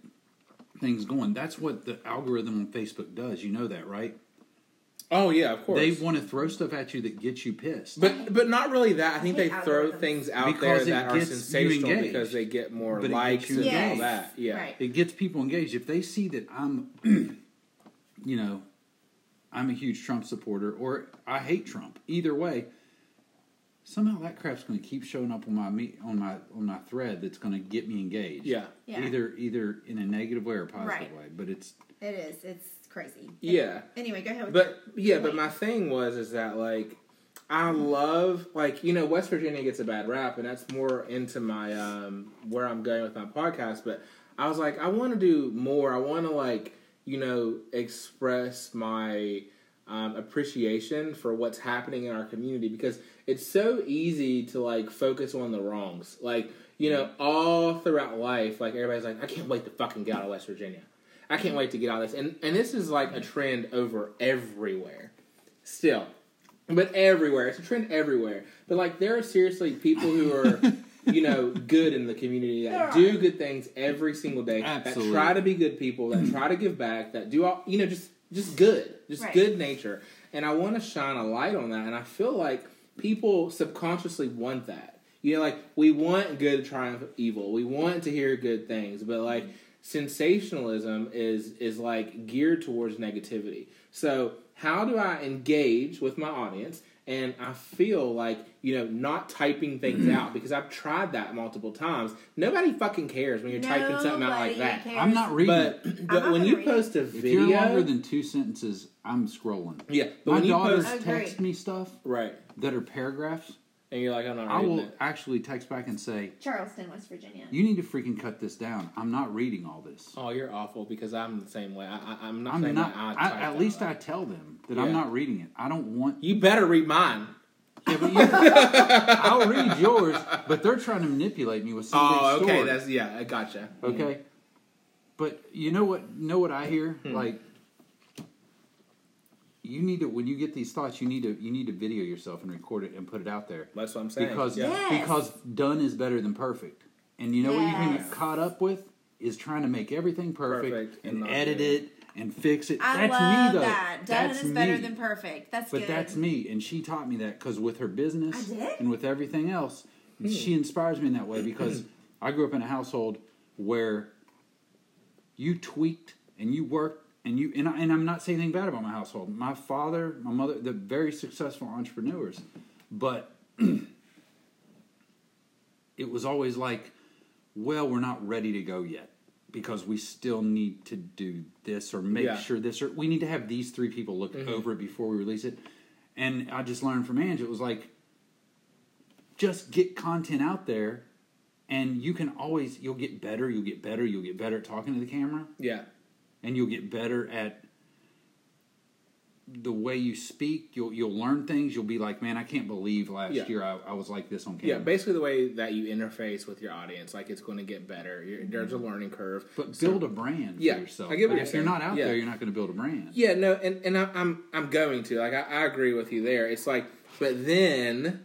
things going. That's what the algorithm on Facebook does. You know that, right? Oh yeah, of course. They want to throw stuff at you that gets you pissed. But but not really that. I think hate they throw algorithms. things out Because there that are sensational engaged. because they get more But likes gets you and all that. Yeah. Right. it gets people engaged. If they see that I'm, *clears throat* you know, I'm a huge Trump supporter or I hate Trump, either way, somehow that crap's going to keep showing up on my me on my on my thread. That's going to get me engaged. Yeah. Yeah. Either either in a negative way or a positive Right. way. But it's It is. It's crazy. Yeah. Anyway, go ahead. With But yeah, but my thing was is that like I love like you know West Virginia gets a bad rap and that's more into my um where I'm going with my podcast but I was like I want to do more I want to like you know express my um, appreciation for what's happening in our community because it's so easy to like focus on the wrongs like you know all throughout life like everybody's like I can't wait to fucking get out of West Virginia I can't wait to get out of this. And and this is like a trend over everywhere. Still. But everywhere. It's a trend everywhere. But like there are seriously people who are *laughs* you know good in the community that do good things every single day Absolutely. that try to be good people that try to give back that do all you know just just good. Just Right. good nature. And i want to shine a light on that and i feel like people subconsciously want that. You know like we want good to triumph evil. We want to hear good things but like sensationalism is is like geared towards negativity so how do i engage with my audience and i feel like you know not typing things out because i've tried that multiple times nobody fucking cares when you're typing something out like that cares. I'm not reading. it. but but not when you read it. post a If video you're longer than two sentences, I'm scrolling. yeah but My when you daughters post Agreed. text me stuff right that are paragraphs. And you're like i'm not I will it actually text back and say, Charleston, West Virginia. "You need to freaking cut this down. I'm not reading all this. oh you're awful because i'm the same way i, I i'm not I'm saying not. that I, I, at least. I tell them that Yeah. I'm not reading it. I don't want. you better read mine Yeah, but you, *laughs* I'll read yours, but they're trying to manipulate me with some oh big okay story. that's yeah i gotcha Okay. But you know what know what I hear? Hmm. Like you need to when you get these thoughts, you need to you need to video yourself and record it and put it out there. that's what i'm saying Because yeah. Yes. because done is better than perfect. And you know what you can get caught up with is trying to make everything perfect, Perfect and and, edit good. it and fix it. I that's love me though. that. Done that's is better me. than perfect. That's But good. that's me, and she taught me that because with her business and with everything else, hmm. she inspires me in that way because *clears throat* I grew up in a household where you tweaked and you worked and you and, I, and I'm not saying anything bad about my household. My father, my mother, they're very successful entrepreneurs, but *clears throat* it was always like, well, we're not ready to go yet because we still need to do this or make Yeah. sure this or we need to have these three people look mm-hmm. over it before we release it. And I just learned from Ange, it was like, just get content out there and you can always you'll get better you'll get better you'll get better at talking to the camera Yeah. And you'll get better at the way you speak you'll you'll learn things you'll be like man i can't believe last Yeah. year I, I was like this on camera. Yeah, basically the way that you interface with your audience, like it's going to get better. You're, there's a mm-hmm. learning curve. but So- build a brand Yeah, for yourself I get what but you're if you're not out Yeah. there you're not going to build a brand Yeah, no, and and I, I'm I'm going to like I, I agree with you there. It's like, but then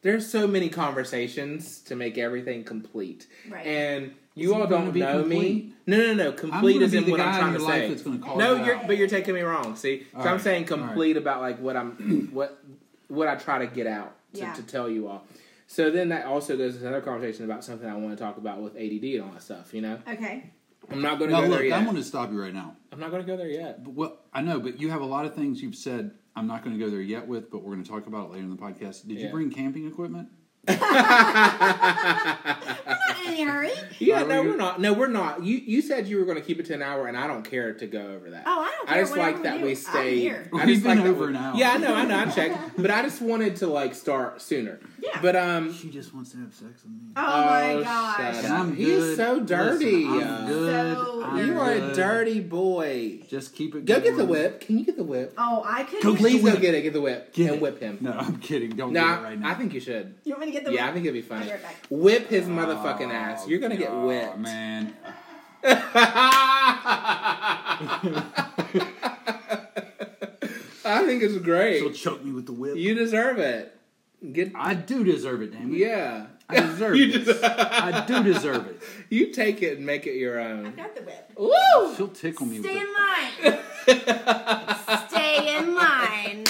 there's so many conversations to make everything complete, Right. and you all don't be know me. No, no, no. Complete is be in the what I'm guy in trying your to life say. that's gonna call no, you you're out. but you're taking me wrong. See, so All I'm saying all right. complete about like what I'm *clears throat* what what I try to get out to, Yeah. to tell you all. So then that also goes to another conversation about something I want to talk about with ADD and all that stuff. You know, Okay. I'm not going to now go look there yet. i'm going to stop you right now I'm not going to go there yet. but what i know but you have a lot of things you've said i'm not going to go there yet with but we're going to talk about it later in the podcast did you bring camping equipment I'm *laughs* *laughs* not in any hurry. Yeah, Are no, we- we're not. No, we're not. You you said you were going to keep it to an hour, and I don't care to go over that. Oh, I don't I just whatever like that do. we I'm stay. here. I We've just been over we- an hour. Yeah, I know, I know. I *laughs* checked, but I just wanted to like start sooner. Yeah. But um, she just wants to have sex with me Oh, my Oh, gosh. And I'm He's good. so dirty. Listen, I'm good. So I'm you are a dirty boy. Just keep it. Go get the whip. Can you get the whip? Oh, I could. Go Please go get it. Get the whip Get and it. whip him. No, I'm kidding. Don't No, do it right now. I think you should. You want me to get the? Yeah, I whip? think it'd be funny. I'll be right back. Whip his motherfucking ass. Oh, You're gonna get wet, man. I think it's great. She'll choke me with the whip. You deserve it. Get I do deserve it, damn it. yeah. I deserve *laughs* it. just- I do deserve it. *laughs* you take it and make it your own. I own. got the whip. Woo! She'll tickle me Stay with in it. line. *laughs* Stay in line.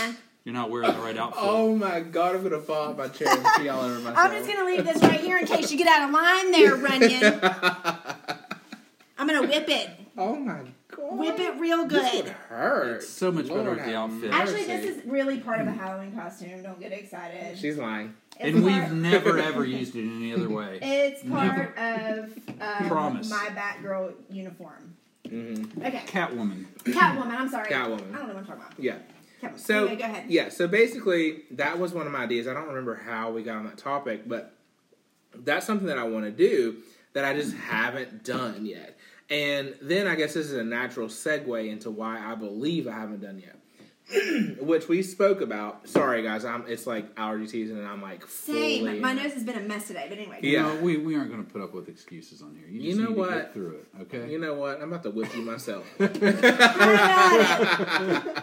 You're not wearing the right outfit. *laughs* Oh my god, I'm gonna fall off my chair and pee all over myself. I'm just gonna leave this right here in case you get out of line, there, Runyon. *laughs* I'm gonna whip it. Oh my god. Whip it real good. This would good. hurt. It's so much better Lord with the have outfit. Actually, this is really part of a Halloween costume. Don't get excited. She's lying. It's and part- we've never *laughs* ever used it in any other way. It's part of um, Promise. my Batgirl uniform. Mm-hmm. Okay, Catwoman. Catwoman. I'm sorry. Catwoman. I don't know what I'm talking about. Yeah. Catwoman. So anyway, go ahead. yeah, so basically that was one of my ideas. I don't remember how we got on that topic, but that's something that I want to do that I just haven't done yet. And then I guess this is a natural segue into why I believe I haven't done yet. *clears throat* Which we spoke about. Sorry guys, I'm it's like allergy season and I'm like Same. fully My nose has been a mess today, but anyway. Yeah. No, we, we aren't going to put up with excuses on here. You, You know need to what? get through it, okay? You know what? I'm about to whip you myself. I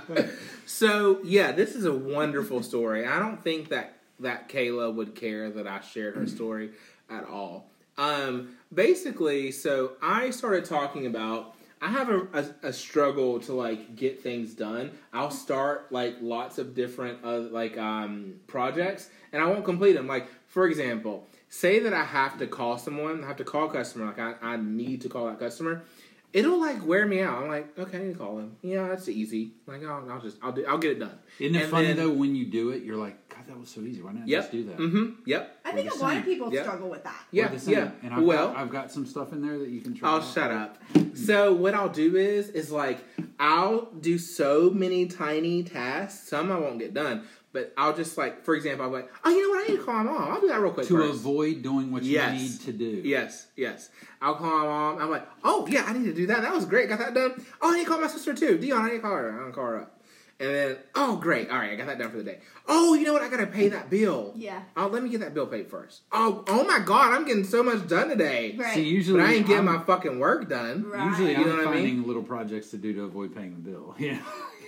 got it. So yeah, this is a wonderful story. I don't think that that Kayla would care that I shared her story at all. Um, basically, so I started talking about. I have a, a, a struggle to like get things done. I'll start like lots of different uh, like um, projects, and I won't complete them. Like for example, say that I have to call someone, I have to call a customer. Like I, I need to call that customer it'll like wear me out. I'm like, okay, I need to call him. Yeah, that's easy. Like, I'll, I'll just, I'll do, I'll get it done. Isn't it And funny then- though when you do it, you're like, God, that was so easy. Why didn't I Yep. just do that? Mm-hmm. Yep. I think We're a the lot same. of people Yep. struggle with that. Yeah. the same. Yeah. And I've well, got, I've got some stuff in there that you can try. I'll out. shut up. So what I'll do is, is like, I'll do so many tiny tasks. Some I won't get done, but I'll just like, for example, I'm like, oh, you know what? I need to call my mom. I'll do that real quick To first. avoid doing what you Yes. need to do. Yes, yes. I'll call my mom. I'm like, oh yeah, I need to do that. That was great. Got that done. Oh, I need to call my sister too. Dion, I need to call her. I'm gonna call her up. And then, oh great, all right, I got that done for the day. Oh, you know what? I gotta pay that bill. Yeah. Oh, let me get that bill paid first. Oh, oh my God, I'm getting so much done today. Right. See, usually But I ain't getting I'm- my fucking work done. Right. Usually, You know I'm what I mean? finding little projects to do to avoid paying the bill. *laughs* Yeah.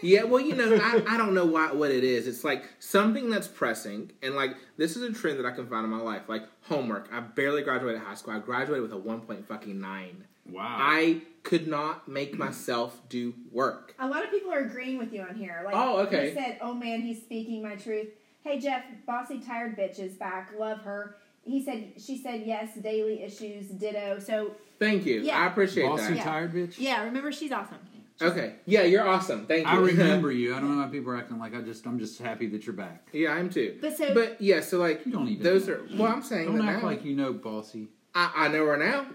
Yeah, well, you know, I, I don't know why, what it is. It's like something that's pressing, and like this is a trend that I can find in my life. Like homework, I barely graduated high school. I graduated with a one point fucking nine. Wow. I could not make myself do work. A lot of people are agreeing with you on here. Like, Oh, okay. He said, "Oh man, he's speaking my truth." Hey Jeff, bossy tired bitch is back. Love her. He said, she said yes. Daily issues, ditto. So Thank you. Yeah. I appreciate Bossy that. Yeah. tired bitch. yeah, remember she's awesome. Okay. Yeah, you're awesome. Thank you. I *laughs* remember you. I don't know why people are acting like I just. I'm just happy that you're back. yeah, I'm too. But so But yeah, so like You don't even. those know. are. Well, I'm saying Don't that act now. like you know, bossy. I, I know her now.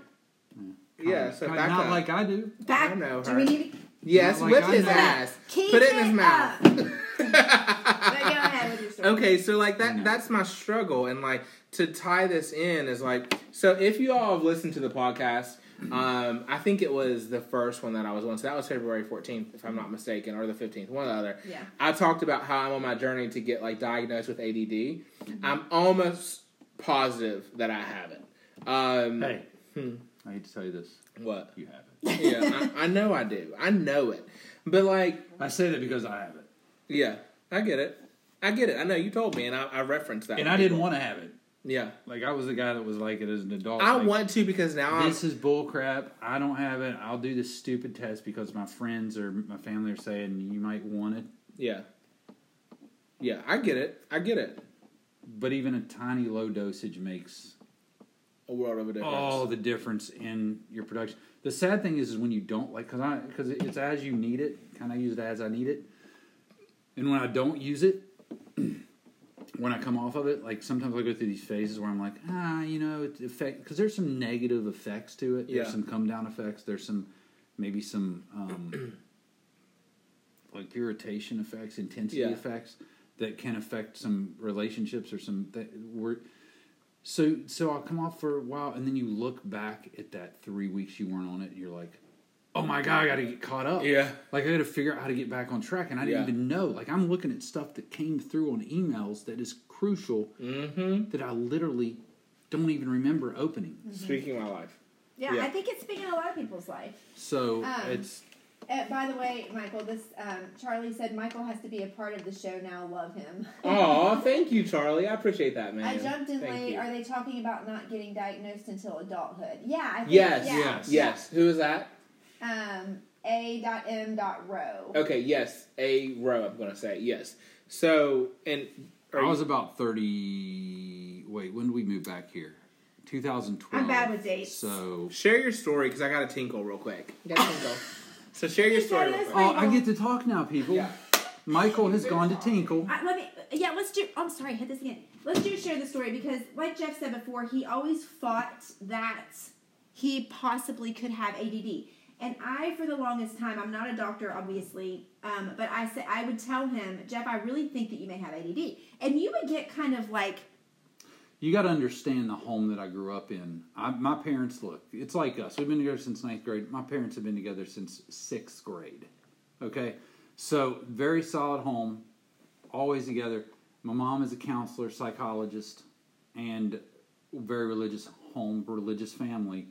Yeah, so back not up. like I do. back. I know her. Do we need to yes, Not like whip I his know. ass. keep Put it in his mouth. up? *laughs* But go ahead with your story. Okay, so like that No. that's my struggle and like to tie this in is like so if you all have listened to the podcast, um I think it was the first one that I was on. So that was February 14th if I'm not mistaken or the 15th, one or the other. Yeah. I talked about how I'm on my journey to get like diagnosed with ADD. Mm-hmm. I'm almost positive that I have it. Um Hey, Hmm. I hate to tell you this. what? You have it. Yeah, I, I know I do. I know it. But like I say that because I have it, yeah, I get it. I get it. I know you told me and I, I referenced that. and to I didn't want to have it. Yeah. Like I was the guy that was like it as an adult. I like, want to because now I'm This is bull crap. I don't have it. I'll do this stupid test because my friends or my family are saying you might want it. Yeah. Yeah, I get it. I get it. But even a tiny low dosage makes A world of a difference. all the difference in your production. The sad thing is, is when you don't like because I because it's as you need it. Kind of use it as I need it. And when I don't use it, *clears throat* when I come off of it, like sometimes I go through these phases where I'm like, ah, you know, it effect because there's some negative effects to it. There's Yeah. some come down effects. There's some maybe some um, *clears throat* like irritation effects, intensity Yeah. effects that can affect some relationships or some that were. So so I'll come off for a while, and then you look back at that three weeks you weren't on it, and you're like, oh my god, I got to get caught up. Yeah. Like I got to figure out how to get back on track, and I didn't Yeah. even know. Like I'm looking at stuff that came through on emails that is crucial Mm-hmm. that I literally don't even remember opening. Speaking my life. Yeah, Yeah. I think it's speaking a lot of people's life. So Um, it's Uh, by the way, Michael, this um, Charlie said Michael has to be a part of the show now. Love him. Oh, *laughs* thank you, Charlie. I appreciate that, man. I jumped in Thank late. you. Are they talking about not getting diagnosed until adulthood? Yeah, I think, Yes, yeah, yes. Yes. Who is that? Um, A. Dot M. Dot Row. Okay, yes. A row, I'm going to say. Yes. So, and. I was you- about thirty. Wait, when did we move back here? 2012. I'm bad with dates. So Share your story because I got to tinkle real quick. Got to tinkle. *laughs* So, share your He story said real quick. oh, I get to talk now, people. Yeah. Michael has gone to Tinkle. I, let me. Yeah, let's do. I'm sorry, hit this again. Let's do share the story because, like Jeff said before, he always thought that he possibly could have ADD. And I, for the longest time, I'm not a doctor, obviously, um, but I said I would tell him, Jeff, I really think that you may have ADD, and you would get kind of like, You got to understand the home that I grew up in. I, my parents look. It's like us. We've been together since ninth grade. My parents have been together since sixth grade. Okay, so very solid home, always together. My mom is a counselor, psychologist, and very religious home, religious family.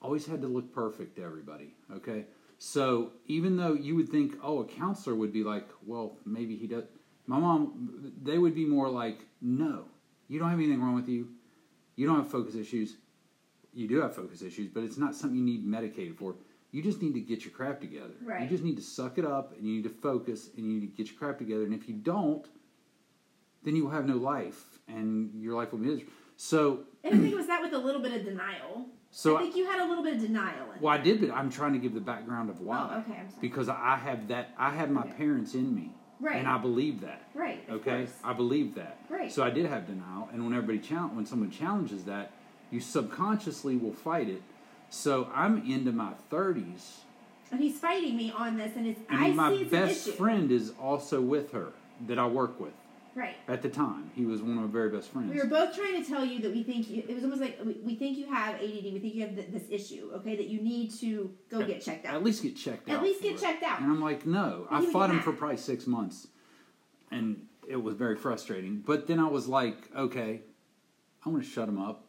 Always had to look perfect to everybody. Okay, so even though you would think, oh, a counselor would be like, well, maybe he does. My mom, they would be more like, no, you don't have anything wrong with you. You don't have focus issues. You do have focus issues, but it's not something you need medicated for. You just need to get your crap together. Right. You just need to suck it up and you need to focus and you need to get your crap together. And if you don't, then you will have no life and your life will be miserable. So, and I think it was that with a little bit of denial. So I think you had a little bit of denial. In well, I did, but I'm trying to give the background of why. Oh, okay, I'm sorry. Because I have that, I have my Okay. parents in me. Right. And I believe that. Right. Okay, course. I believe that. Right. So I did have denial, and when everybody challenge, when someone challenges that, you subconsciously will fight it. So I'm into my thirties, And he's fighting me on this, and it's and I my best friend is also with her that I work with Right. at the time. He was one of my very best friends. We were both trying to tell you that we think you, it was almost like we, we think you have ADD. We think you have th- this issue. Okay, that you need to go get checked out. At least get checked out. At least get checked out. And I'm like, no. And I fought him for probably six months, and it was very frustrating. But then I was like, okay, I'm going to shut him up.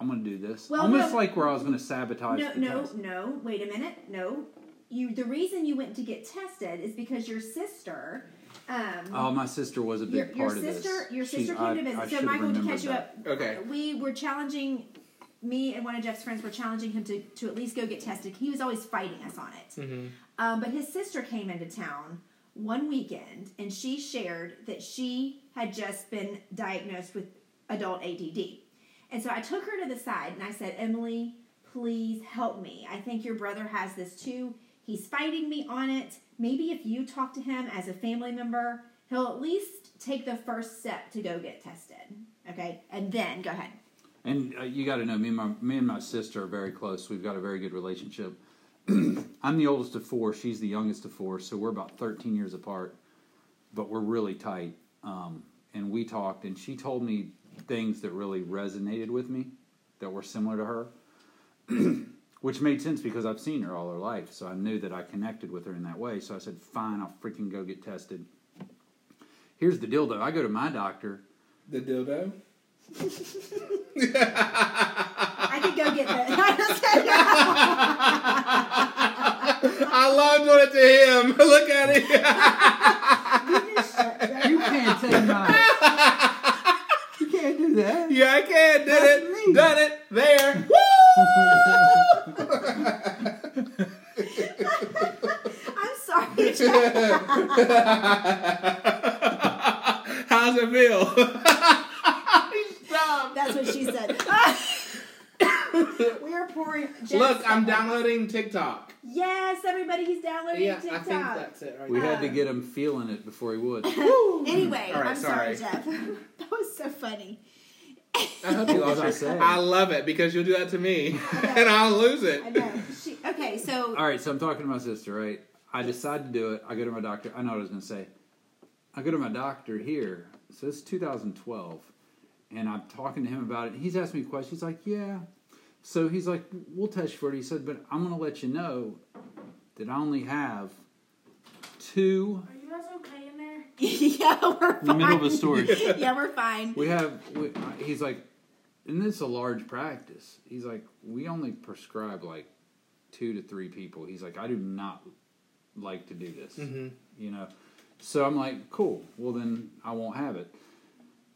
I'm going to do this. Well, Almost no. like where I was going to sabotage. No, no, test. no. Wait a minute. No, you. The reason you went to get tested is because your sister. Um, Oh, my sister was a big your, part your of this. your sister She- sister came I- to I visit. So should have Michael, to catch you that. up, Okay. we were challenging me and one of Jeff's friends were challenging him to, to at least go get tested. He was always fighting us on it. Mm-hmm. Um, but his sister came into town one weekend and she shared that she had just been diagnosed with adult ADD. And so I took her to the side and I said, Emily, please help me. I think your brother has this too. He's fighting me on it. Maybe if you talk to him as a family member, he'll at least take the first step to go get tested. Okay, and then go ahead. And uh, you got to know, me and my me and my sister are very close. We've got a very good relationship. *clears throat* I'm the oldest of four. She's the youngest of four, so we're about 13 years apart. But we're really tight. Um, and we talked, and she told me things that really resonated with me, that were similar to her, *clears throat* which made sense because I've seen her all her life. So I knew that I connected with her in that way. So I said, "Fine, I'll freaking go get tested." Here's the deal, though. I go to my doctor. The dildo. *laughs* I could go get that. *laughs* I loved doing it to him. *laughs* Look at it. You can't take mine. You can't do that. yeah, I can. Did That's it. me. Done it. There. I'm sorry. *laughs* How's it feel? Stop. That's what she said. *laughs* we are pouring. Jeff's Look, I'm downloading TikTok. Yes, everybody, he's downloading Yeah, TikTok. I think that's it right We there. had to get him feeling it before he would. *laughs* Anyway, All right, I'm sorry, sorry. Jeff. that was so funny. I hope you lost was I your- I love it because you'll do that to me, *laughs* and I'll lose it. I know. She, okay, so All right, so I'm talking to my sister, right? I decide to do it. I go to my doctor. I know what I was going to say. I go to my doctor here. So it's 2012. And I'm talking to him about it. He's asking me questions. He's like, yeah. So he's like, we'll test you for it. He said, but I'm going to let you know that I only have two. Are you guys okay in there? *laughs* yeah, we're fine. In the middle of a story. *laughs* yeah, we're fine. We have, we, he's like, and this is a large practice. He's like, we only prescribe like two to three people. He's like, I do not like to do this, Mhm. you know. So I'm like, cool. Well, then I won't have it.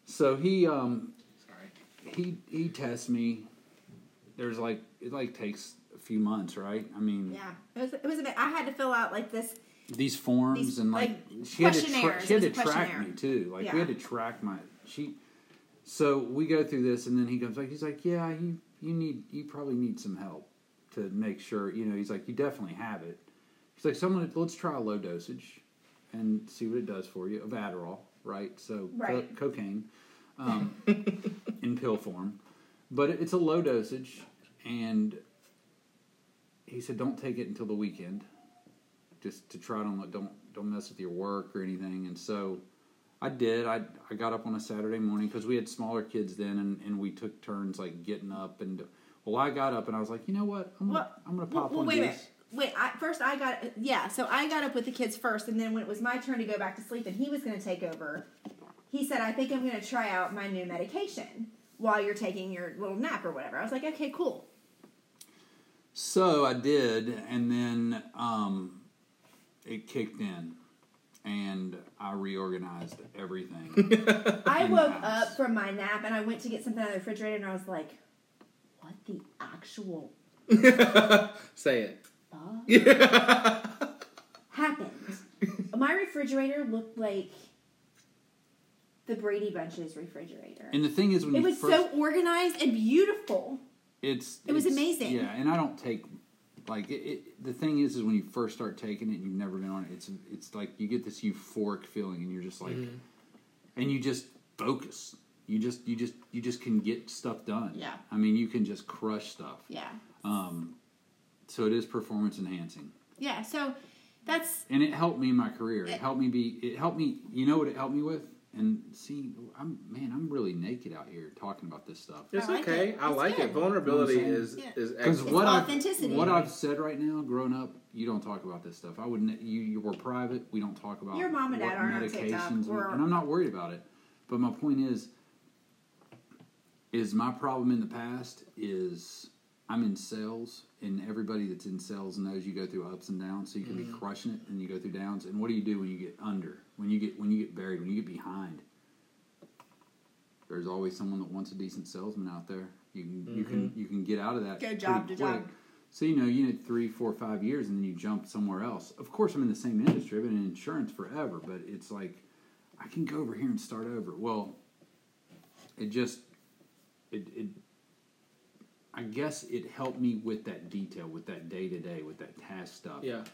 So he, um, Sorry. he, he tests me. There's like, it like takes a few months, right? I mean, Yeah, it was. It was. A bit, I had to fill out like this. These forms These, and like, like, she had to tra- she had to track me too. Like Yeah. we had to track my she. So we go through this, and then he comes like he's like, yeah, you you need you probably need some help to make sure you know. He's like, you definitely have it. He's like, someone let's try a low dosage and see what it does for you of Adderall, right? So co- cocaine um, *laughs* in pill form, but it's a low dosage, and he said, don't take it until the weekend just to try to don't don't mess with your work or anything. And so I did. I I got up on a Saturday morning because we had smaller kids then, and, and we took turns like getting up and. Well, I got up and I was like, you know what? I'm gonna Well, I'm gonna pop well, one wait a Wait, I, first I got yeah. So I got up with the kids first, and then when it was my turn to go back to sleep, and he was going to take over, he said, "I think I'm going to try out my new medication while you're taking your little nap or whatever." I was like, "Okay, cool." So I did, and then um, it kicked in, and I reorganized everything. *laughs* I woke up from my nap and I went to get something out of the refrigerator, and I was like, "What the actual *laughs* Say it. fuck happened?" *laughs* my refrigerator looked like the Brady Bunch's refrigerator. and the thing is, when It you was first, so organized and beautiful. it's it was it's- amazing. Yeah, and I don't take like it, it, the thing is, is when you first start taking it, and you've never been on it. It's it's like you get this euphoric feeling, and you're just like, and you just focus. You just you just you just can get stuff done. Yeah. I mean, you can just crush stuff. Yeah. Um, so it is performance enhancing. Yeah. So that's and it helped me in my career. It helped me be. It helped me. You know what it helped me with? And see, I'm man, I'm really naked out here talking about this stuff. It's I like okay. it. I It's like good. it. Vulnerability You know is saying? is Because excellent. what I've, what I've said right now, growing up, you don't talk about this stuff. I wouldn't. You you were private. We don't talk about Your mom and dad aren't on TikTok. medications, and, and I'm not worried about it. But my point is, is my problem in the past is I'm in sales, and everybody that's in sales knows you go through ups and downs. So you can be mm-hmm. crushing it, and you go through downs. And what do you do when you get under? When you get when you get buried? When you get behind? There's always someone that wants a decent salesman out there. You can you can mm-hmm. you can get out of that. Go pretty job to quick. job. So you know, you need three, four, five years, and then you jump somewhere else. Of course, I'm in the same industry. I've been in insurance forever, but it's like I can go over here and start over. Well, it just it, it I guess it helped me with that detail, with that day to day, with that task stuff. Yeah.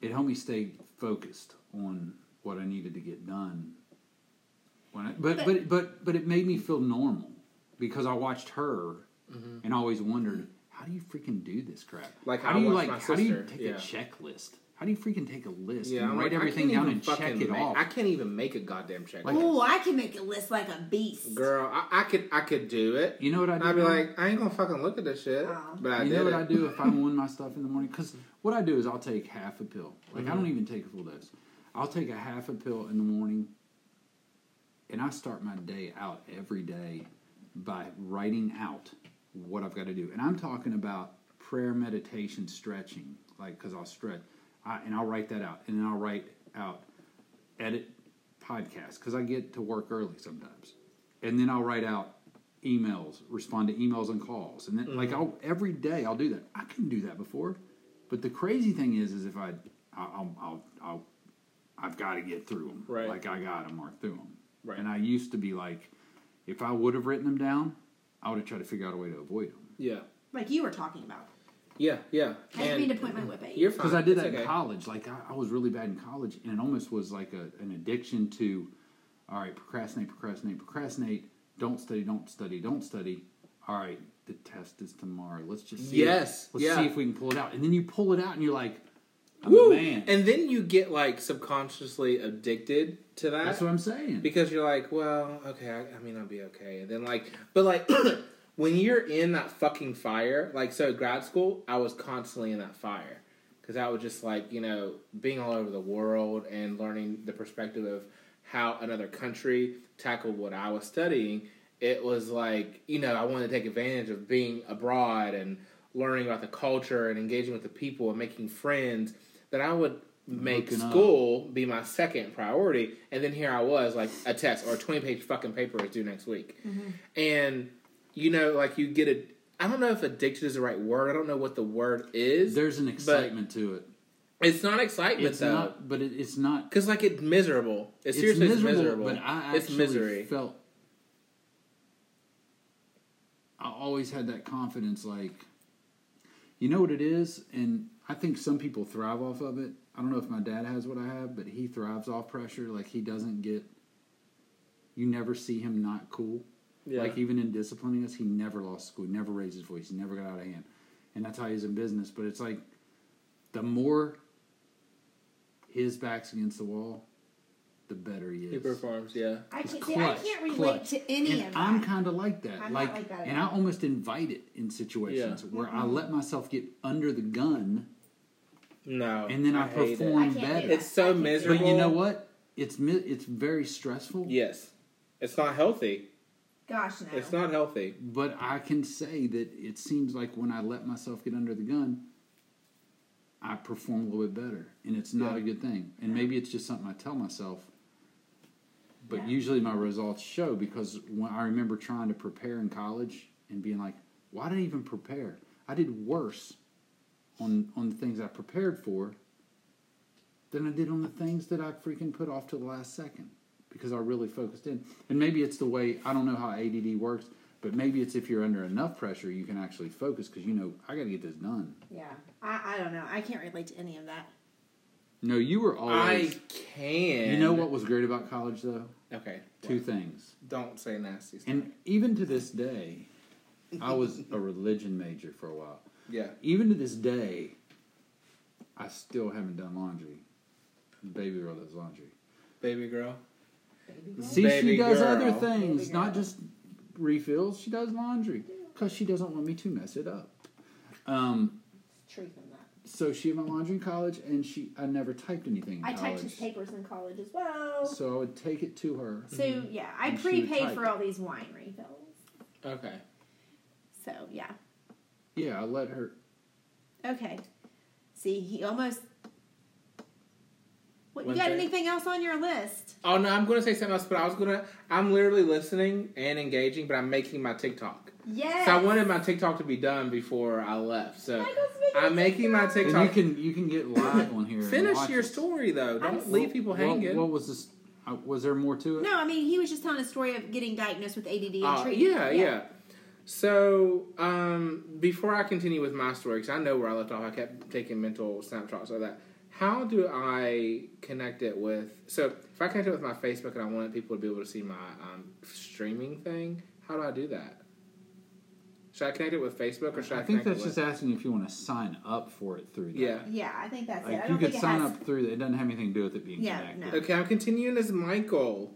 It helped me stay focused on what I needed to get done. When I, but, but but but it made me feel normal because I watched her and always wondered how do you freaking do this crap? Like how I do you like how do you take yeah. a checklist? How do you freaking take a list Yeah, and I'm write like, everything down and check it make- off? I can't even make a goddamn check. Like- Oh, I can make a list like a beast. Girl, I, I could I could do it. you know what I do? I'd be like, I ain't gonna fucking look at this shit. Oh. But I you did know what it. I do if I'm *laughs* on my stuff in the morning? Because what I do is I'll take half a pill. Like I mm-hmm. don't even take a full dose. I'll take a half a pill in the morning, and I start my day out every day by writing out what I've got to do. And I'm talking about prayer, meditation, stretching. Like because I'll stretch, I, and I'll write that out, and then I'll write out edit podcast because I get to work early sometimes, and then I'll write out emails, respond to emails and calls, and then mm-hmm. like I'll every day I'll do that. I couldn't do that before, but the crazy thing is, is if I I'll I'll, I'll I've got to get through them. Right. Like I got to mark through them. Right. And I used to be like, if I would have written them down, I would have tried to figure out a way to avoid them. Yeah, Like you were talking about. Yeah, yeah. I didn't mean to point my whip at you. You're fine. Because I did It's that okay. in college. Like I, I was really bad in college, and it almost was like a, an addiction to, all right, procrastinate, procrastinate, procrastinate. Don't study, don't study, don't study. All right, the test is tomorrow. Let's just see. Yes, let's yeah. see if we can pull it out. And then you pull it out, and you're like, I'm Woo! a man. And then you get like subconsciously addicted to that. That's what I'm saying. because you're like, well, okay, I, I mean, I'll be okay. And then like, but like, *clears throat* when you're in that fucking fire, like, so grad school, I was constantly in that fire because I was just like, you know, being all over the world and learning the perspective of how another country tackled what I was studying. It was like, you know, I wanted to take advantage of being abroad and learning about the culture and engaging with the people and making friends that I would make Hooking up. school be my second priority. And then here I was, like a test or a 20 page fucking paper is due next week. Mm-hmm. And, you know, like you get a, I don't know if addicted is the right word. I don't know what the word is. There's an excitement to it. it's not excitement It's though. not, but it, it's not. Because like it's miserable. It's, It's seriously miserable, it's miserable. but I it's actually misery. felt. I always had that confidence, like, you know what it is, and I think some people thrive off of it. I don't know if my dad has what I have, but he thrives off pressure. Like he doesn't get. You never see him not cool. Yeah. Like even in disciplining us, he never lost school. He never raised his voice. He never got out of hand, and that's how he's in business. But it's like, the more his back's against the wall, the better he is. he performs, yeah. I can't, clutch, I can't relate clutch. to any and of that. I'm kind of like that. I'm not like, like that at and I almost invite it in situations Yeah. where I let myself get under the gun, No. and then I, hate it. perform I better. It's so I can't do that. miserable. But you know what? It's mi- it's very stressful. Yes. It's not healthy. Gosh, no. It's not healthy. But I can say that it seems like when I let myself get under the gun, I perform a little bit better, and it's not Yeah. a good thing. And maybe it's just something I tell myself. But Yeah. usually my results show because when I remember trying to prepare in college and being like, "Why did I even prepare? I did worse on on the things I prepared for than I did on the things that I freaking put off to the last second because I really focused in. And maybe it's the way I don't know how ADD works, but maybe it's if you're under enough pressure, you can actually focus because you know I got to get this done. yeah. I, I don't know. I can't relate to any of that. No, you were always. I can. you know what was great about college though? Okay. Two things. Don't say nasty stuff. And even to this day, I was a religion major for a while. yeah. Even to this day, I still haven't done laundry. Baby girl does laundry. Baby girl. See, Baby she does girl. other things, not just refills. She does laundry because she doesn't want me to mess it up. Um, Truth in that. so she went laundry in college, and she I never typed anything in I typed his papers in college as well. So, So I would take it to her. So yeah, I And she would prepaid for all these wine refills. Okay. So yeah. Yeah, I let her. Okay. See, he almost. What, you got thing. anything else on your list? Oh no, I'm gonna say something else, but I was gonna. I'm literally listening and engaging, but I'm making my TikTok. Yes. So I wanted my TikTok to be done before I left. So Michael's I'm a making my TikTok. And you can you can get live on here. Finish your it. story though. Don't I'm- leave people What- hanging. What, was this? Uh, was there more to it? No, I mean he was just telling a story of getting diagnosed with ADD and Uh, treating. yeah, it. yeah. So um, before I continue with my story, because I know where I left off, I kept taking mental snapshots of that. How do I connect it with? So if I connect it with my Facebook and I want people to be able to see my um, streaming thing, how do I do that? Should I connect it with Facebook or should I? I think that's it just with, asking if you want to sign up for it through that. yeah. Yeah, I think that's it. I Like you don't could think it sign has. up through that. It doesn't have anything to do with it being Yeah, connected. no. Okay, I'm continuing as Michael.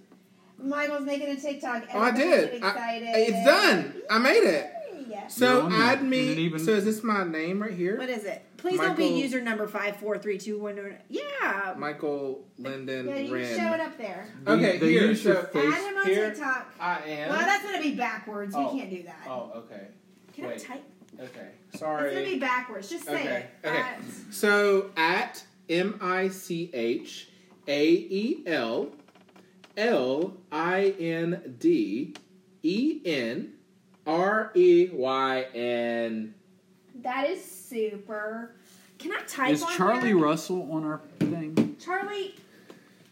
Michael's making a TikTok. Oh, I did. getting I- excited. it's done. I made it. Yay. So You're on there. add me. even- so is this my name right here? What is it? Please don't be user number five four three two one. Yeah. Michael Linden Yeah, you Wren. can show it up there. Okay, the here, so- face- Add him on here. TikTok. I am. Well, that's gonna be backwards. Oh. We can't do that. oh, okay. Can I type? Okay. Sorry. It's gonna be backwards. Just say Okay, it. okay. At- So at M I C H A E L L I N D E N R E Y N. that is super. Can I type Is on Charlie here? Russell on our thing? Charlie,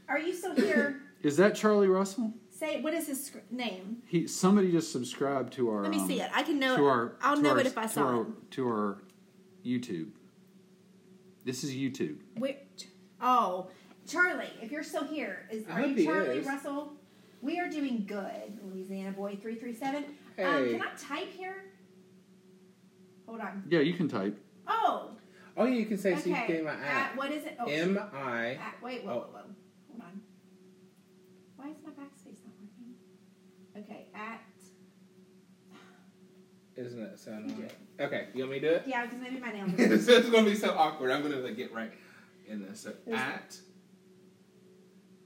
are you still here? *coughs* Is that Charlie Russell? Say what is his sc- name? He somebody just subscribed to our. Let me um, see it. I can know. To it. our. I'll to know our- it if I to saw our, it. To our YouTube. This is YouTube. Wait. Oh, Charlie, if you're still here, is I are hope you Charlie is. Russell? We are doing good, Louisiana boy three three seven. Um, can I type here? Hold on. Yeah, you can type. Oh, Oh, yeah, you can say so you okay. get my At, at. what is it? Oh, M I. at, wait, whoa, oh. whoa, whoa. Hold on. Why is my backspace not working? Okay, at. Isn't it so annoying? Okay, you want me to do it? Yeah, because maybe my nails. *laughs* Are it's it's gonna be so awkward. I'm gonna like get right in this. So There's- at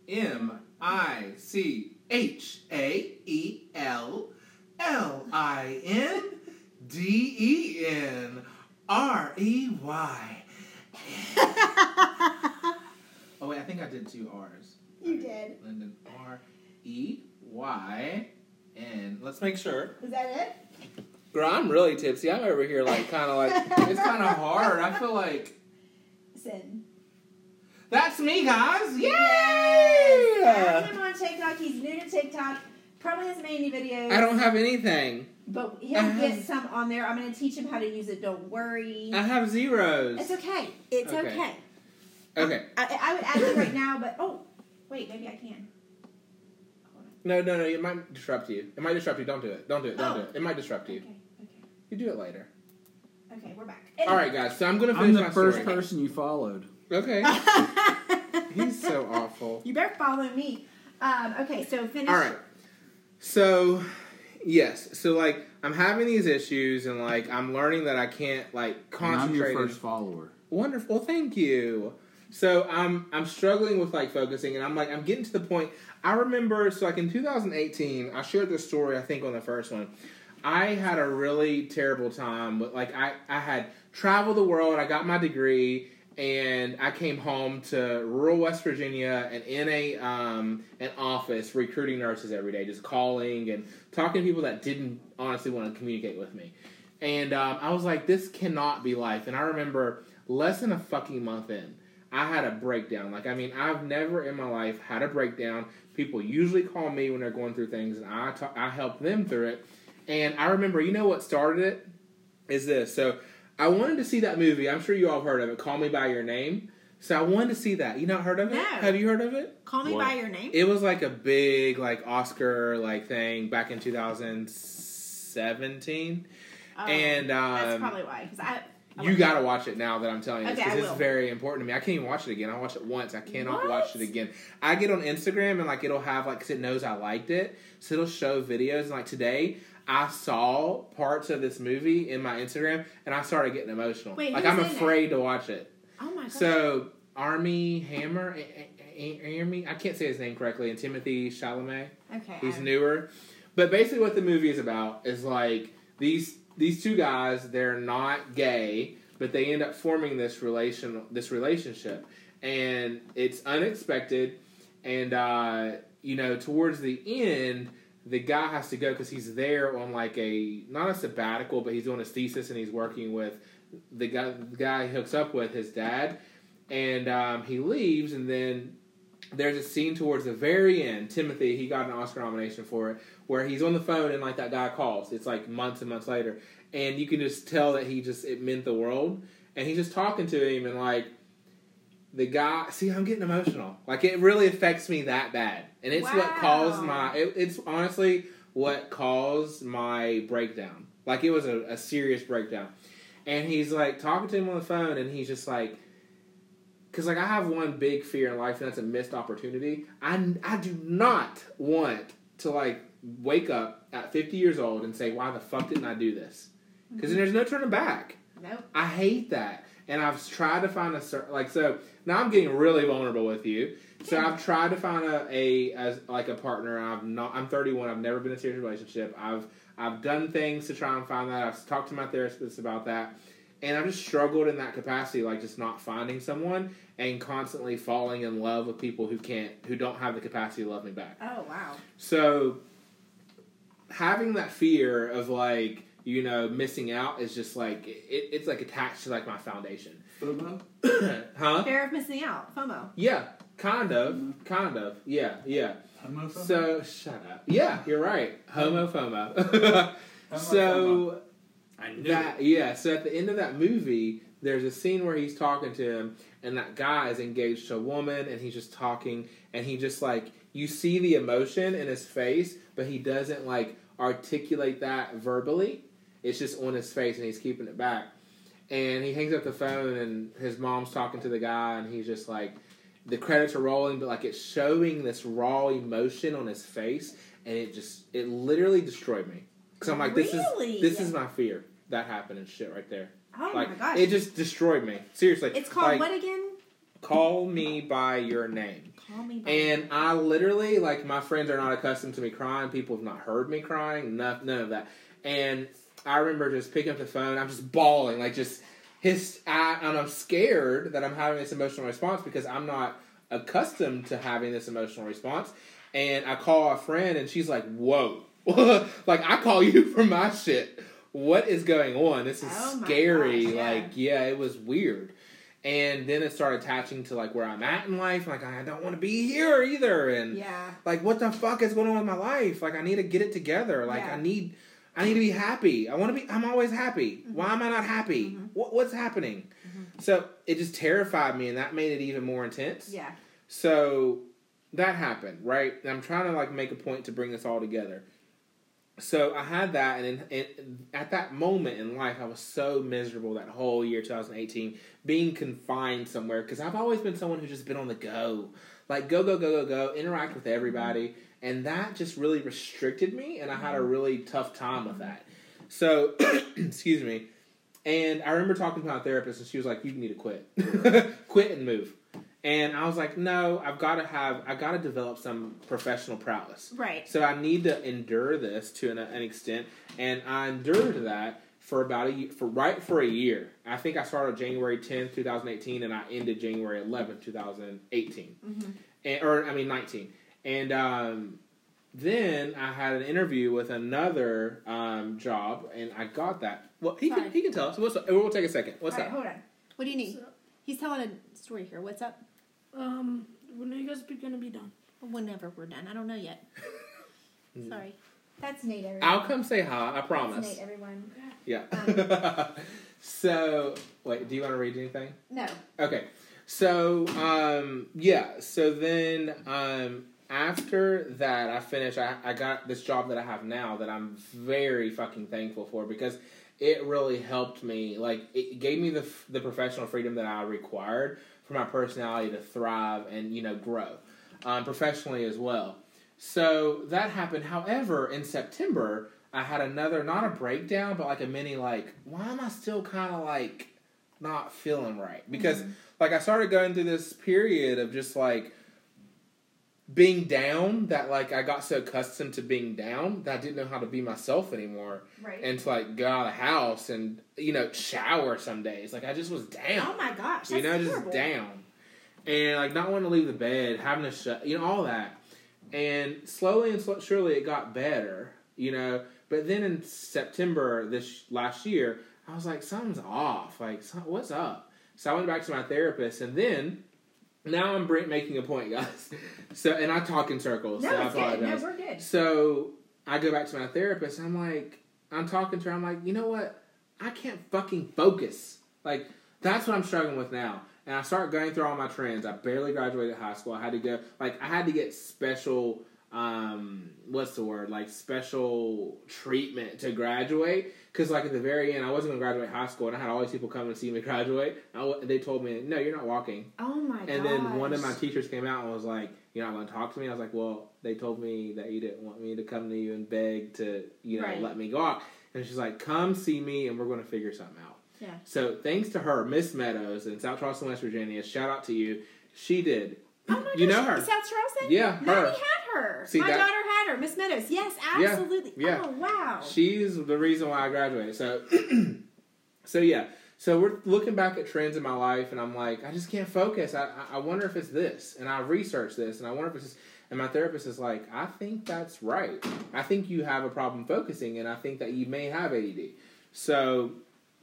M I C H A E L L I N D E N R E Y. *laughs* Oh wait, I think I did two R's. You did. Lyndon R E Y N. Let's make sure. Is that it? Girl, I'm really tipsy. I'm over here like kind of like *laughs* it's kind of hard. I feel like Sin. that's me, guys. Yay! Add him on TikTok. He's new to TikTok. Probably hasn't made any videos. I don't have anything. But he'll I get some on there. I'm going to teach him how to use it. Don't worry. I have zeros. It's okay. It's Okay. okay. Okay. I, I would add it right now, but oh, wait, maybe I can. Hold on. No, no, no. It might disrupt you. It might disrupt you. Don't do it. Don't do it. Don't Oh. do it. It might disrupt you. Okay, okay, You do it later. okay. We're back. All right, guys. So I'm gonna finish I'm finish the my first story. person you followed. Okay. *laughs* He's so awful. you better follow me. Um, okay, so finish. All right. So, yes. So like I'm having these issues, and like I'm learning that I can't like And I'm your first follower. Wonderful, thank you. So I'm I'm struggling with like focusing, and I'm like I'm getting to the point. I remember so like in 2018, I shared this story I think on the first one. I had a really terrible time. With, like I I had traveled the world. I got my degree, and I came home to rural West Virginia and in a um an office recruiting nurses every day, just calling and talking to people that didn't honestly want to communicate with me. And um, I was like, this cannot be life. And I remember less than a fucking month in, I had a breakdown. Like, I mean, I've never in my life had a breakdown. People usually call me when they're going through things, and I ta- I help them through it. And I remember, you know what started it? Is this. So I wanted to see that movie. I'm sure you all heard of it, Call Me By Your Name. So I wanted to see that. You not heard of it? No. Have you heard of it? Call me What? by your name. It was like a big like Oscar like thing back in 2017. Oh, and that's um, probably why. Because I. I you gotta watch it now that I'm telling you this Okay, I because it's very important to me. I can't even watch it again. I watched it once. I cannot What? watch it again. I get on Instagram and like it'll have like because it knows I liked it, so it'll show videos. And like today, I saw parts of this movie in my Instagram and I started getting emotional. Wait, like I'm in it? afraid to watch it. Oh my god. So Armie Hammer, Armie, I can't say his name correctly, and Timothy Chalamet. okay. He's newer, but basically what the movie is about is like these these two guys. They're not gay, but they end up forming this relation this relationship, and it's unexpected. And uh, you know, towards the end, the guy has to go because he's there on like a not a sabbatical, but he's doing his thesis and he's working with the guy. The guy hooks up with his dad, and um, he leaves, and then there's a scene towards the very end. Timothy, he got an Oscar nomination for it, where he's on the phone and like that guy calls. It's like months and months later, and you can just tell that he just it meant the world, and he's just talking to him and like the guy. See, I'm getting emotional. Like it really affects me that bad, and it's what caused my. It, it's honestly what caused my breakdown. Like it was a, a serious breakdown, and he's like talking to him on the phone, and he's just like. Because like I have one big fear in life, and that's a missed opportunity. I I do not want to like wake up at 50 years old and say, "Why the fuck didn't I do this?" Mm-hmm. Because then there's no turning back. Nope. I hate that, and I've tried to find a like so. Now I'm getting really vulnerable with you. So I've tried to find a, a as like a partner. I've not. I'm 31. I've never been in a serious relationship. I've I've done things to try and find that. I've talked to my therapist about that, and I've just struggled in that capacity, like just not finding someone and constantly falling in love with people who can't, who don't have the capacity to love me back. Oh wow. So having that fear of like you know missing out is just like it, it's like attached to like my foundation. FOMO? *coughs* huh? Fear of missing out. FOMO. Yeah, kind of, mm-hmm. kind of. Yeah, yeah. Homo FOMO? So shut up. Yeah, you're right. Homo FOMO. *laughs* so I knew that yeah. So at the end of that movie, there's a scene where he's talking to him, and that guy is engaged to a woman, and he's just talking, and he just like you see the emotion in his face, but he doesn't like articulate that verbally. It's just on his face, and he's keeping it back. And he hangs up the phone, and his mom's talking to the guy, and he's just like, the credits are rolling, but like it's showing this raw emotion on his face, and it just it literally destroyed me. Because I'm like, this Really? is this is my fear that happened and shit right there. Oh like my gosh. it just destroyed me. Seriously, it's called like, what again? Call me by your name. Call me. By And I literally, like, my friends are not accustomed to me crying. People have not heard me crying. None, none of that. And I remember just picking up the phone. I'm just bawling, like, just his. I, and I'm scared that I'm having this emotional response because I'm not accustomed to having this emotional response. And I call a friend, and she's like, "Whoa!" *laughs* like I call you for my shit. What is going on? This is Oh scary. gosh, yeah. Like, yeah, it was weird. And then it started attaching to like where I'm at in life. Like I don't want to be here either. And yeah. like what the fuck is going on with my life? Like I need to get it together. Like Yeah. I need I need to be happy. I want to be I'm always happy. Mm-hmm. Why am I not happy? Mm-hmm. What, what's happening? Mm-hmm. So it just terrified me and that made it even more intense. Yeah. So that happened, right? And I'm trying to like make a point to bring this all together. So I had that, and, in, and at that moment in life, I was so miserable that whole year, 2018, being confined somewhere because I've always been someone who's just been on the go, like go go go go go, interact with mm-hmm. everybody, and that just really restricted me, and I had a mm-hmm. really tough time with that. So, *clears throat* excuse me. And I remember talking to my therapist, and she was like, "You need to quit, *laughs* quit and move." And I was like, "No, I've got to have, I've got to develop some professional prowess." Right. So I need to endure this to an, an extent, and I endured that for about a ye- for right for a year. I think I started January tenth, two thousand eighteen, and I ended January eleventh, two thousand eighteen, mm-hmm. and or I mean nineteen. And um, then I had an interview with another um, job, and I got that. Well, he can, he can tell us. What's up? We'll take a second. What's All right, up? hold on. What do you need? So- He's telling a story here. What's up? Um, when are you guys gonna be done? Whenever we're done. I don't know yet. *laughs* Sorry. That's Nate, everyone. I'll come say hi. I That's promise. Nate, everyone. Yeah. *laughs* so, wait. Do you want to read anything? No. Okay. So, um, yeah. So then, um, after that, I finished. I, I got this job that I have now that I'm very fucking thankful for because it really helped me. Like, it gave me the the professional freedom that I required for my personality to thrive and you know grow um, professionally as well. So that happened. However, in September, I had another not a breakdown, but like a mini like, why am I still kind of like not feeling right? Because like I started going through this period of just like being down that like I got so accustomed to being down that I didn't know how to be myself anymore Right. and to like go out of the house and you know shower some days like I just was down oh my gosh. That's you know, horrible. just down, and like not wanting to leave the bed, having to shut, you know, all that. And slowly and sl- surely, it got better, you know. But then in September this last year, I was like, something's off. Like, what's up? So I went back to my therapist, and then now I'm making a point, guys. *laughs* So, and I talk in circles. No, so I it's good. No, we're good. So I go back to my therapist I'm like, I'm talking to her. I'm like, you know what? I can't fucking focus. Like that's what I'm struggling with now. and I start going through all my trends. I barely graduated high school. I had to go like I had to get special um what's the word like special treatment to graduate because like at the very end I wasn't going to graduate high school and I had all these people come and see me *laughs* graduate. I they told me no, you're not walking. Oh my And then one of my teachers came out and was like, "You're not going to talk to me." I was like, "Well, they told me that you didn't want me to come to you and beg to, you know, Right. let me go out." And she's like, "Come see me, and we're going to figure something out." Yeah. So thanks to her, Miss Meadows in South Charleston, West Virginia. Shout out to you. She did. Oh my You gosh, know her. South Charleston? Yeah, Maddie her. had her. See my that? daughter Miss Meadows. Yes, absolutely. yeah. Oh wow. She's the reason why I graduated. So, *clears throat* so yeah. So we're looking back at trends in my life, and I'm like, I just can't focus. I, I- I wonder if it's this, and I researched this, and I wonder if it's this. And my therapist is like, I think that's right. I think you have a problem focusing, and I think that you may have ADD. So,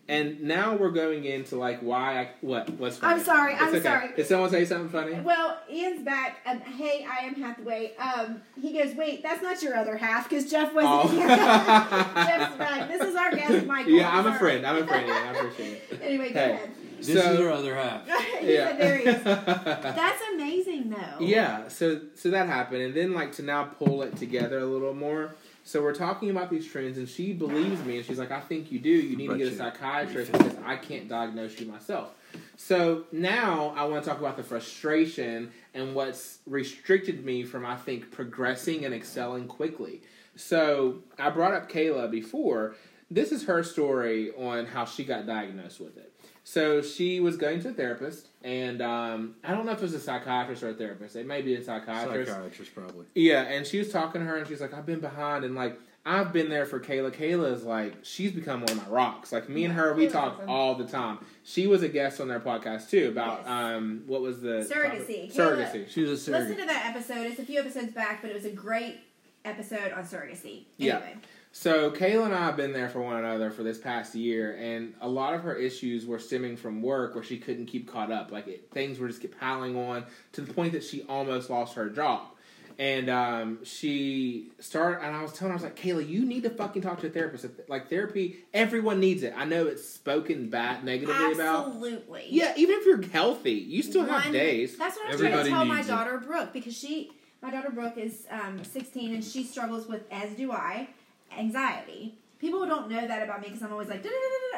and now we're going into like why I what what's funny? I'm sorry, It's I'm okay. sorry. Did someone say something funny? Well, Ian's back. Um, hey, I am Hathaway. Um, he goes, wait, that's not your other half because Jeff wasn't Oh. here. *laughs* Jeff's back. This is our guest, *laughs* Michael. yeah, I'm a friend. I'm a friend. Yeah, I appreciate it. *laughs* Anyway, go ahead. This is her other half. he said, there he is. That's amazing, though. Yeah, so so that happened, and then like to now pull it together a little more. So we're talking about these trends, and she believes me, and she's like, "I think you do. You need to get a psychiatrist because I can't diagnose you myself." So now I want to talk about the frustration and what's restricted me from, I think, progressing and excelling quickly. So I brought up Kayla before. This is her story on how she got diagnosed with it. So she was going to a therapist, and um, I don't know if it was a psychiatrist or a therapist. It may be a psychiatrist. Psychiatrist, probably. Yeah, and she was talking to her, and she's like, "I've been behind," and like I've been there for Kayla. Kayla is like she's become one of my rocks. Like me and her, we talk all the time. She was a guest on their podcast too about Yes. um what was the Surrogacy. topic? Surrogacy. She was a surrogate. Listen to that episode. It's a few episodes back, but it was a great episode on surrogacy. Yeah. Anyway. So Kayla and I have been there for one another for this past year, and a lot of her issues were stemming from work where she couldn't keep caught up. Like it, things were just get piling on to the point that she almost lost her job. And um, she started, and I was telling her, I was like, Kayla, you need to fucking talk to a therapist. Like therapy, everyone needs it. I know it's spoken bad negatively about. Absolutely. Yeah, even if you're healthy, you still have days. That's what I was trying to tell my needs it. daughter Brooke because she, my daughter Brooke is um, 16 and she struggles with, as do I, anxiety. People don't know that about me because I'm always like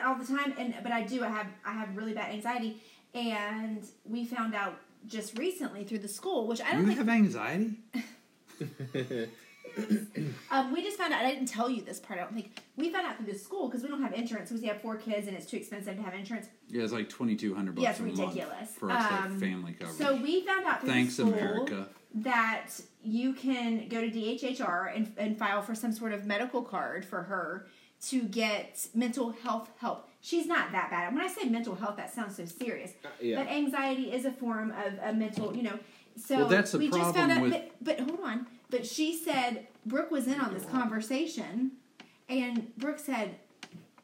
all the time, and but I do. I have I have really bad anxiety, and we found out just recently through the school, which I don't You think have anxiety? *laughs* *laughs* Um, we just found out. I didn't tell you this part. I don't think we found out through the school because we don't have insurance because we have four kids and it's too expensive to have insurance. Yeah, it's like twenty two hundred bucks Yeah, it's a ridiculous. month for us to have Um, family coverage. So we found out through Thanks, the school America. That you can go to DHHR and, and file for some sort of medical card for her to get mental health help. She's not that bad. When I say mental health, that sounds so serious. Uh, yeah. But anxiety is a form of a mental, you know. So Well, that's the we just found out. with- But, but hold on. But she said Brooke was in on this conversation, and Brooke said,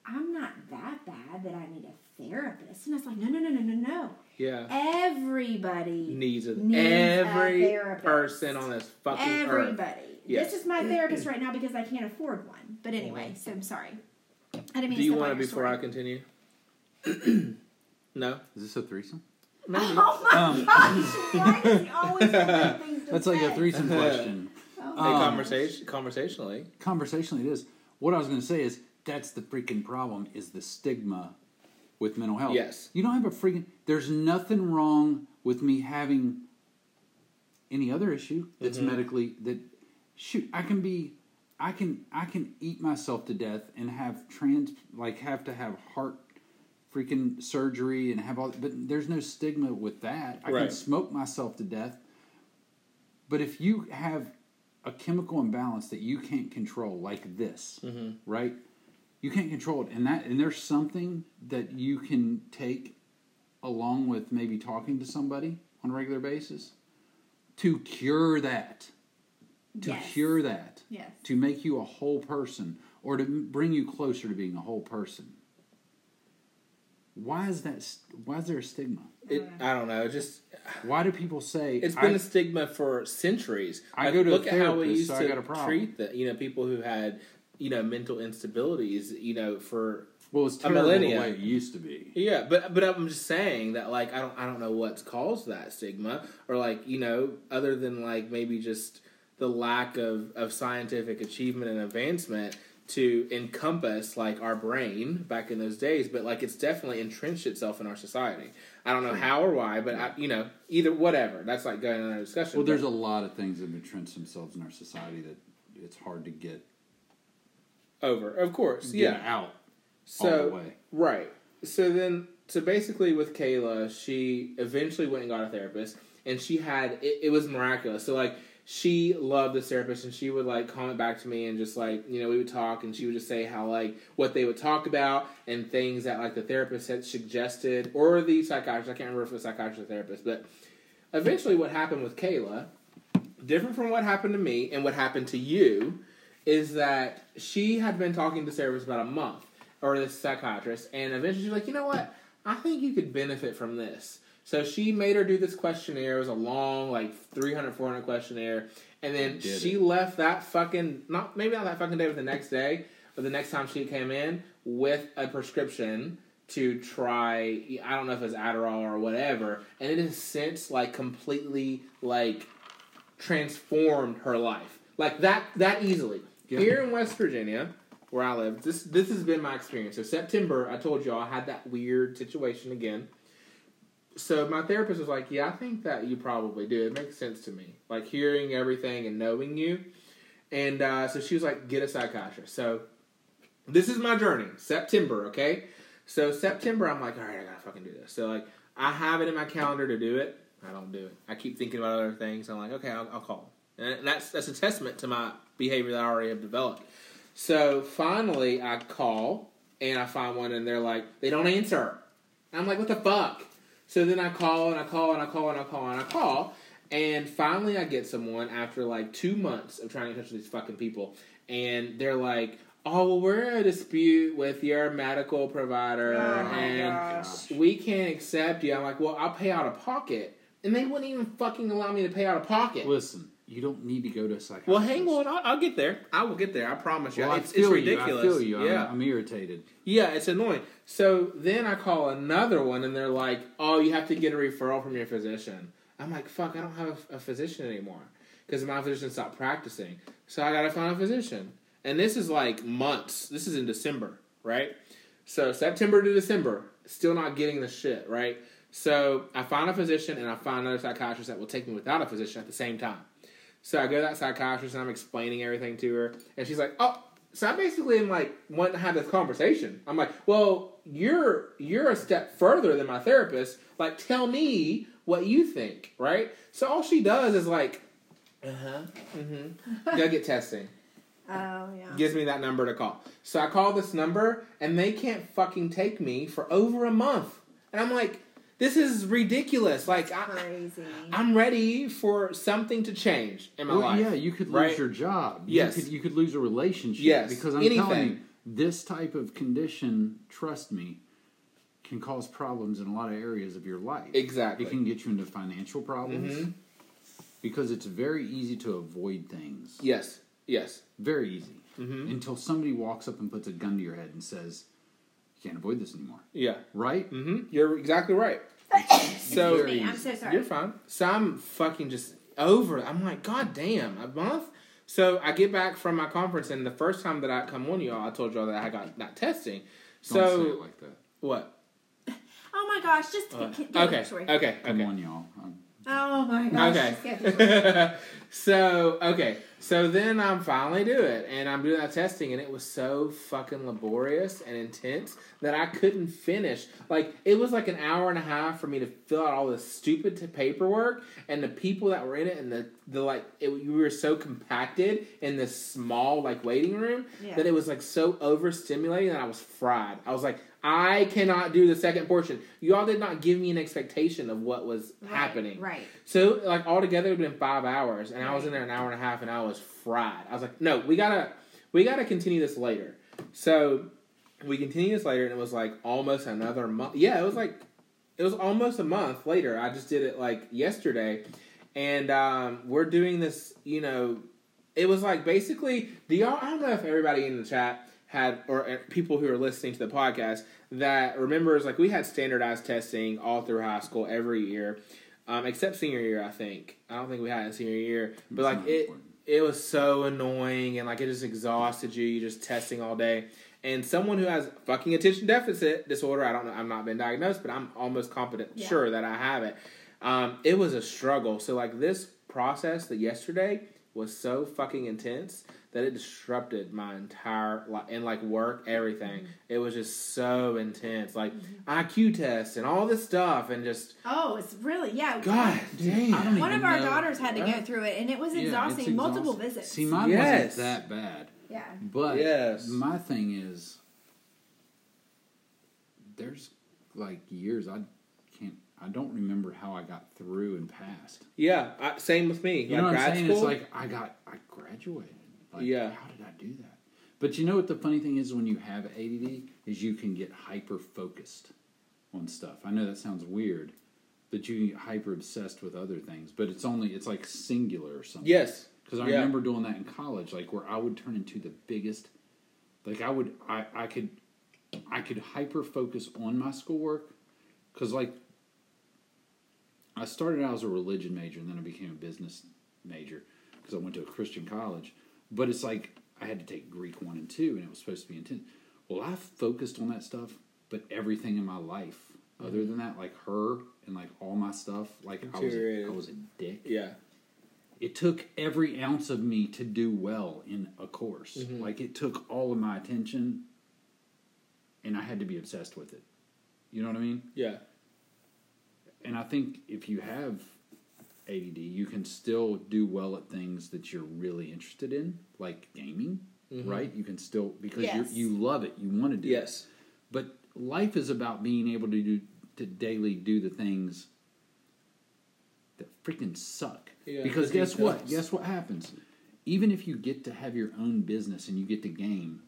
"I'm not that bad that I need a therapist." And I was like, "No, no, no, no, no, no. Yeah. Everybody Needs, a, needs a every therapist. person on this fucking earth. Everybody. Yes. This is my therapist right now because I can't afford one. But anyway, so I'm sorry. I didn't mean Do you to want want to before I continue? *clears throat* no. Is this a threesome? Maybe. Oh my Um, gosh! *laughs* Why does he always have things *laughs* to That's like a threesome *laughs* question. Oh. Hey, Um, conversation, conversationally. Conversationally, it is. What I was going to say is that's the freaking problem is the stigma with mental health. Yes. You don't have a freaking. There's nothing wrong with me having any other issue that's Mhm. medically that. Shoot, I can be. I can I can eat myself to death and have trans like have to have heart freaking surgery and have all but there's no stigma with that. I Right. can smoke myself to death. But if you have a chemical imbalance that you can't control like this, Mhm. right? You can't control it and that and there's something that you can take along with maybe talking to somebody on a regular basis to cure that. To Yes. cure that Yes. to make you a whole person or to bring you closer to being a whole person. Why is that? Why is there a stigma? It, I don't know. Just Why do people say it's been a stigma for centuries. I Like, go to a look at how we used so to got a problem. treat the you know people who had you know mental instabilities. You know for Well, it's A terrible the millennia. way it used to be. Yeah, but but I'm just saying that like I don't I don't know what's caused that stigma or like you know other than like maybe just the lack of of scientific achievement and advancement to encompass like our brain back in those days, but like it's definitely entrenched itself in our society. I don't know hmm. how or why, but I, you know either whatever. That's like going on another discussion. Well, there's but- a lot of things that have entrenched themselves in our society that it's hard to get, over, of course, get yeah. out So all the way. Right. So then, so basically, with Kayla, she eventually went and got a therapist, and she had it, it was miraculous. So like, she loved this therapist, and she would like comment back to me, and just like you know, we would talk, and she would just say how like what they would talk about, and things that like the therapist had suggested, or the psychiatrist. I can't remember if it was psychiatrist or therapist, but eventually, what happened with Kayla, different from what happened to me and what happened to you, is that she had been talking to therapist about a month or this psychiatrist, and eventually she's like, you know what? I think you could benefit from this. So she made her do this questionnaire. It was a long, like 300, 400 questionnaire. And then she left that fucking, not maybe not that fucking day, but the next day, but the next time she came in with a prescription to try, I don't know if it's Adderall or whatever. And it has since, like, completely, like, transformed her life. Like, that, that easily. Yeah. Here in West Virginia, where I live. This this has been my experience. So September, I told y'all I had that weird situation again. So my therapist was like, "Yeah, I think that you probably do. It makes sense to me. Like hearing everything and knowing you." And uh, so she was like, "Get a psychiatrist." So this is my journey. September, okay. So September, I'm like, "All right, I gotta fucking do this." So like, I have it in my calendar to do it. I don't do it. I keep thinking about other things. I'm like, okay, I'll, I'll call. And that's that's a testament to my behavior that I already have developed. So finally, I call and I find one, and they're like, they don't answer. And I'm like, what the fuck? So then I call and I call and I call and I call and I call, and finally I get someone after like two months of trying to touch these fucking people, and they're like, oh, well, we're in a dispute with your medical provider, Oh and gosh. we can't accept you. I'm like, well, I'll pay out of pocket, and they wouldn't even fucking allow me to pay out of pocket. Listen, you don't need to go to a psychiatrist. Well, hang on, I'll, I'll get there. I will get there. I promise you. Well, it's, I feel it's ridiculous. You. I feel you. I'm- Yeah, I'm, irritated. yeah, it's annoying. So then I call another one, and they're like, "Oh, you have to get a referral from your physician." I'm like, "Fuck, I don't have a, a physician anymore because my physician stopped practicing." So I gotta find a physician, and this is like months. This is in December, right? So September to December, still not getting the shit, right? So I find a physician, and I find another psychiatrist that will take me without a physician at the same time. So I go to that psychiatrist and I'm explaining everything to her, and she's like, "Oh." So I basically am like wanting to have this conversation. I'm like, "Well, you're you're a step further than my therapist. Like, tell me what you think, right?" So all she does is like, "Uh huh, mm-hmm, go get testing." *laughs* Oh yeah. Gives me that number to call. So I call this number, and they can't fucking take me for over a month, and I'm like, "This is ridiculous." Like, I, Crazy. I'm ready for something to change in my Well, life. yeah, you could lose right? your job. Yes. You could, you could lose a relationship. Yes, Because I'm anything. telling you, this type of condition, trust me, can cause problems in a lot of areas of your life. Exactly. It can get you into financial problems Mhm. because it's very easy to avoid things. Yes. Yes. Very easy. Mhm. Until somebody walks up and puts a gun to your head and says, you can't avoid this anymore. Yeah. Right? Mm-hmm. You're exactly right. So me, I'm so sorry. you're fine. So I'm fucking just over. it. I'm like, God damn, a month. So I get back from my conference, and the first time that I come on y'all, I told y'all that I got that testing. Don't say So it like that. what? *laughs* Oh my gosh, just Uh, get, get okay. story. Okay. Come Okay. on, y'all. Um, Oh my gosh. Okay. just get *laughs* so okay, so then I'm finally do it, and I'm doing that testing, and it was so fucking laborious and intense that I couldn't finish. Like it was like an hour and a half for me to fill out all this stupid t- paperwork, and the people that were in it, and the the like, it, you were so compacted in this small like waiting room Yeah. that it was like so overstimulating that I was fried. I was like. I cannot do the second portion. You all did not give me an expectation of what was Right, happening. Right. So like altogether it would have been five hours, and I was in there an hour and a half, and I was fried. I was like, no, we gotta, we gotta continue this later. So we continued this later, and it was like almost another month. Yeah, it was like, it was almost a month later. I just did it like yesterday, and um, we're doing this. You know, it was like basically. Do y'all? I don't know if everybody in the chat had or uh, people who are listening to the podcast that remembers like we had standardized testing all through high school every year, um, except senior year. I think I don't think we had it senior year, but It's like it important. it was so annoying and like it just exhausted you. You just testing all day. And someone who has fucking attention deficit disorder, I don't know, I'm not been diagnosed, but I'm almost confident Yeah. sure that I have it. Um, it was a struggle. So like this process that yesterday was so fucking intense that it disrupted my entire life and like work, everything. Mm-hmm. It was just so intense, like mm-hmm. IQ tests and all this stuff, and just Oh, it's really yeah. God damn. One of our know. daughters had to Yeah. go through it, and it was Yeah, it's exhausting. Multiple visits. See, mine Yes. wasn't that bad, yeah. but Yes. my thing is, there's like years I can't. I don't remember how I got through and passed. Yeah, I, same with me. You like know what I'm grad saying? school. It's like I got I graduated. Like, Yeah. How did I do that? But you know what the funny thing is when you have ADD is you can get hyper focused on stuff. I know that sounds weird, but you can get hyper obsessed with other things. But it's only it's like singular or something. yes, Because I Yeah. remember doing that in college, like where I would turn into the biggest, like I would, I, I could, I could hyper focus on my schoolwork, because like, I started out as a religion major and then I became a business major because I went to a Christian college, but it's like I had to take Greek one and two and it was supposed to be intense. Well, I focused on that stuff, but everything in my life, other than that, like her and like all my stuff, like I was. I was a dick yeah, it took every ounce of me to do well in a course. Mm-hmm. Like it took all of my attention, and I had to be obsessed with it. You know what I mean? yeah, And I think if you have ADD, you can still do well at things that you're really interested in, like gaming. Right? You can still because Yes. you you love it, you want to do it. yes, But life is about being able to do to daily do the things that freaking suck. Yeah, because guess what? Guess what happens? Even if you get to have your own business and you get to game,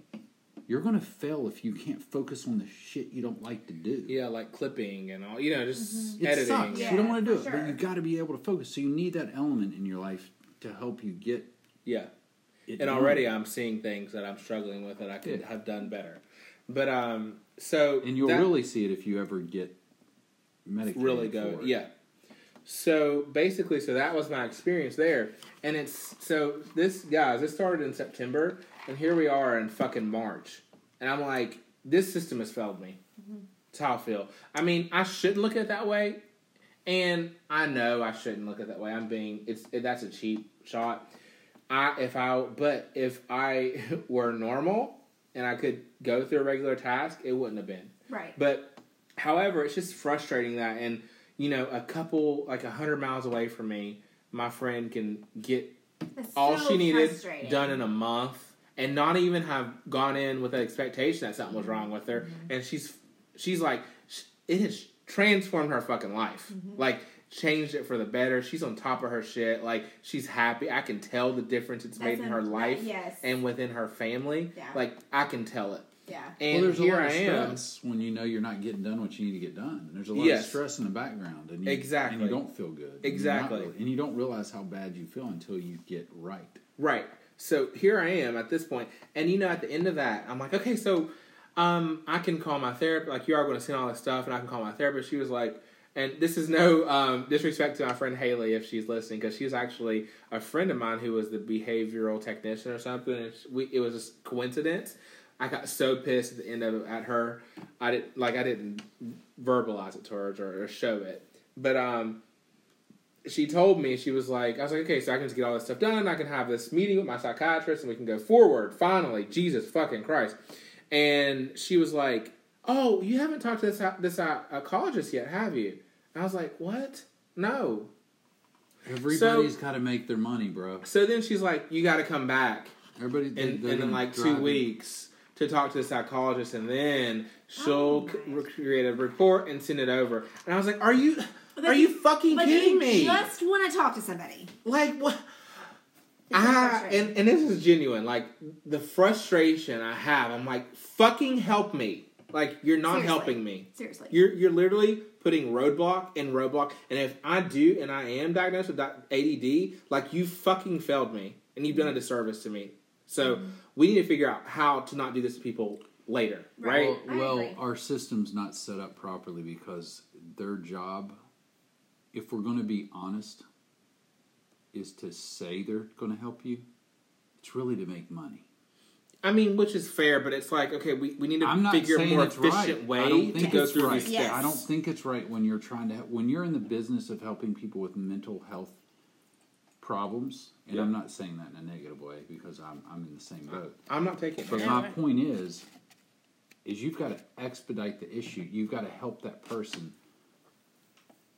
you're gonna fail if you can't focus on the shit you don't like to do. yeah, like clipping and all. You know, just It editing. sucks. Yeah, you don't want to do it, sure. but you got to be able to focus. So you need that element in your life to help you get Yeah, it. and done. already I'm seeing things that I'm struggling with that I could Yeah. have done better. But um, so and you'll that- really see it if you ever get medicated. really go for it. yeah so basically so that was my experience there and it's so this guys this started in september and here we are in fucking march. And i'm like this system has failed me. That's how i feel. I mean i shouldn't look at it that way. And i know i shouldn't look at it that way. I'm being it's it, that's a cheap shot. I if i but if i *laughs* were normal and i could go through a regular task it wouldn't have been. Right. but however, it's just frustrating that, and you know, a couple like a hundred miles away from me, my friend can get It's all so she needed done in a month, and not even have gone in with an expectation that something was wrong with her, mm-hmm. and she's she's like, it has transformed her fucking life, mm-hmm. like changed it for the better. She's on top of her shit, like she's happy. I can tell the difference it's made in her a- life yes. and within her family. Yeah. Like I can tell it. Yeah. And well, there's here a lot of stress when you know you're not getting done what you need to get done. There's a lot Yes. of stress in the background, and you, Exactly. and you don't feel good. And you're Exactly. really- and you don't realize how bad you feel until you get right. Right. So here I am at this point, and you know, at the end of that, I'm like, okay, so um, I can call my therapist. Like you are going to send all this stuff, and I can call my therapist. She was like, and this is no um, disrespect to my friend Haley if she's listening, because she's actually a friend of mine who was the behavioral technician or something. And we, it was just coincidence. I got so pissed at the end of it at her. I didn't like I didn't verbalize it to her or, or show it, but um, she told me she was like, I was like, okay, so I can just get all this stuff done. I can have this meeting with my psychiatrist, and we can go forward. Finally, Jesus fucking Christ! And she was like, oh, you haven't talked to this this psychologist yet, have you? And I was like, what? No. Everybody's got to make their money, bro. So then she's like, you got to come back Everybody, they, in, they're in, in like two drive weeks to talk to the psychologist, and then oh she'll Oh c- create a report and send it over. And I was like, are you? But Are you- you fucking But kidding you me? just want to talk to somebody. Like what? It's so I and, and this is genuine. Like the frustration I have, I'm like, fucking help me. Like you're not Seriously. helping me. Seriously. You're you're literally putting roadblock and roadblock. And if I do and I am diagnosed with ADD, like you fucking failed me and you've done a mm-hmm. disservice to me. So mm-hmm. we need to figure out how to not do this to people later, right? Right. I Well, our system's not set up properly because their job, if we're going to be honest, is to say they're going to help you. It's really to make money. I mean, which is fair, but it's like okay, we, we need to I'm not figure a more efficient right. I way don't to think go it's through right. these Yes. steps. I don't think it's right when you're trying to when you're in the business of helping people with mental health problems. And I'm not saying that in a negative way because I'm I'm in the same boat. I'm not taking But it. my point is, is you've got to expedite the issue. You've got to help that person,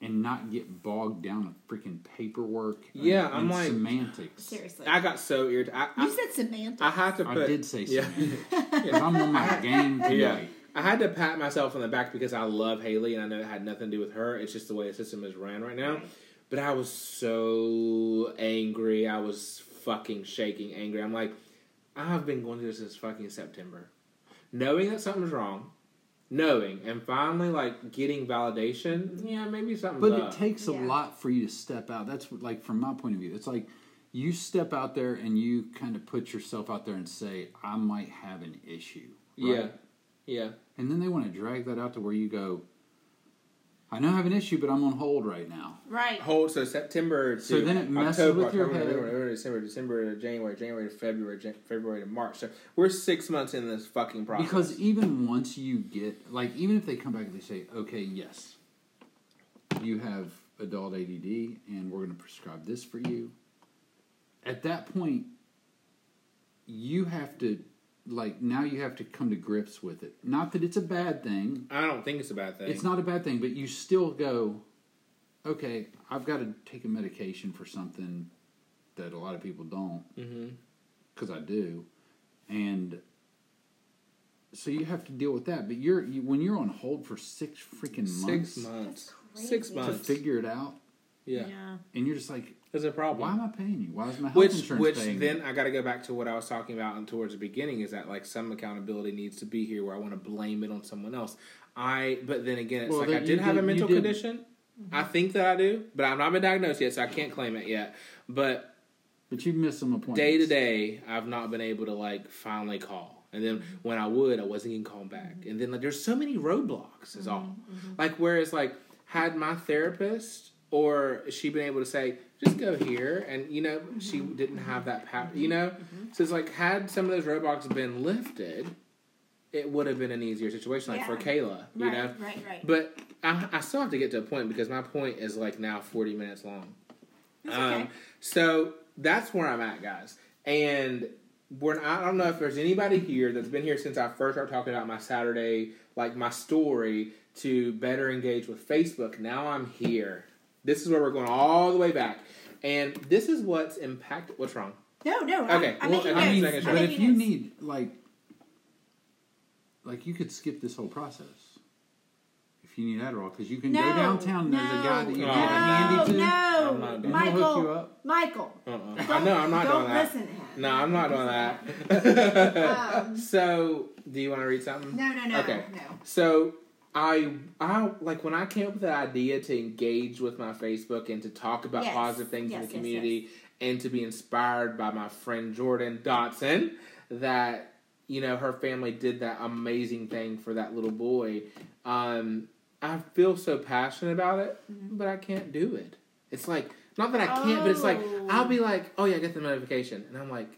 and not get bogged down with freaking paperwork. and- Yeah, I'm and like- semantics. Seriously. I got so irritated. I, you I, said semantics. I had to Put, I did say yeah. semantics. *laughs* 'Cause I'm on my game tonight. Yeah. I had to pat myself on the back because I love Haley and I know it had nothing to do with her. It's just the way the system is ran right now. But I was so angry. I was fucking shaking angry. I'm like, I've been going through this since fucking September. Knowing that something's wrong, knowing, and finally like getting validation, yeah, maybe something But up. it takes a Yeah. lot for you to step out. That's what, like from my point of view. It's like you step out there and you kind of put yourself out there and say, "I might have an issue." right? yeah. Yeah. And then they want to drag that out to where you go, "I know I have an issue, but I'm on hold right now." right. Hold so September to So then it messes October, with your October, head. November, November, December, December to January, January to February, Jan- February to March. So we're six months in this fucking process. Because even once you get, like, even if they come back and they say, "Okay, yes, you have adult ADD, and we're going to prescribe this for you," at that point, you have to, like, now you have to come to grips with it. Not that it's a bad thing. I don't think it's a bad thing. It's not a bad thing, but you still go, okay, I've got to take a medication for something that a lot of people don't, mm-hmm. because I do, and so you have to deal with that. But you're you, when you're on hold for six freaking months Six months. Six months to figure it out, yeah. and you're just like, There's a problem. why am I paying you? Why is my health which insurance which paying? then? I got to go back to what I was talking about and towards the beginning is that like some accountability needs to be here where I want to blame it on someone else. I but then again it's Well, like I you did have a did- mental did- condition. I think that I do, but I've not been diagnosed yet, so I can't claim it yet. But but you missed some appointments. day to day, I've not been able to like finally call. And then mm-hmm. when I would, I wasn't getting called back. Mm-hmm. And then like there's so many roadblocks is mm-hmm. all. Like whereas like had my therapist or she been able to say just go here and you know she didn't have that power you know so it's like had some of those roadblocks been lifted it would have been an easier situation like for Yeah. kayla you right, know right, right. but I, I still have to get to a point because my point is like now 40 minutes long That's um, okay. so that's where I'm at, guys. And we're I don't know if there's anybody here that's been here since I first started talking about my Saturday, like my story to better engage with Facebook. Now I'm here. This is where we're going all the way back. And this is what's impact. What's wrong? No, no. Okay, I'm, I'm well, I mean, notes. second I'm But if you notes. need like, like you could skip this whole process. If you need Adderall, because you can no, go downtown. and There's a guy that you no, give a handy to. No, I'm not no, doing that. He'll hook you Michael, up. Michael. Uh-uh. I know I'm not don't doing that. listen to him. No, I'm not doing that. *laughs* Um, so, do you want to read something? No, no, no, Okay. no. So I I like when I came up with the idea to engage with my Facebook and to talk about Yes. positive things Yes, in the yes, community and to be inspired by my friend Jordan Dotson that you know her family did that amazing thing for that little boy. Um, I feel so passionate about it, Mm-hmm. but I can't do it. It's like not that I can't, but it's like Oh. I'll be like, oh yeah, I get the notification, and I'm like.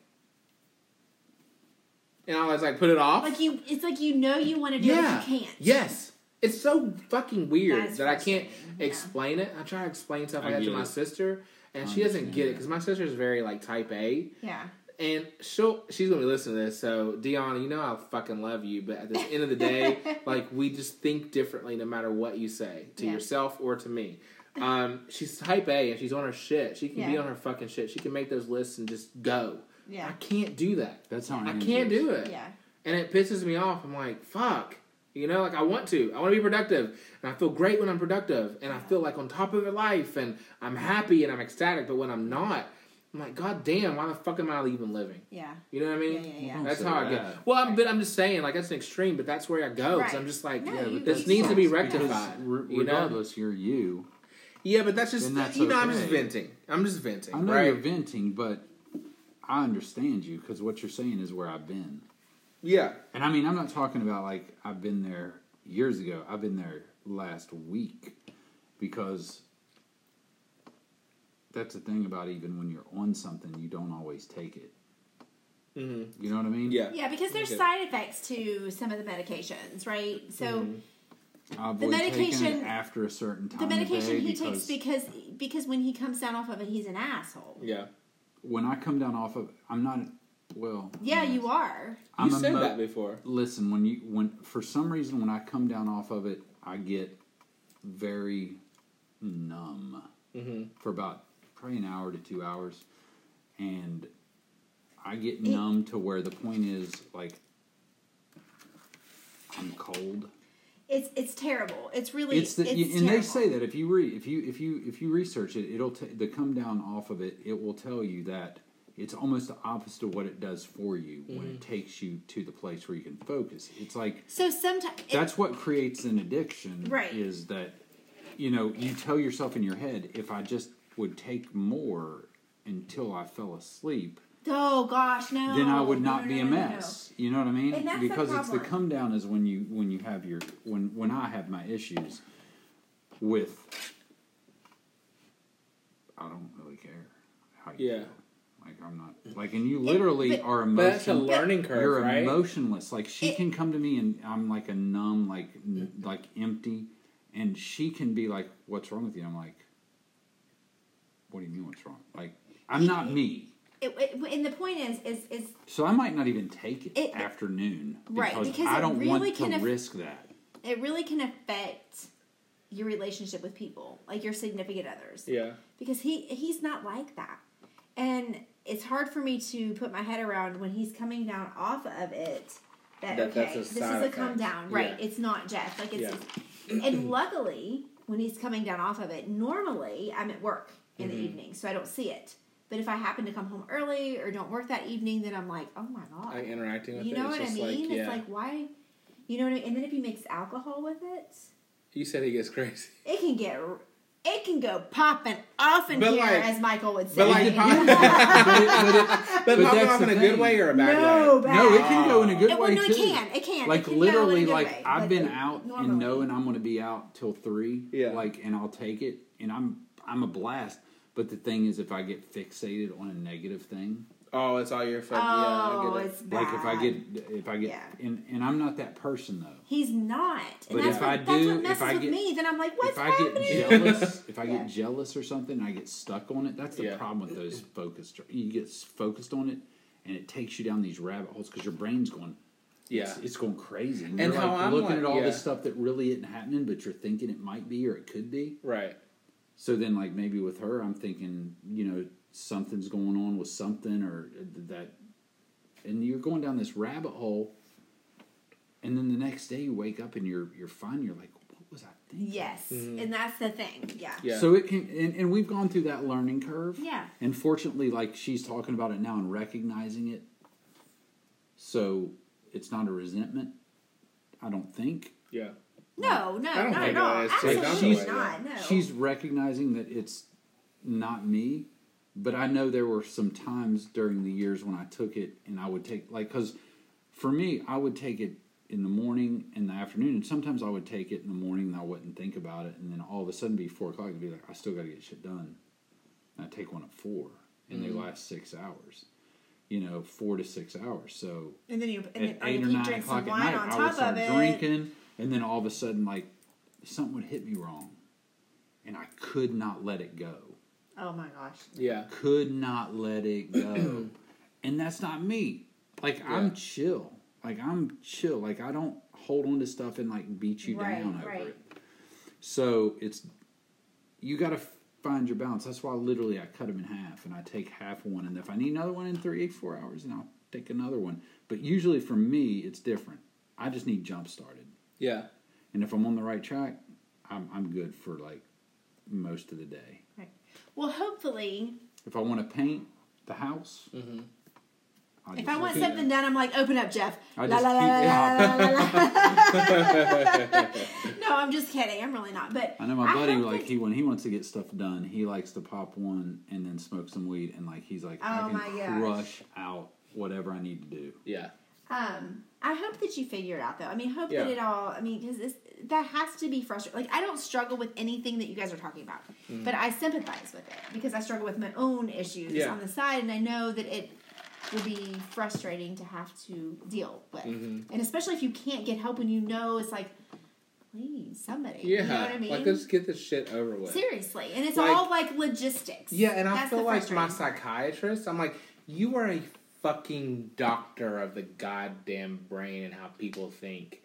And I was like put it off. Like you, it's like you know you want to do Yeah. it, but you can't. Yes. It's so fucking weird That is that I can't frustrating, yeah. explain it. I try to explain stuff I like that to get my it. sister, and I she doesn't get it because my sister is very like type A, Yeah. and she'll she's gonna be listening to this. So Dion, you know I fucking love you, but at the end of the day, *laughs* like we just think differently no matter what you say to Yeah. yourself or to me. Um, she's type A and she's on her shit. She can be on her fucking shit. She can make those lists and just go. Yeah. I can't do that. That's how I can't is. do it Yeah. and it pisses me off. I'm like, fuck. You know, like I want to. I want to be productive. And I feel great when I'm productive. And I feel like on top of your life and I'm happy and I'm ecstatic. But when I'm not, I'm like, God damn, why the fuck am I even living? Yeah. You know what I mean? Yeah, yeah, yeah. That's say how I get. Well, I'm, but I'm just saying, like that's an extreme, but that's where I go. Because Right. I'm just like, No, yeah, you- this you needs to be rectified. Because re- you know? regardless, you're you. Yeah, but that's just that's you know, I'm just venting. I'm just venting. I know right? you're venting, but I understand you because what you're saying is where I've been. Yeah. And I mean, I'm not talking about like I've been there years ago. I've been there last week because that's the thing about even when you're on something, you don't always take it. Mm-hmm. You know what I mean? Yeah. Yeah, because there's Okay. side effects to some of the medications, right? So I avoid The medication- it after a certain time. the medication of day he takes because because because when he comes down off of it, he's an asshole. Yeah. when I come down off of, I'm not. Well, Yeah, yes. you are. I'm you said mo- that before. Listen, when you when for some reason when I come down off of it, I get very numb Mm-hmm. for about probably an hour to two hours, and I get It- numb to where the point is like I'm cold. It's it's terrible. It's really It's the it's and they say that if you re, if you if you if you research it, it'll t- the come down off of it. It will tell you that it's almost the opposite of what it does for you when Mm-hmm. it takes you to the place where you can focus. It's like So sometimes that's what creates an addiction Right. is that you know you tell yourself in your head if i just would take more until i fell asleep oh gosh no. then i would not no, be no, a no, no, no. mess you know what i mean And that's the because it's the come down is when you when you have your when when i have my issues with i don't really care how you Yeah. feel. Like i'm not like and you literally but- are But that's a learning curve, you're right? emotionless. Like she It- can come to me and I'm like a numb, like n- like empty, and she can be like, "What's wrong with you?" I'm like, "What do you mean? What's wrong?" Like I'm not me, It, it, and the point is is is so I might not even take it, It- afternoon Right, because, because I don't really want to can risk that. it really can affect your relationship with people, like your significant others. Yeah. because he he's not like that and it's hard for me to put my head around when he's coming down off of it that, That- okay this is a come down right Yeah. it's not jeff like it's Yeah. and luckily when he's coming down off of it normally i'm at work in Mm-hmm. the evening so i don't see it but if i happen to come home early or don't work that evening then i'm like oh my god Like interacting with you it. know what i mean Like, yeah. it's like why you know what I mean? and then if he makes alcohol with it you said he gets crazy. it can get it can go popping off in But here, like- as Michael would say. But like, *laughs* but, it, but, it, but, But popping off in a good way or a bad no, way? bad. no, it can go in a good It- way well, no, too. it can. It can. Like it can literally, in a good like way, I've been out normally- and knowing I'm going to be out till three. Yeah. Like, and I'll take it, and I'm I'm a blast. But the thing is, if I get fixated on a negative thing, Oh, it's all your fault. Oh, yeah, I get oh, it. it's bad. like if I get if I get, Yeah. and and I'm not that person though. he's not. And But that's if what, I that's do- what if messes I with get- me. Then I'm like, what's *laughs* if I happening? get jealous, if I Yeah. get jealous or something, I get stuck on it. That's the Yeah. problem with those focused. You get focused on it, and it takes you down these rabbit holes because your brain's going. Yeah. it's, it's going crazy. And, And you're how like I'm looking like- at all this stuff that really isn't happening, but you're thinking it might be or it could be. Right. So then, like maybe with her, I'm thinking, you know, something's going on with something or that, and you're going down this rabbit hole, and then the next day you wake up and you're you're fine. You're like, what was I thinking? Yes, and that's the thing. Yeah. Mm-hmm. Yeah. So it can, and, and we've gone through that learning curve. Yeah. And fortunately, like she's talking about it now and recognizing it. So it's not a resentment. I don't think. Yeah. No, no, I don't at all. it is. Like Absolutely she's not. No. she's recognizing that it's not me. But I know there were some times during the years when I took it and I would take like because for me I would take it in the morning and the afternoon and sometimes I would take it in the morning and I wouldn't think about it and then all of a sudden be four o'clock and be like I still got to get shit done. And I take one at four and they mm-hmm. last six hours. You know, four to six hours. So and then you and at then eight or nine o'clock at night, I would start drinking, and then all of a sudden, like something would hit me wrong, and I could not let it go. Oh my gosh. Yeah. Could not let it go, *clears throat* and that's not me. Like Yeah. I'm chill. Like I'm chill. Like I don't hold on to stuff and like beat you Right, down over right. it. So it's you got to find your balance. That's why literally I cut them in half, and I take half one, and if I need another one in three, four hours, then I'll take another one. But usually for me, it's different. I just need jump started, Yeah. and if I'm on the right track, I'm I'm good for like most of the day. Right. Well, hopefully, If I want to paint the house, Mhm. I If I want look something it. done, I'm like, open up, Jeff. I La, just la, la, keep- la, la, la, la. *laughs* no, I'm just kidding. I'm really not. But I know my buddy like he when he wants to get stuff done, he likes to pop one and then smoke some weed and like he's like I Oh can my gosh. crush out whatever I need to do. Yeah. Um, I hope that you figure it out, though. I mean, hope Yeah. that it all. I mean, because that has to be frustrating. Like, I don't struggle with anything that you guys are talking about, but I sympathize with it because I struggle with my own issues Yeah. on the side, and I know that it will be frustrating to have to deal with, Mm-hmm. and especially if you can't get help when you know it's like, please, somebody. Yeah. you know what I mean? Like let's get this shit over with. Seriously, and it's Like- all like logistics. Yeah, and I That's feel like my part. psychiatrist, I'm like, you are a fucking doctor of the goddamn brain and how people think.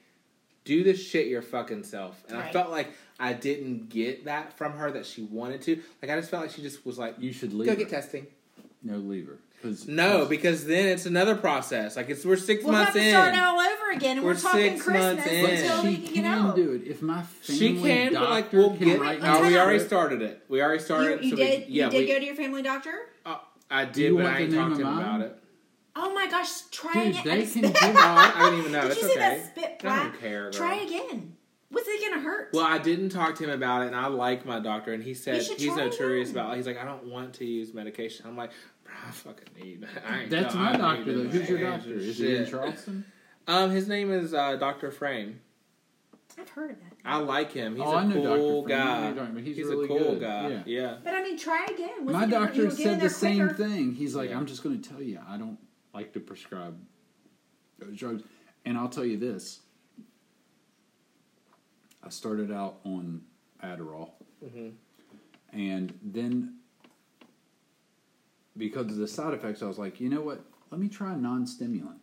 Do this shit your fucking self. And I felt like I didn't get that from her that she wanted to. Like I just felt like she just was like, You should leave. go her. get testing. No, leave her. 'Cause- No, 'cause because then it's another process. Like it's we're 6 We'll have months to in. start all over again, and we're, We're talking six Christmas months in. until she we can get can out. do it. If my family She can, but like we'll can get. write Wait, Oh, we already started it. We already started. you so did. We, yeah, you did we, go to your family doctor. uh, I Do you did, but want I ain't name talked to him about it. Oh my gosh, try Dude, again. they I can spit- do I, I don't even *laughs* know. Did It's you see okay. that spit I don't care. Girl. Try again. What's it gonna hurt? Well, I didn't talk to him about it, and I like my doctor, and he said he's notorious again. about. He's like, I don't want to use medication. I'm like, bro, I fucking need. I ain't That's my need doctor though. Who's your doctor? Is he in. Charleston? *laughs* Um, his name is uh, Doctor Frame. I've heard of that. I like him. He's Oh, a I know cool Frame. Guy. talking. He's He's, really a cool good. guy. Yeah. Yeah. But I mean, try again. What's My doctor you'll get in said there the same quicker. thing. He's like, Yeah. I'm just going to tell you, I don't like to prescribe those drugs. And I'll tell you this I started out on Adderall. Mm-hmm. And then, because of the side effects, I was like, you know what? Let me try a non stimulant.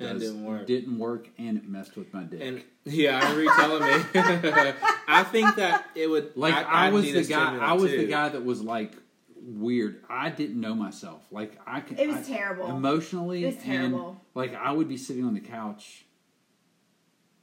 And didn't work. Didn't work, and it messed with my dick. And yeah, I remember you telling me. *laughs* I think that it would. Like I, I'd was the guy. I was the guy that was like weird. I didn't know myself. Like I can. It was I- terrible. Emotionally, It was terrible. And, like I would be sitting on the couch,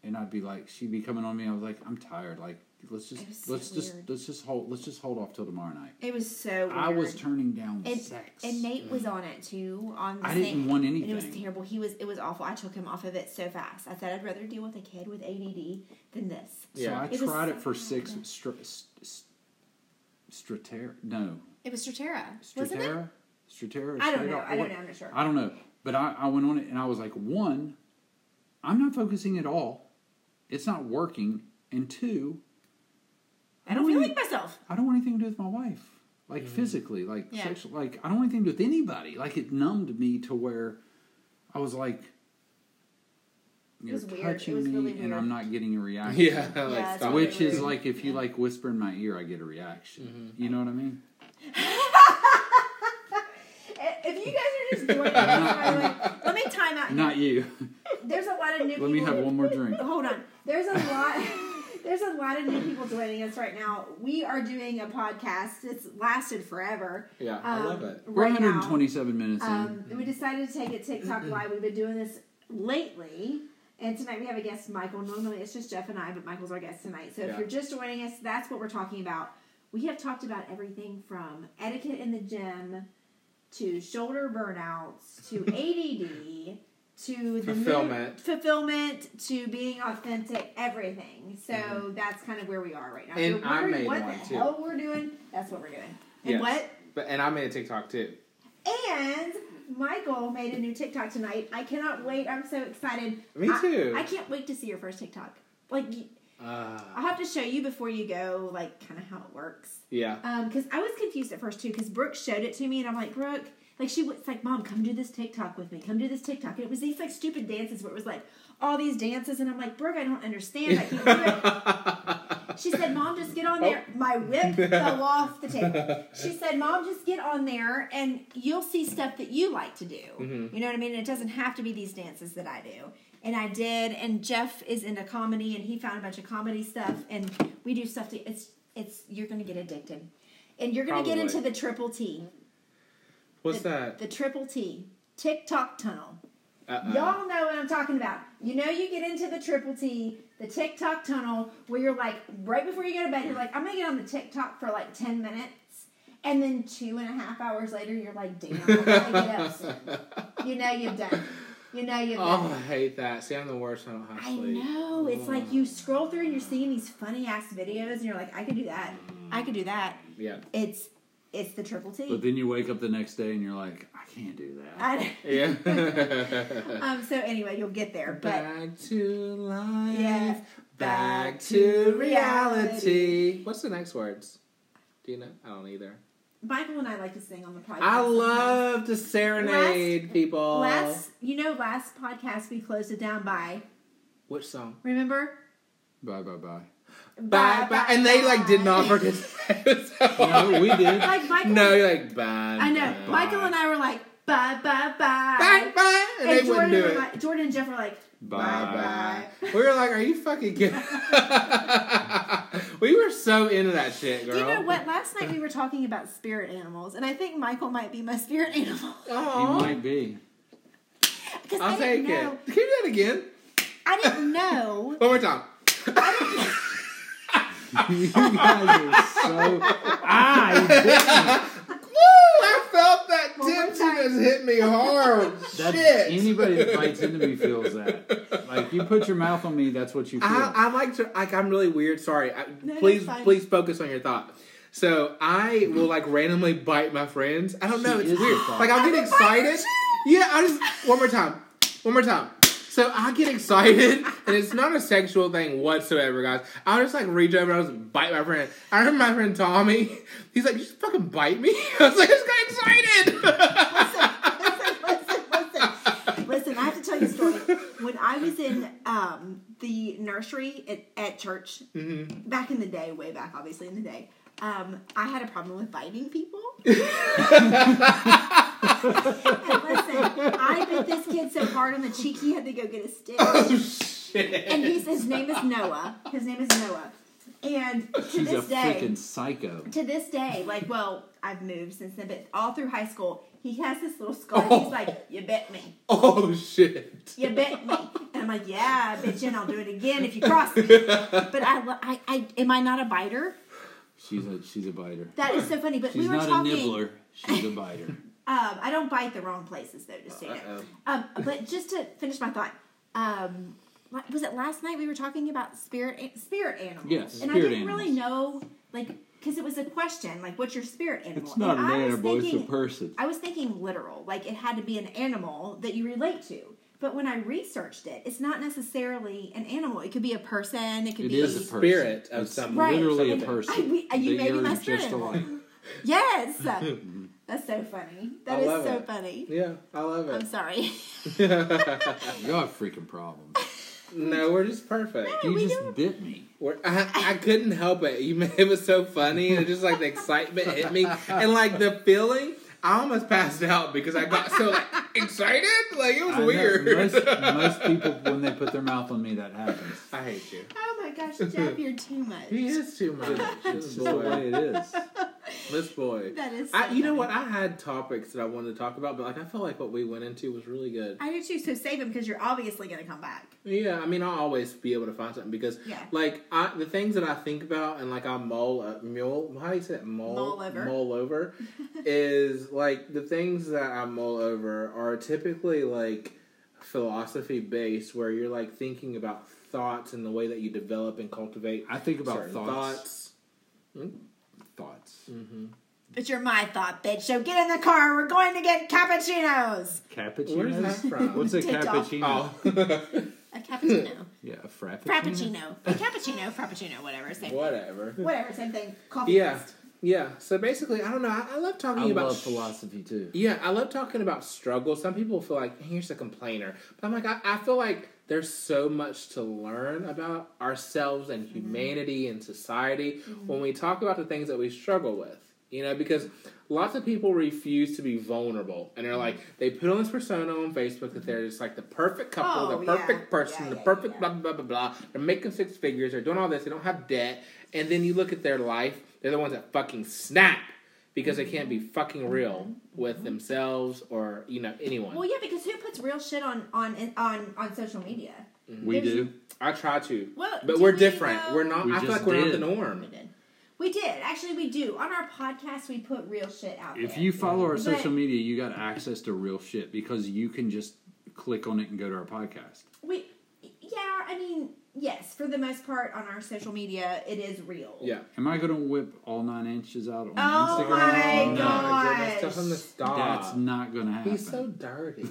and I'd be like, she'd be coming on me. I was like, I'm tired. Like let's just so let's just let's just hold let's just hold off till tomorrow night. It was so. Weird. I was turning down And, sex. and Nate was mm. on it too. On the I same, didn't want And it was terrible. He was. It was awful. I took him off of it so fast. I said I'd rather deal with a kid with ADD than this. Yeah, So Yeah. I It tried it for bad. six. Str- st- Strater no It was Strattera, wasn't it? Strattera Strattera. I don't know. up- I don't know. I'm not sure. I don't know. But I, I went on it and I was like, one, I'm not focusing at all. It's not working. And two, I don't feel really- like myself. I don't want anything to do with my wife. Like mm-hmm. physically, like Yeah. sexual like I don't want anything to do with anybody. Like it numbed me to where I was like you're was weird. It touching was me really and weird. I'm not getting a reaction. Yeah, *laughs* like Yeah, stop. Which is weird. like if you like whisper in my ear, I get a reaction. Mm-hmm. You know what I mean? *laughs* If you guys are just joining us, by the way, let me time out. Not you. There's a lot of new Let me people. have one more drink. Hold on. There's a lot. *laughs* There's a lot of new people joining us right now. We are doing a podcast. It's lasted forever. Yeah, I um, love it. We're right now. 127 minutes in. Um, and we decided to take it TikTok live. We've been doing this lately. And tonight we have a guest, Michael. Normally it's just Jeff and I, but Michael's our guest tonight. So if Yeah. you're just joining us, that's what we're talking about. We have talked about everything from etiquette in the gym to shoulder burnouts to *laughs* ADD to the Fulfillment. fulfillment to being authentic, everything. So that's kind of where we are right now. Mm-hmm. And so I made what one, the too. hell we're doing? That's what we're doing. And Yes. what? But and I made a TikTok too. And Michael made a new TikTok tonight. I cannot wait. I'm so excited. Me too. I, can't wait to see your first TikTok. Like, Uh, I'll have to show you before you go, like, kind of how it works. yeah. Um, because I was confused at first too. Because Brooke showed it to me, and I'm like, Brooke, like she was like, Mom, come do this TikTok with me. Come do this TikTok. And it was these like stupid dances where it was like all these dances, and I'm like, Brooke, I don't understand. I can't do it. *laughs* She said, Mom, just get on there. My whip *laughs* fell off the table. She said, Mom, just get on there and you'll see stuff that you like to do. You know what I mean? And it doesn't have to be these dances that I do. And I did. And Jeff is into comedy and he found a bunch of comedy stuff. And we do stuff to, it's, it's, you're to get addicted. And you're going to get into the triple T. What's the, that? The triple T. TikTok tunnel. Uh-uh. Y'all know what I'm talking about. You know, you get into the triple T, the TikTok tunnel, where you're like, right before you go to bed, you're like, I'm gonna get on the TikTok for like 10 minutes. and then two and a half hours later, you're like, damn, I gotta get up. *laughs* You know you've done. You know you've Oh. I hate that. See, I'm the worst. I don't have I sleep. know. It's like you scroll through and you're seeing these funny ass videos, and you're like, I could do that. I could do that. Yeah. It's it's the triple T. But then you wake up the next day and you're like, I can't do that. I, *laughs* Yeah. *laughs* um. So anyway, you'll get there, but back to life. Yeah. Back to reality. What's the next words? Do you know? I don't either. Michael and I like to sing on the podcast. I sometimes. love to serenade people. Last, you know, last podcast we closed it down by. Which song? Remember? Bye, bye, bye. Bye bye. And they like did not bye. participate. *laughs* No, we did. Like Michael. No, you're like bye. I know. bye. Michael and I were like bye bye bye. Bye bye. And, And they wouldn't Jordan, do it. like, Jordan and Jeff were like Bye. bye bye. We were like, "Are you fucking kidding?" *laughs* *laughs* we were so into that shit, girl. You know what? Last night we were talking about spirit animals, and I think Michael might be my spirit animal. *laughs* He might be. I'll I didn't take know. it. Can you do that again? I didn't know. One more time. you guys are so. Ah, you bit me. Woo! I felt that One more tipsiness hit me hard. *laughs* That's, Shit. Anybody that bites into me feels that. Like you put your mouth on me, that's what you feel. I, I like to like I'm really weird. Sorry. I, No, please please focus on your thought. So I will like randomly bite my friends. I don't know. She It's weird. Like I'll get would bite you excited. Yeah. I just one more time. One more time. So I get excited, and it's not a sexual thing whatsoever, guys. I'll just like reach over and I'll just bite my friend. I remember my friend Tommy. He's like, "You just fucking bite me." *laughs* I was like, "I just got excited." listen, listen, listen. Listen, I have to tell you a story. When I was in um, the nursery at, at church, Mm-hmm. back in the day, way back, obviously in the day, um, I had a problem with biting people. *laughs* and listen, I bit this kid so hard on the cheek he had to go get a stitch. oh shit! and he's, his name is Noah. His name is Noah. And to She's a this day, freaking psycho. to this day, like, well, I've moved since then, but all through high school, he has this little scar. Oh. He's like, "You bit me, oh shit! you bit me," and I'm like, "Yeah, I bit you, and I'll do it again if you cross me." *laughs* But I, I, I, am I not a biter? She's a she's a biter. That is so funny. But She's we were not talking. a nibbler. She's a biter. *laughs* Um, I don't bite the wrong places though, just so you know. Um, but just to finish my thought, um, was it last night we were talking about spirit spirit animals? Yes, and I didn't really know, like, because it was a question, like, what's your spirit animal? It's not and an I was animal. It's a person. I was thinking literal, like it had to be an animal that you relate to. But when I researched it, it's not necessarily an animal. It could be a person. It could It be is a person. Spirit of it's something. Right. literally a person. I- we- uh, you may be my spirit just animal. *laughs* Yes, that's so funny. That I is love so it. funny. Yeah, I love it. I'm sorry. *laughs* You got freaking problems. no, we're just perfect. No, You we just don't. bit me. We're, I, I couldn't help it. You, *laughs* it was so funny. It just like the excitement hit me, and like the feeling. I almost passed out because I got so like *laughs* excited. Like it was I know, weird. Most, most *laughs* people, when they put their mouth on me, that happens. I hate you. Oh my gosh, Jeff, you're too much. He is too much. It's This just the way boy. it is. This boy. That is. So I, you know what? I had topics that I wanted to talk about, but like I felt like what we went into was really good. I do too. So save him because you're obviously going to come back. Yeah, I mean, I'll always be able to find something because, Yeah. like, I, the things that I think about and like I mull, uh, mule, how do you say it? Mull, Mull over. mull over, *laughs* is like the things that I mull over are typically like philosophy based, where you're like thinking about thoughts and the way that you develop and cultivate I think about certain thoughts. thoughts. Thoughts. Mm-hmm. But you're my thought, bitch. So get in the car. We're going to get cappuccinos. Cappuccinos. Where's that from? *laughs* What's a TikTok. cappuccino? Oh, *laughs* A cappuccino. Yeah, a frappuccino. Frappuccino. A cappuccino. Frappuccino. Whatever. Same. whatever. Whatever. Same thing. Coffee. Yeah, roast. Yeah. So basically, I don't know. I, I love talking I about love philosophy too. Yeah, I love talking about struggle. Some people feel like here's a complainer, but I'm like, I, I feel like there's so much to learn about ourselves and mm-hmm. humanity and society mm-hmm. when we talk about the things that we struggle with. You know, because lots of people refuse to be vulnerable, and they're like, mm-hmm. they put on this persona on Facebook that they're just like the perfect couple, Oh, the yeah. perfect person, Yeah, the yeah, perfect yeah. blah blah blah blah blah. They're making six figures. They're doing all this. They don't have debt, and then you look at their life. They're the ones that fucking snap because they can't be fucking real with themselves or you know anyone. Well, yeah, because who puts real shit on on on on social media? Mm-hmm. We There's- do. I try to, Well, but we're we, different. though? We're not. We I feel like we're not the did. We norm. did. We did. Actually, we do. On our podcast, we put real shit out If there. you follow our But- social media, you got access to real shit because you can just click on it and go to our podcast. We, yeah, I mean, yes, for the most part on our social media, it is real. Yeah. Am I going to whip all nine inches out on Oh Instagram? my Oh, gosh. goodness, tell him to stop. That's not going to happen. He's so dirty.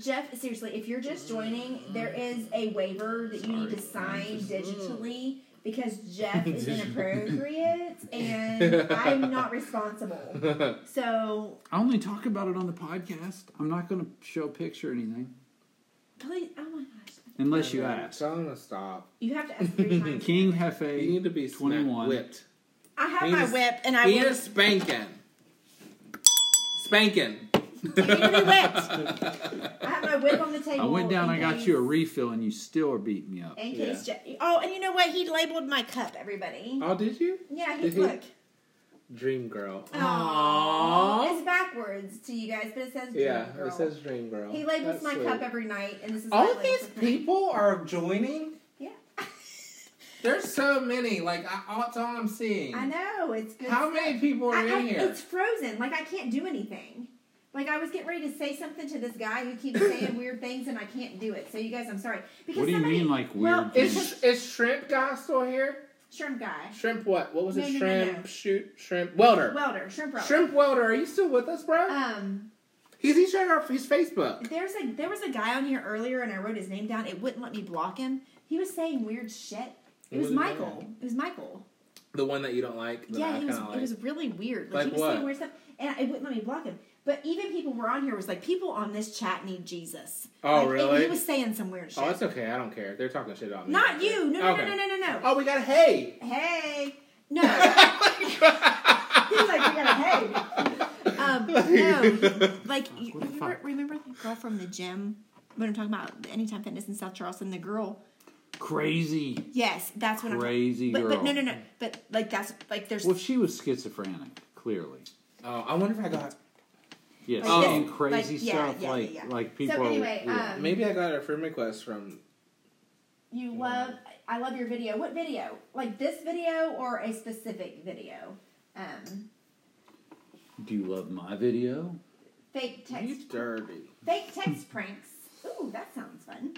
Jeff, seriously, if you're just joining, there is a waiver that you need to sign digitally because Jeff is inappropriate *laughs* and I'm not responsible. So I only talk about it on the podcast. I'm not going to show a picture or anything please, oh my gosh, unless you ask. Tell him to stop. you have to ask three times. *laughs* King You need to be 21. 21. whipped. I have He my is- whip and I He will is spanking. Spanking. need to be whipped. *laughs* I have my whip on the table. I went down. in I got case- you a refill, and you still are beating me up. In case Jeff. Oh, and you know what? He labeled my cup. Everybody. Oh, did you? Yeah, he Did he? look. Dream girl. Aww. It's backwards to you guys, but it says Dream Yeah, Girl. it says dream girl. He labels That's my sweet. cup every night, and this is All my of these label for tonight. people are joining. Yeah, *laughs* There's so many. Like I, that's all I'm seeing. I know it's good. How stuff. many people are I- I- in here? It's frozen. Like I can't do anything. Like I was getting ready to say something to this guy who keeps saying *laughs* weird things, and I can't do it. So you guys, I'm sorry. Because What do you somebody- mean, like weird it's things? Is is shrimp guy still here? Shrimp guy, Shrimp what? What was No, it? no, shrimp no. shoot shrimp welder. welder, shrimp welder. Shrimp welder. Are you still with us, bro? Um, he's he's showing off his Facebook. there's a there was a guy on here earlier, and I wrote his name down. It wouldn't let me block him. He was saying weird shit. It What was was Michael. It was Michael. The one that you don't like. Yeah, it was kinda it was really weird. Like, Like he was what? saying weird stuff, and it wouldn't let me block him. But even people were on here was like people on this chat need Jesus. Oh, Like, and really? he was saying some weird shit. Oh, it's okay. I don't care. They're talking shit about me. Not you. No, no, Okay. no, no, no, no, no. Oh, we got a Hey, Hey. no. *laughs* he was like, we got a hey. Um, *laughs* no, like you, remember, remember the girl from the gym when I'm talking about Anytime Fitness in South Charleston? The girl. Crazy. Yes, that's what Crazy I'm. But, girl. but no, no, no. But like that's like there's Well, she was schizophrenic, clearly. Oh, I wonder if I got. Yes, Like and this- crazy like, stuff yeah, like yeah, yeah. like people. So anyway, yeah. um, Maybe I got a friend request from. You love. I love your video. What video? Like this video or a specific video? Um, Do you love my video? fake text. He's dirty. Fake text pranks. Ooh, that sounds fun.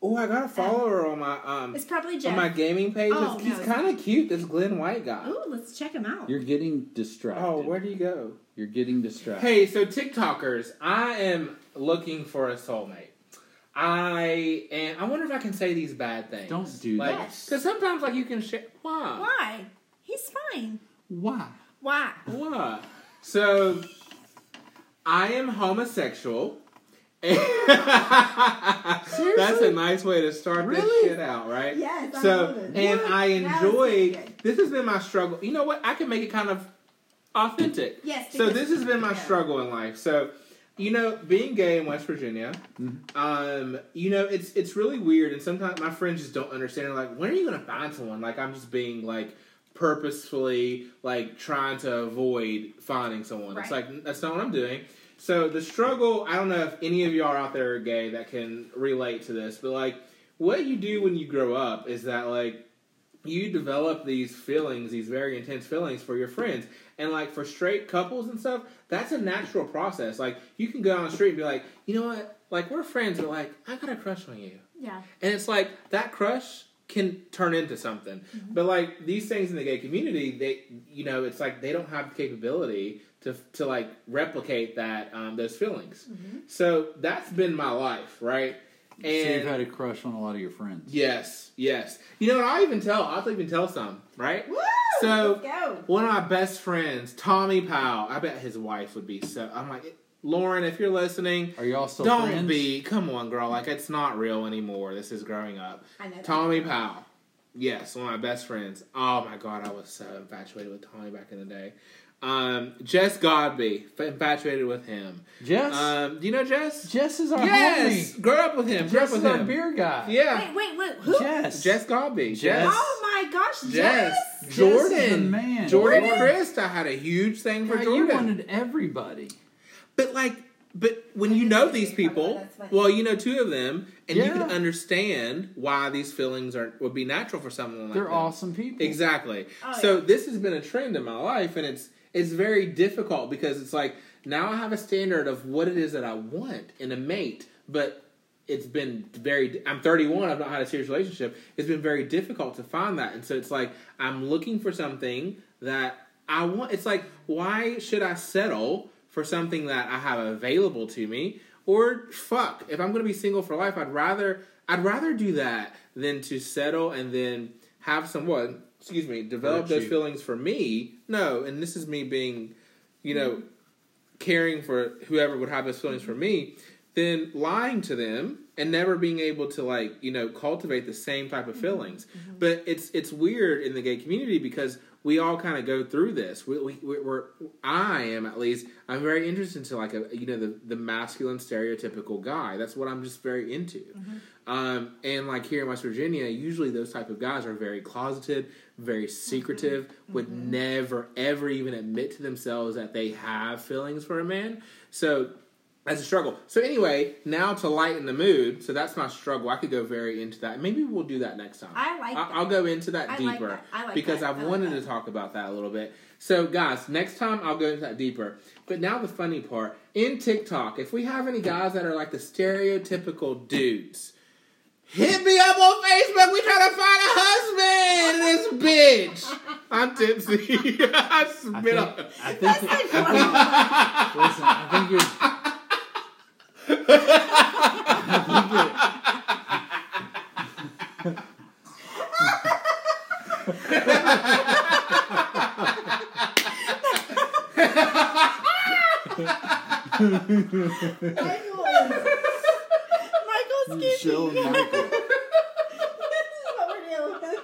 Oh, I got a follower on my um It's probably on my gaming page. Oh, he's no. kind of cute. This Glenn White guy. Ooh, let's check him out. You're getting distracted. Oh, where do you go? You're getting distracted. Hey, so TikTokers, I am looking for a soulmate. I and I wonder if I can say these bad things. Don't do like, that. Because sometimes, like, you can share. Why? Why? He's fine. Why? Why? Why? So, I am homosexual. *laughs* That's a nice way to start this shit out, right? Yes, I So, love it. and What? I That enjoy. This has been my struggle. You know what? I can make it kind of authentic. Yes. So this has been my struggle in life. So, you know, being gay in West Virginia, Mm-hmm. um, you know, it's it's really weird, and sometimes my friends just don't understand. They're like, when are you gonna find someone? Like, I'm just being like purposefully like trying to avoid finding someone. It's like that's not what I'm doing. So the struggle, I don't know if any of y'all out there are gay that can relate to this, but like what you do when you grow up is that like you develop these feelings, these very intense feelings for your friends. And like for straight couples and stuff, that's a natural process. Like you can go down the street and be like, you know what? Like we're friends, but like I got a crush on you. Yeah. And it's like that crush can turn into something. But like these things in the gay community, they you know, it's like they don't have the capability to to like replicate that um, those feelings. So that's been my life, right? So you've had a crush on a lot of your friends. Yes, yes. You know what? I even tell. I'll even tell some. Right. Woo! So- Let's go. One of my best friends, Tommy Powell. I bet his wife would be so. I'm like, Lauren, if you're listening, Are y'all still don't friends? be. Come on, girl. Like it's not real anymore. This is growing up. I know. that. Tommy Powell. Yes, one of my best friends. Oh my god, I was so infatuated with Tommy back in the day. Um, Jess Godby, f- infatuated with him. Jess. Um, do you know Jess? Jess is our yes, homie. grew up with him. Grew up Jess with is our beer guy. Yeah, Wait, wait, wait. Who? Jess. Jess Godby. Jess. Oh my gosh, Jess. Jess. Jess Jordan. is the man. Jordan Jordan. Christ. I had a huge thing for God, Jordan. You wanted everybody. But like but when you know these people, well, you know two of them, and you can understand why these feelings are would be natural for someone like They're them. awesome people. Exactly. Oh, so yeah. this has been a trend in my life, and it's it's very difficult because it's like now I have a standard of what it is that I want in a mate, but it's been very. I'm 31. I've not had a serious relationship. It's been very difficult to find that, and so it's like I'm looking for something that I want. It's like why should I settle for something that I have available to me? Or fuck, if I'm going to be single for life, I'd rather I'd rather do that than to settle and then have someone, excuse me, develop those you. feelings for me. No, and this is me being, you know, caring for whoever would have those feelings for me, then lying to them and never being able to like, you know, cultivate the same type of mm-hmm. feelings. Mm-hmm. But it's it's weird in the gay community because we all kind of go through this. We, we we're I am at least I'm very interested to like a you know the the masculine stereotypical guy. That's what I'm just very into. Mm-hmm. Um, and like here in West Virginia, usually those type of guys are very closeted, very mm-hmm. secretive, would mm-hmm. never ever even admit to themselves that they have feelings for a man. So that's a struggle. So anyway, now to lighten the mood, so that's my struggle. I could go very into that. Maybe we'll do that next time. I like I- that. I'll go into that I like deeper that. I like because that. I've I like wanted that. to talk about that a little bit. So guys, next time I'll go into that deeper. But now the funny part in TikTok, if we have any guys that are like the stereotypical dudes, hit me up on Facebook. We trying to find a husband. This bitch. I'm tipsy. I *laughs* I spit think, on. I think, I think listen, I think you're. Michael is Michael's You're showing skipping. Michael. this is what we're dealing with.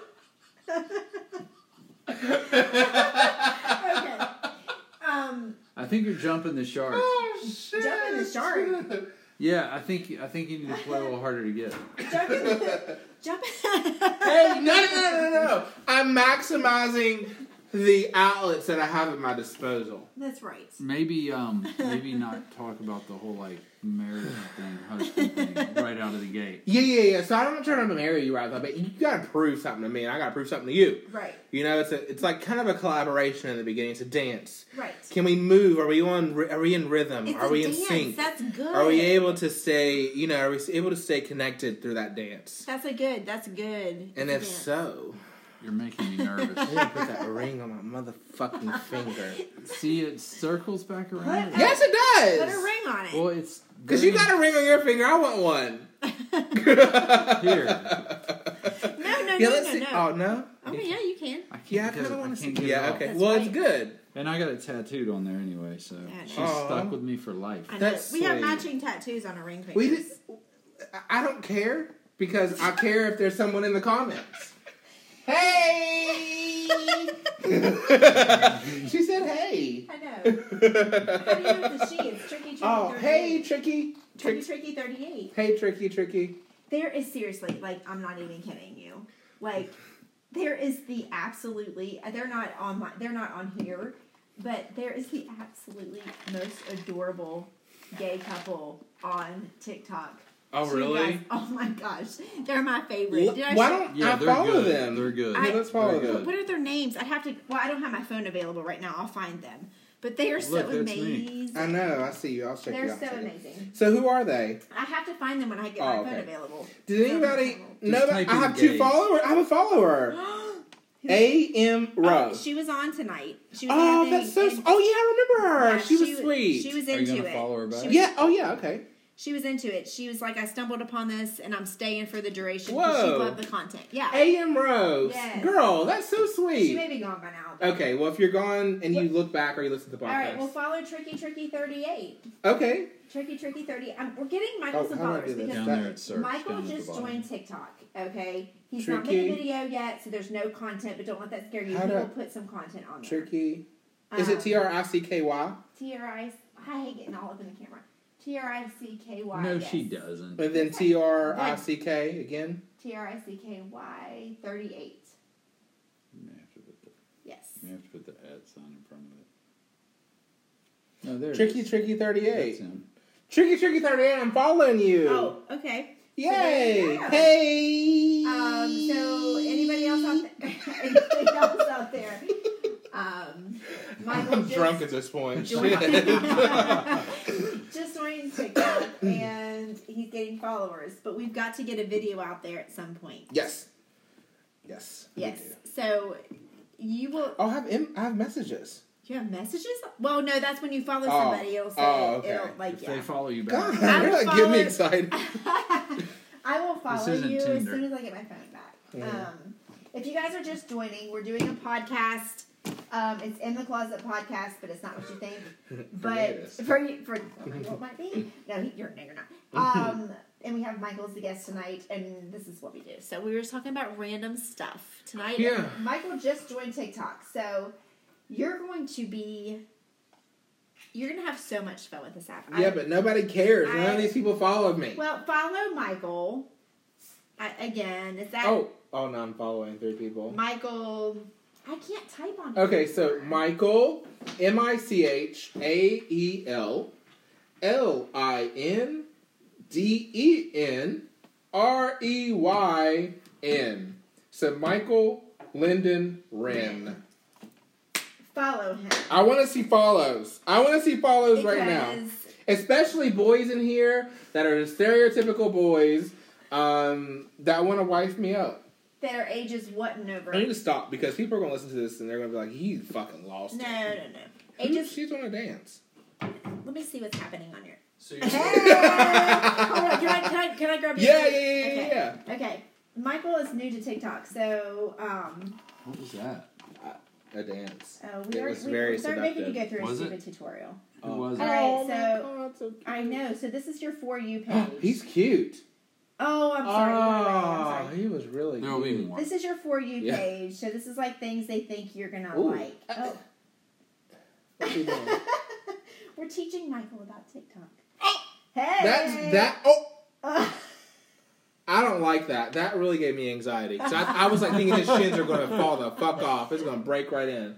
okay. Um, I think you're jumping the shark. Oh shit! Jump in the shark. Yeah, I think I think you need to play a little harder to get. jump in. Jump in. Hey, no, no, no, no, no! I'm maximizing the outlets that I have at my disposal. That's right. Maybe um maybe not talk about the whole like marriage thing, husband thing right out of the gate. Yeah, yeah, yeah. So I'm not trying to marry you right now, but you gotta prove something to me, and I gotta prove something to you. Right. You know, it's a, it's like kind of a collaboration in the beginning. It's a dance. Right. Can we move? Are we on? Are we in rhythm? It's are a we in sync? That's good. Are we able to stay? You know, are we able to stay connected through that dance? That's a good. That's good. And if dance. so, You're making me nervous. *laughs* I'm gonna put that ring on my motherfucking finger. See, it circles back around. What? Yes, it does. put a ring on it. Well, it's Because you got a ring on your finger, I want one. *laughs* here. no, no, Yeah, no, let's no, see. no. Oh no. Okay, yeah, you can. I can't Yeah, I kind of want to see. can't Yeah, okay. That's well, right. it's good. And I got it tattooed on there anyway, so Yeah, she's no. stuck with me for life. I know. That's we have sweet. matching tattoos on our ring fingers. We did. I don't care because I care if there's someone in the comments. Hey. *laughs* she said, "Hey." I know. How do you know the she? It's tricky, tricky. Oh, 38. hey, tricky, tricky, tricky. tricky, thirty-eight. Hey, tricky, tricky. There is seriously, like, I'm not even kidding you. Like, there is the absolutely. They're not on my. They're not on here, but there is the absolutely most adorable gay couple on TikTok. Oh, Two really? guys- *laughs* oh my gosh, they're my favorite. Did I Why show- don't Yeah, I they're follow good. them? They're good. Yeah, let's follow They're them. What are their names? I'd have to. Well, I don't have my phone available right now. I'll find them. But they are so Look, that's amazing. I know. I see you. I'll check you They're out. so in a second. amazing. So who are they? I have to find them when I get Oh, my okay. phone available. Did anybody know that? I have two gay. followers. I have a follower. *gasps* A M Oh, she was on tonight. She was Oh, on our that's so. Oh yeah, I remember her. yeah, she was sweet. She was Are you into gonna it. follow her back? She was, yeah. Oh yeah. Okay. She was into it. She was like, I stumbled upon this, and I'm staying for the duration because she Whoa. loved the content. Yeah, A M Rose. Yes. Girl, that's so sweet. she may be gone by now. Okay. Well, if you're gone and you look back or you listen to the All podcast. right, well, follow Tricky Tricky thirty eight. okay. Tricky Tricky thirty. Um, we're getting Michael Oh, some how do I followers do this? because Down there at search. Michael down at the just bottom. joined TikTok. Okay, he's not made Tricky. a video yet, so there's no content. But don't let that scare you. How he do I- will put some content on there. Tricky. Is it Um, T R I C K Y? T R I. I hate getting all up in the camera. T R I C K Y. No, yes. she doesn't. And then T R I C K again. T R I C K Y thirty eight. You have to put the, Yes. you have to put the ad sign in front of it. No, there. Tricky is. Tricky thirty That's eight. him. Tricky Tricky 38, I'm following you. Oh, okay. Yay! there you go. Hey! Um, so anybody else out there? *laughs* anybody else out there? Um, Michael I'm just, drunk at this point. *laughs* *laughs* joined- Shit. TikTok *coughs* and he's getting followers, but we've got to get a video out there at some point. yes. Yes. Yes. So you will. I'll have Im- I have messages. You have messages? Well, no, that's when you follow Oh. somebody. It'll say Oh, okay. it'll like If yeah. they follow you God, back. I you're will not getting me excited. *laughs* I will follow isn't you as soon as I get my phone back. Yeah. Um, if you guys are just joining, we're doing a podcast. Um, it's in the closet podcast, but it's not what you think. For *laughs* But for you, for Michael, it might be. No, he, you're no, you're not. Um, *laughs* and we have Michael as the guest tonight, and this is what we do. So we were just talking about random stuff tonight. Yeah. Michael just joined TikTok, so you're going to be. You're gonna have so much fun with this app. Yeah, I- but nobody cares. None I- of these people follow me. well, follow Michael. I, again, is that oh, oh no, I'm following three people. Michael? I can't type on. Okay, so Michael, M I C H A E L, L I N D E N R E Y N. So Michael Lyndon Wren. follow him. I want to see follows. I want to see follows right now. Especially boys in here that are the stereotypical boys um, that want to wife me up. That are ages what and over. I need to stop because people are going to listen to this and they're going to be like, "He fucking lost. No, no, no. Who- Ages. She's want to dance. Let me see what's happening on here. So *laughs* Hey! Hold on, can I, can I, can I grab your Yeah, yeah, phone? yeah, yeah, okay. yeah. Okay. Michael is new to TikTok, so um, What was that? A dance. uh, we It are was we, very we started making you go through Was a it? stupid tutorial. Who Oh. was All it? right, Oh my so God, so I know. So this is your for you *gasps* page. He's cute. Oh, I'm sorry. you're I'm Oh, sorry. he was really There'll be more. This is your for you Yeah. page. So this is like things they think you're gonna Ooh. like. Oh. What's he doing? *laughs* We're teaching Michael about TikTok. Oh! Hey. That's that. Oh, Uh, *laughs* I don't like that. That really gave me anxiety. 'Cause I, I was like thinking his shins are going to fall the fuck off. It's going to break right in.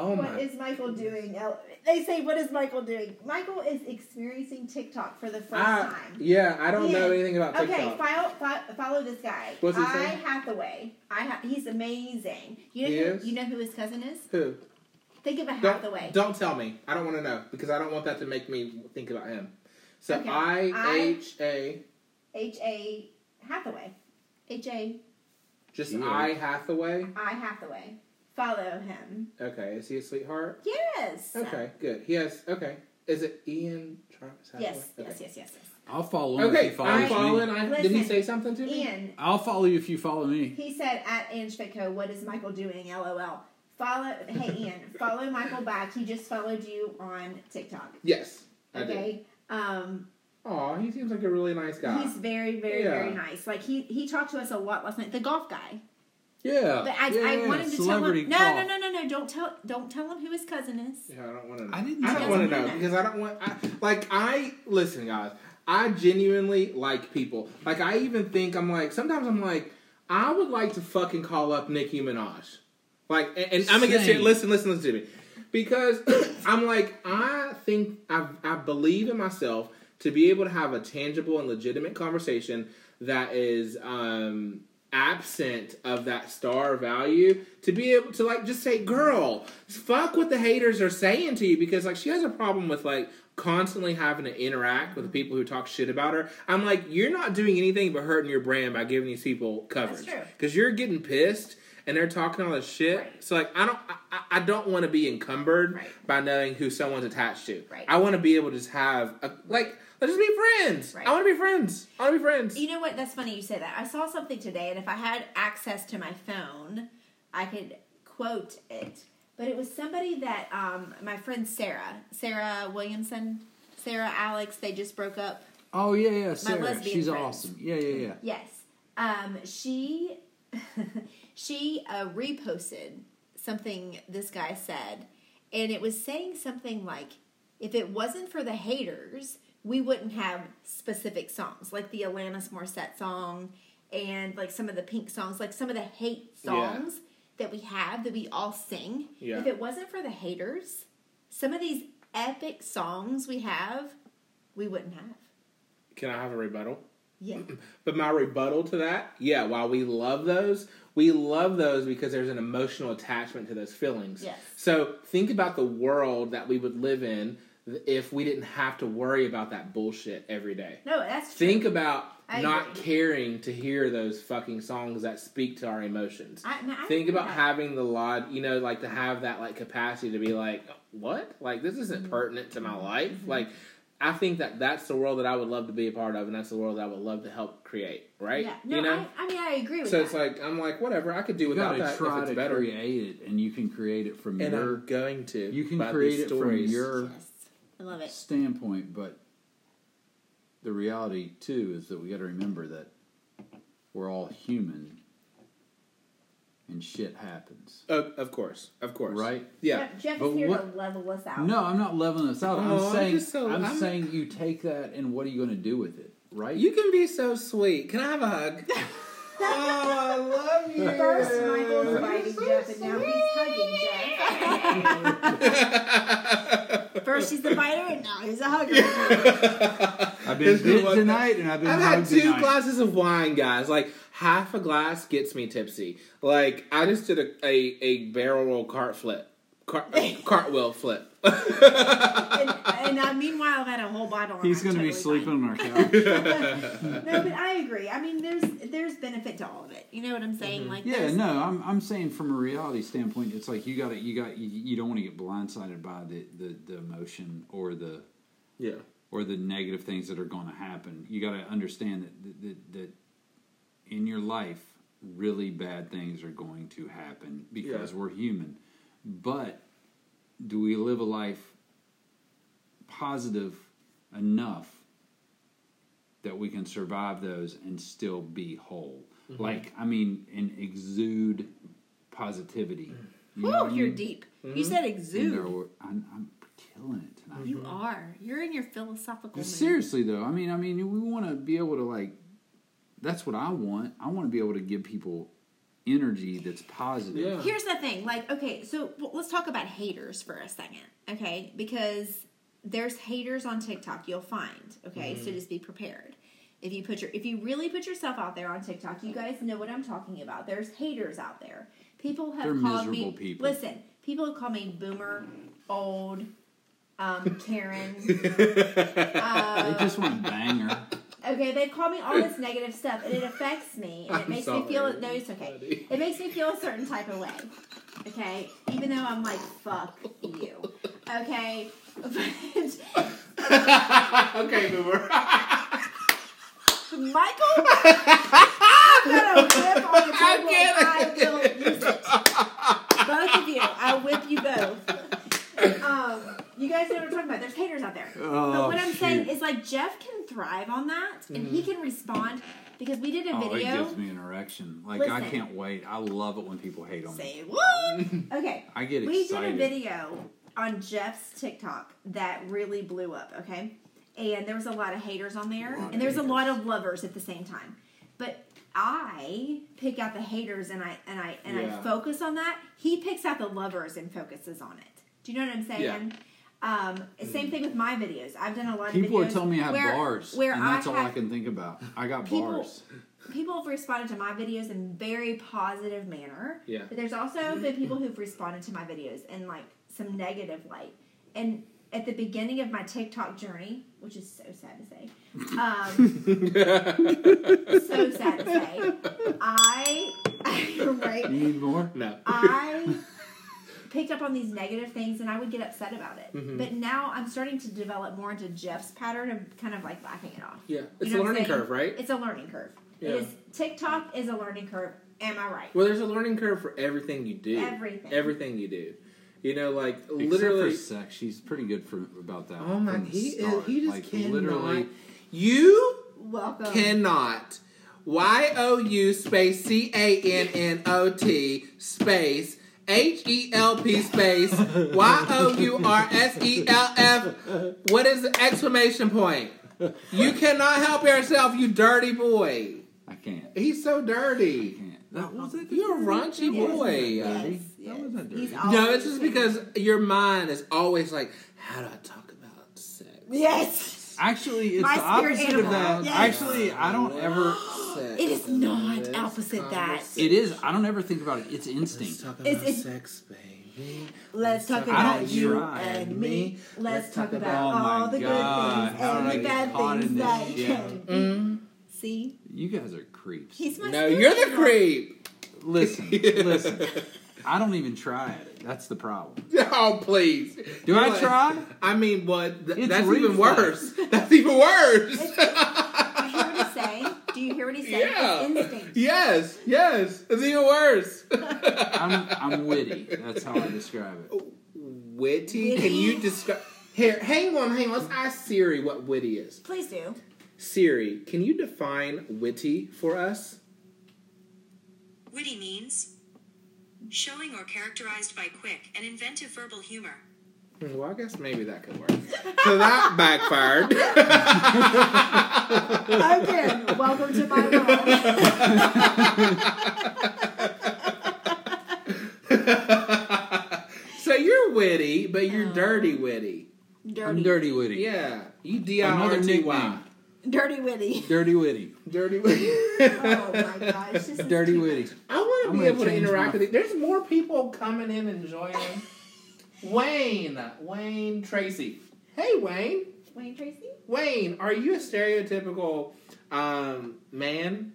Oh what my. is Michael doing? They say, "What is Michael doing?" Michael is experiencing TikTok for the first I, time. yeah, I don't know Yeah. anything about Okay, TikTok. follow, fo- follow this guy. What's he I say? Hathaway. I ha- he's amazing. You know He who, is? you know who his cousin is? Who? Think of a Don't, Hathaway. don't tell me. I don't want to know because I don't want that to make me think about him. So Okay. I I- H A H A Hathaway. H A just Yeah. I Hathaway. I Hathaway. Follow him. Okay, is he a sweetheart? Yes. Okay, good. He has okay. Is it Ian Travis Hathaway? Yes. Okay. Yes. Yes. Yes. Yes. I'll follow him if Okay, he follows I'm me. following. I, did he say something to me? Ian, I'll follow you if you follow me. He said at Ange Fitco, what is Michael doing? LOL. Follow hey Ian, *laughs* follow Michael back. He just followed you on TikTok. Yes, I did. Okay. Um Aw, he seems like a really nice guy. he's very, very, Yeah. very nice. Like he he talked to us a lot last night. The golf guy. Yeah. But I, yeah, I yeah, wanted to tell him No, no, no, no, no. Don't tell don't tell him who his cousin is. Yeah, I don't want to know. I didn't I don't want to know matter. because I don't want. I, like I listen, guys. I genuinely like people. Like I even think I'm like sometimes I'm like I would like to fucking call up Nicki Minaj. Like and, and I'm gonna get Same. serious. Listen, listen, listen to me. Because *clears throat* I'm like I think I I believe in myself to be able to have a tangible and legitimate conversation that is um absent of that star value to be able to like just say girl fuck what the haters are saying to you because like she has a problem with like constantly having to interact with the people who talk shit about her i'm like you're not doing anything but hurting your brand by giving these people coverage because you're getting pissed and they're talking all this shit Right. so like i don't i, I don't want to be encumbered Right. by knowing who someone's attached to Right. i want to be able to just have a, like let's just be friends Right. i want to be friends i want to be friends You know what? That's funny you say that. I saw something today, and if I had access to my phone, I could quote it. But it was somebody that um, my friend Sarah, Sarah Williamson, Sarah Alex, they just broke up. Oh yeah, yeah, Sarah. lesbian She's friends. awesome. Yeah, yeah, yeah. Yes. Um, she *laughs* she uh, reposted something this guy said, and it was saying something like, "If it wasn't for the haters, we wouldn't have specific songs like the Alanis Morissette song and like some of the Pink songs, like some of the hate Yeah. songs that we have that we all sing. Yeah. If it wasn't for the haters, some of these epic songs we have we wouldn't have. Can I have a rebuttal? Yeah. *clears throat* But my rebuttal to that, yeah, while we love those, we love those because there's an emotional attachment to those feelings. Yes. So think about the world that we would live in if we didn't have to worry about that bullshit every day. No, that's true. Think about I not agree. caring to hear those fucking songs that speak to our emotions. I, no, I Think about that. having the lot, you know, like to have that like capacity to be like, what? Like this isn't Mm-hmm. pertinent to my life. Like, I think that that's the world that I would love to be a part of, and that's the world that I would love to help create. Right? Yeah. No, you know. I, I mean, I agree with so that. it's like I'm like whatever I could do You without gotta that try if it's to better, create it, and you can create it from and your I'm going to. you can create it from stories. your yes. I love it. standpoint, but the reality too is that we got to remember that we're all human, and shit happens, Of, of course, of course, right? Yeah. Jeff, Jeff But is here what- to level us out. No, I'm not leveling this out. Oh, I'm I'm saying so- I'm, I'm- saying you take that and what are you going to do with it, right? You can be so sweet. Can I have a hug? *laughs* oh, I love you. First, Michael's biting Jeff, and now he's hugging Jeff. *laughs* *laughs* First, he's the biter, and now he's a hugger. I've This been is bit what- tonight, and I've been I've had two tonight. glasses of wine, guys. Like half a glass gets me tipsy. Like I just did a a, a barrel roll cart flip, cart, uh, *laughs* cartwheel flip. And, and uh, meanwhile, I've had a whole bottle. and He's going to be sleeping fine. on our *laughs* couch. No, but I agree. I mean, there's there's benefit to all of it. You know what I'm saying? Like, Mm-hmm. Yeah, no, I'm I'm saying from a reality standpoint, it's like you got to you got you, you don't want to get blindsided by the, the the emotion or the yeah. or the negative things that are going to happen. You got to understand that, that that in your life, really bad things are going to happen because Yeah. we're human. But do we live a life positive enough that we can survive those and still be whole? Mm-hmm. Like, I mean, and exude positivity. You know Whoa, you're mean? deep. Mm-hmm. You said exude. there were- I'm, I'm killing it tonight. You are. You're in your philosophical. mood. Seriously though, I mean, I mean, we want to be able to like. That's what I want. I want to be able to give people energy that's positive. Yeah. Here's the thing. Like, okay, so let's talk about haters for a second, okay? Because there's haters on TikTok. You'll find, okay. Mm-hmm. So just be prepared. If you put your, if you really put yourself out there on TikTok, you guys know what I'm talking about. There's haters out there. People have They're called me. miserable people. Listen, people have called me boomer, old, um, Karen. *laughs* They just want to bang her. Okay, they call me all this negative stuff, and it affects me, and it I'm makes sorry, me feel. No, it's okay. buddy. It makes me feel a certain type of way. Okay, even though I'm like, fuck you. Okay, *laughs* okay, boomer. *laughs* Michael, I've got a whip on the table, and I will use it. Both of you, I'll whip you both. Um, you guys know what I'm talking about. There's haters out there. Oh, but what I'm saying is like Jeff can thrive on that, and he mm-hmm. can respond because we did a Oh, it video. gives me an erection. Like I can't wait. I love it when people hate on me. Say what? *laughs* okay. I get excited. We did a video on Jeff's TikTok that really blew up, okay? And there was a lot of haters on there, Lot of and there's a lot of lovers at the same time. But I pick out the haters and I and I and Yeah. I focus on that. He picks out the lovers and focuses on it. Do you know what I'm saying? Yeah. Um, same thing with my videos. I've done a lot of People videos are telling me I have where, bars, where and that's I all have, I can think about. I got People- bars. people have responded to my videos in very positive manner. Yeah. But there's also been people who've responded to my videos in like some negative light. And at the beginning of my TikTok journey, which is so sad to say, um, so sad to say, *laughs* I, *laughs* right, You need more? no. I picked up on these negative things and I would get upset about it. Mm-hmm. But now I'm starting to develop more into Jeff's pattern of kind of like laughing it off. Yeah, You it's know a learning curve, right? It's a learning curve. Yeah. It is TikTok is a learning curve. Am I right? Well, there's a learning curve for everything you do. Everything. Everything you do. You know, like Except literally. for sex, she's pretty good for about that. Oh my! He is. He just like, cannot. literally. You Welcome. cannot. Y O U space C A N N O T space H E L P space Y O U R S E L F. What is the exclamation point? You cannot help yourself, you dirty boy. I can't. He's so I dirty. can't. That was it. You're a raunchy boy. Yes, yes. That wasn't dirty. No, it's just because your mind is always like, how do I talk about sex? Yes. Actually, it's My the opposite animal. of that. Yes. Actually, I don't ever. It is not opposite that. It is. I don't ever think about it. It's Let's instinct. talk about It's- it's- sex, baby. Let's talk talk about about you and me. Let's talk about Oh all the God, good things did and the bad things that shit? can be. See, You guys are creeps. he's my No, you're the animal. creep. Listen, listen. *laughs* I don't even try at it. That's the problem. *laughs* Oh, please. Do You're I like- try? I mean, what? Th- It's that's even reflex. worse. *laughs* That's even worse. Do you hear what he's saying? Do you hear what he's saying? yeah. It's instinct. Yes. Yes. It's even worse. *laughs* I'm, I'm witty. That's how I describe it. witty? Can you describe? Here, hang on, hang on. Let's ask Siri what witty is. Please do. Siri, can you define witty for us? Witty means showing or characterized by quick and inventive verbal humor. Well, I guess maybe that could work. So that *laughs* backfired. Again, welcome to my world. *laughs* so you're witty, but you're oh. dirty witty. Dirty, I'm dirty witty. Yeah, you D I R Another T Y. nickname. dirty witty. Dirty witty. Dirty witty. Oh my gosh, this Dirty witty. I want I'm be able to interact my- with you. There's more people coming in and joining. *laughs* Wayne, Wayne Tracy. Hey, Wayne. Wayne Tracy. Wayne, are you a stereotypical um, man?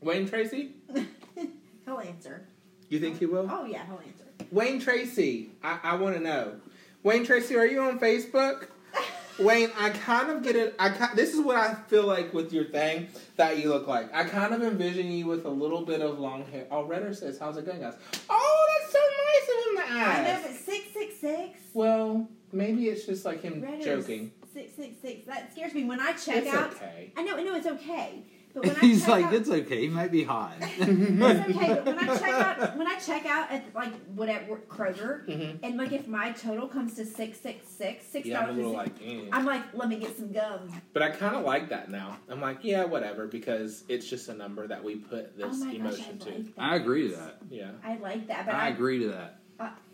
Wayne Tracy? *laughs* He'll answer. You think he will? Oh yeah, he'll answer. Wayne Tracy, I, I want to know. Wayne Tracy, are you on Facebook? *laughs* Wayne, I kind of get it. I ki- this is what I feel like with your thing that you look like. I kind of envision you with a little bit of long hair. Oh, Redder says, "How's it going, guys?" Oh, that's so nice of him to ask. I know, but six six six. Well, maybe it's just like him Redder's joking. Six six six. That scares me when I check It's out. okay. I know, I know it's okay, but when I *laughs* He's like, out, it's okay. He might be hot. *laughs* It's okay, but when I check *laughs* out, when I check out at like whatever Kroger, Mhm. and like if my total comes to six six six, six Yeah, I'm dollars, like, eh. I'm like, let me get some gum. but I kind of like that now. I'm like, yeah, whatever, because it's just a number that we put this oh emotion gosh, I to. like that. I agree to that. Yeah. I like that, but I I, agree to that.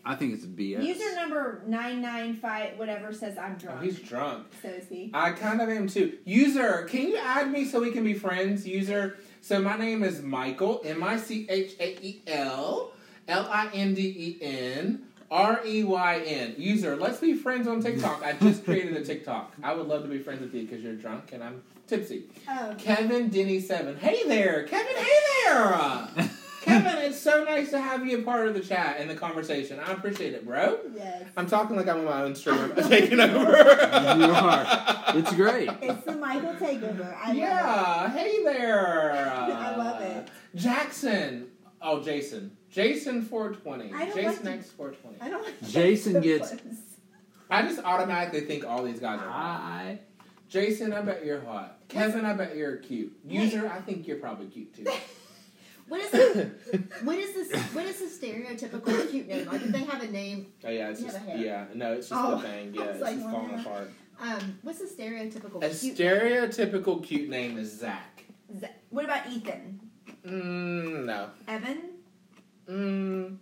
I think it's BS. user number nine nine five whatever says I'm Oh, drunk. he's drunk. so is he. I kind of am too. User, can you add me so we can be friends? User. So my name is Michael. M I C H A E L L I N D E N R E Y N. User, let's be friends on TikTok. I just created a TikTok. I would love to be friends with you because you're drunk and I'm tipsy. Oh, Kevin Denny Seven. Hey there, Kevin. Hey there. *laughs* Kevin, it's so nice to have you a part of the chat and the conversation. I appreciate it, bro. yes. I'm talking like I'm on my own stream. I'm *laughs* taking over. You are. It's great. It's the Michael takeover. I love yeah. Hey there. *laughs* I love it. Jackson. Oh, Jason. Jason 420. Jason like X 420. I don't like Jason gets- ones. I just automatically think all these guys are hot. Jason, I bet you're hot. Kevin, I bet you're cute. User, I think you're probably cute too. *laughs* What is the what is this what is the stereotypical cute name? Like if they have a name, Oh yeah, it's Yeah, just the hair. yeah. No, it's just Oh, the *laughs* thing. Yeah, it's like, just falling wow. apart. um, what's the stereotypical A cute stereotypical cute name is Zach. Z- What about Ethan? Mm, no. Evan? Mm,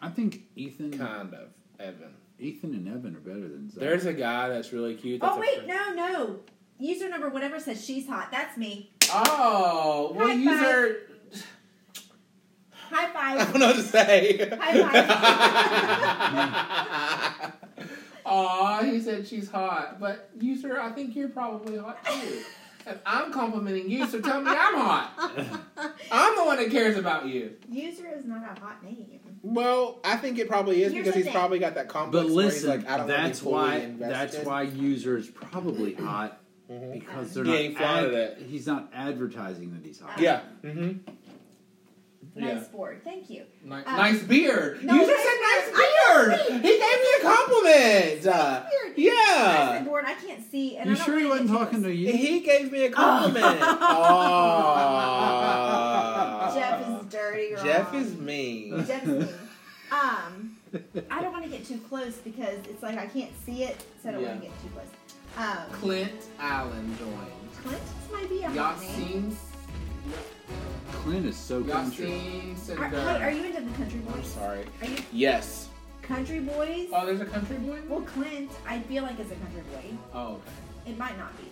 I think Ethan, kind of. Evan. Ethan and Evan are better than Zach. There's a guy that's really cute. That's Oh a wait, no, no. User number whatever says she's hot. That's me. Oh, well, High user. High five. *laughs* I don't know what to say. High five. *laughs* Aw, he said she's hot, but user, I think you're probably hot too. And I'm complimenting you, so tell me I'm hot. *laughs* I'm the one that cares about you. User is not a hot name. Well, I think it probably is Here's because he's thing. probably got that complex. But where he's listen, like, I don't that's why invested. that's why user is probably *clears throat* hot Mhm. because they're Yeah, not. he flaunted ad- it. He's not advertising that he's hot. Yeah. Mm-hmm. Nice Yeah. board. Thank you. Ni- Uh, nice beard. no, you just nice said nice beard. I beard. He gave me a compliment. Uh, Beard. Nice yeah. board. I can't see. And You I don't sure he wanna wasn't talking to you? He gave me a compliment. *laughs* Oh. Jeff is dirty. Wrong. Jeff is mean. Jeff's *laughs* mean. Um, I don't want to get too close because it's like I can't see it, so I don't Yeah. want to get too close. Um, Clint Allen joined. Clint might be a hot name. Yasin. Clint is so country. Yasin Are, Sindar. hey, are you into the country I'm boys? sorry. Are you Yes. country boys? Oh, there's a country boy. Well, Clint, I feel like is a country boy. Oh, okay. It might not be though that way.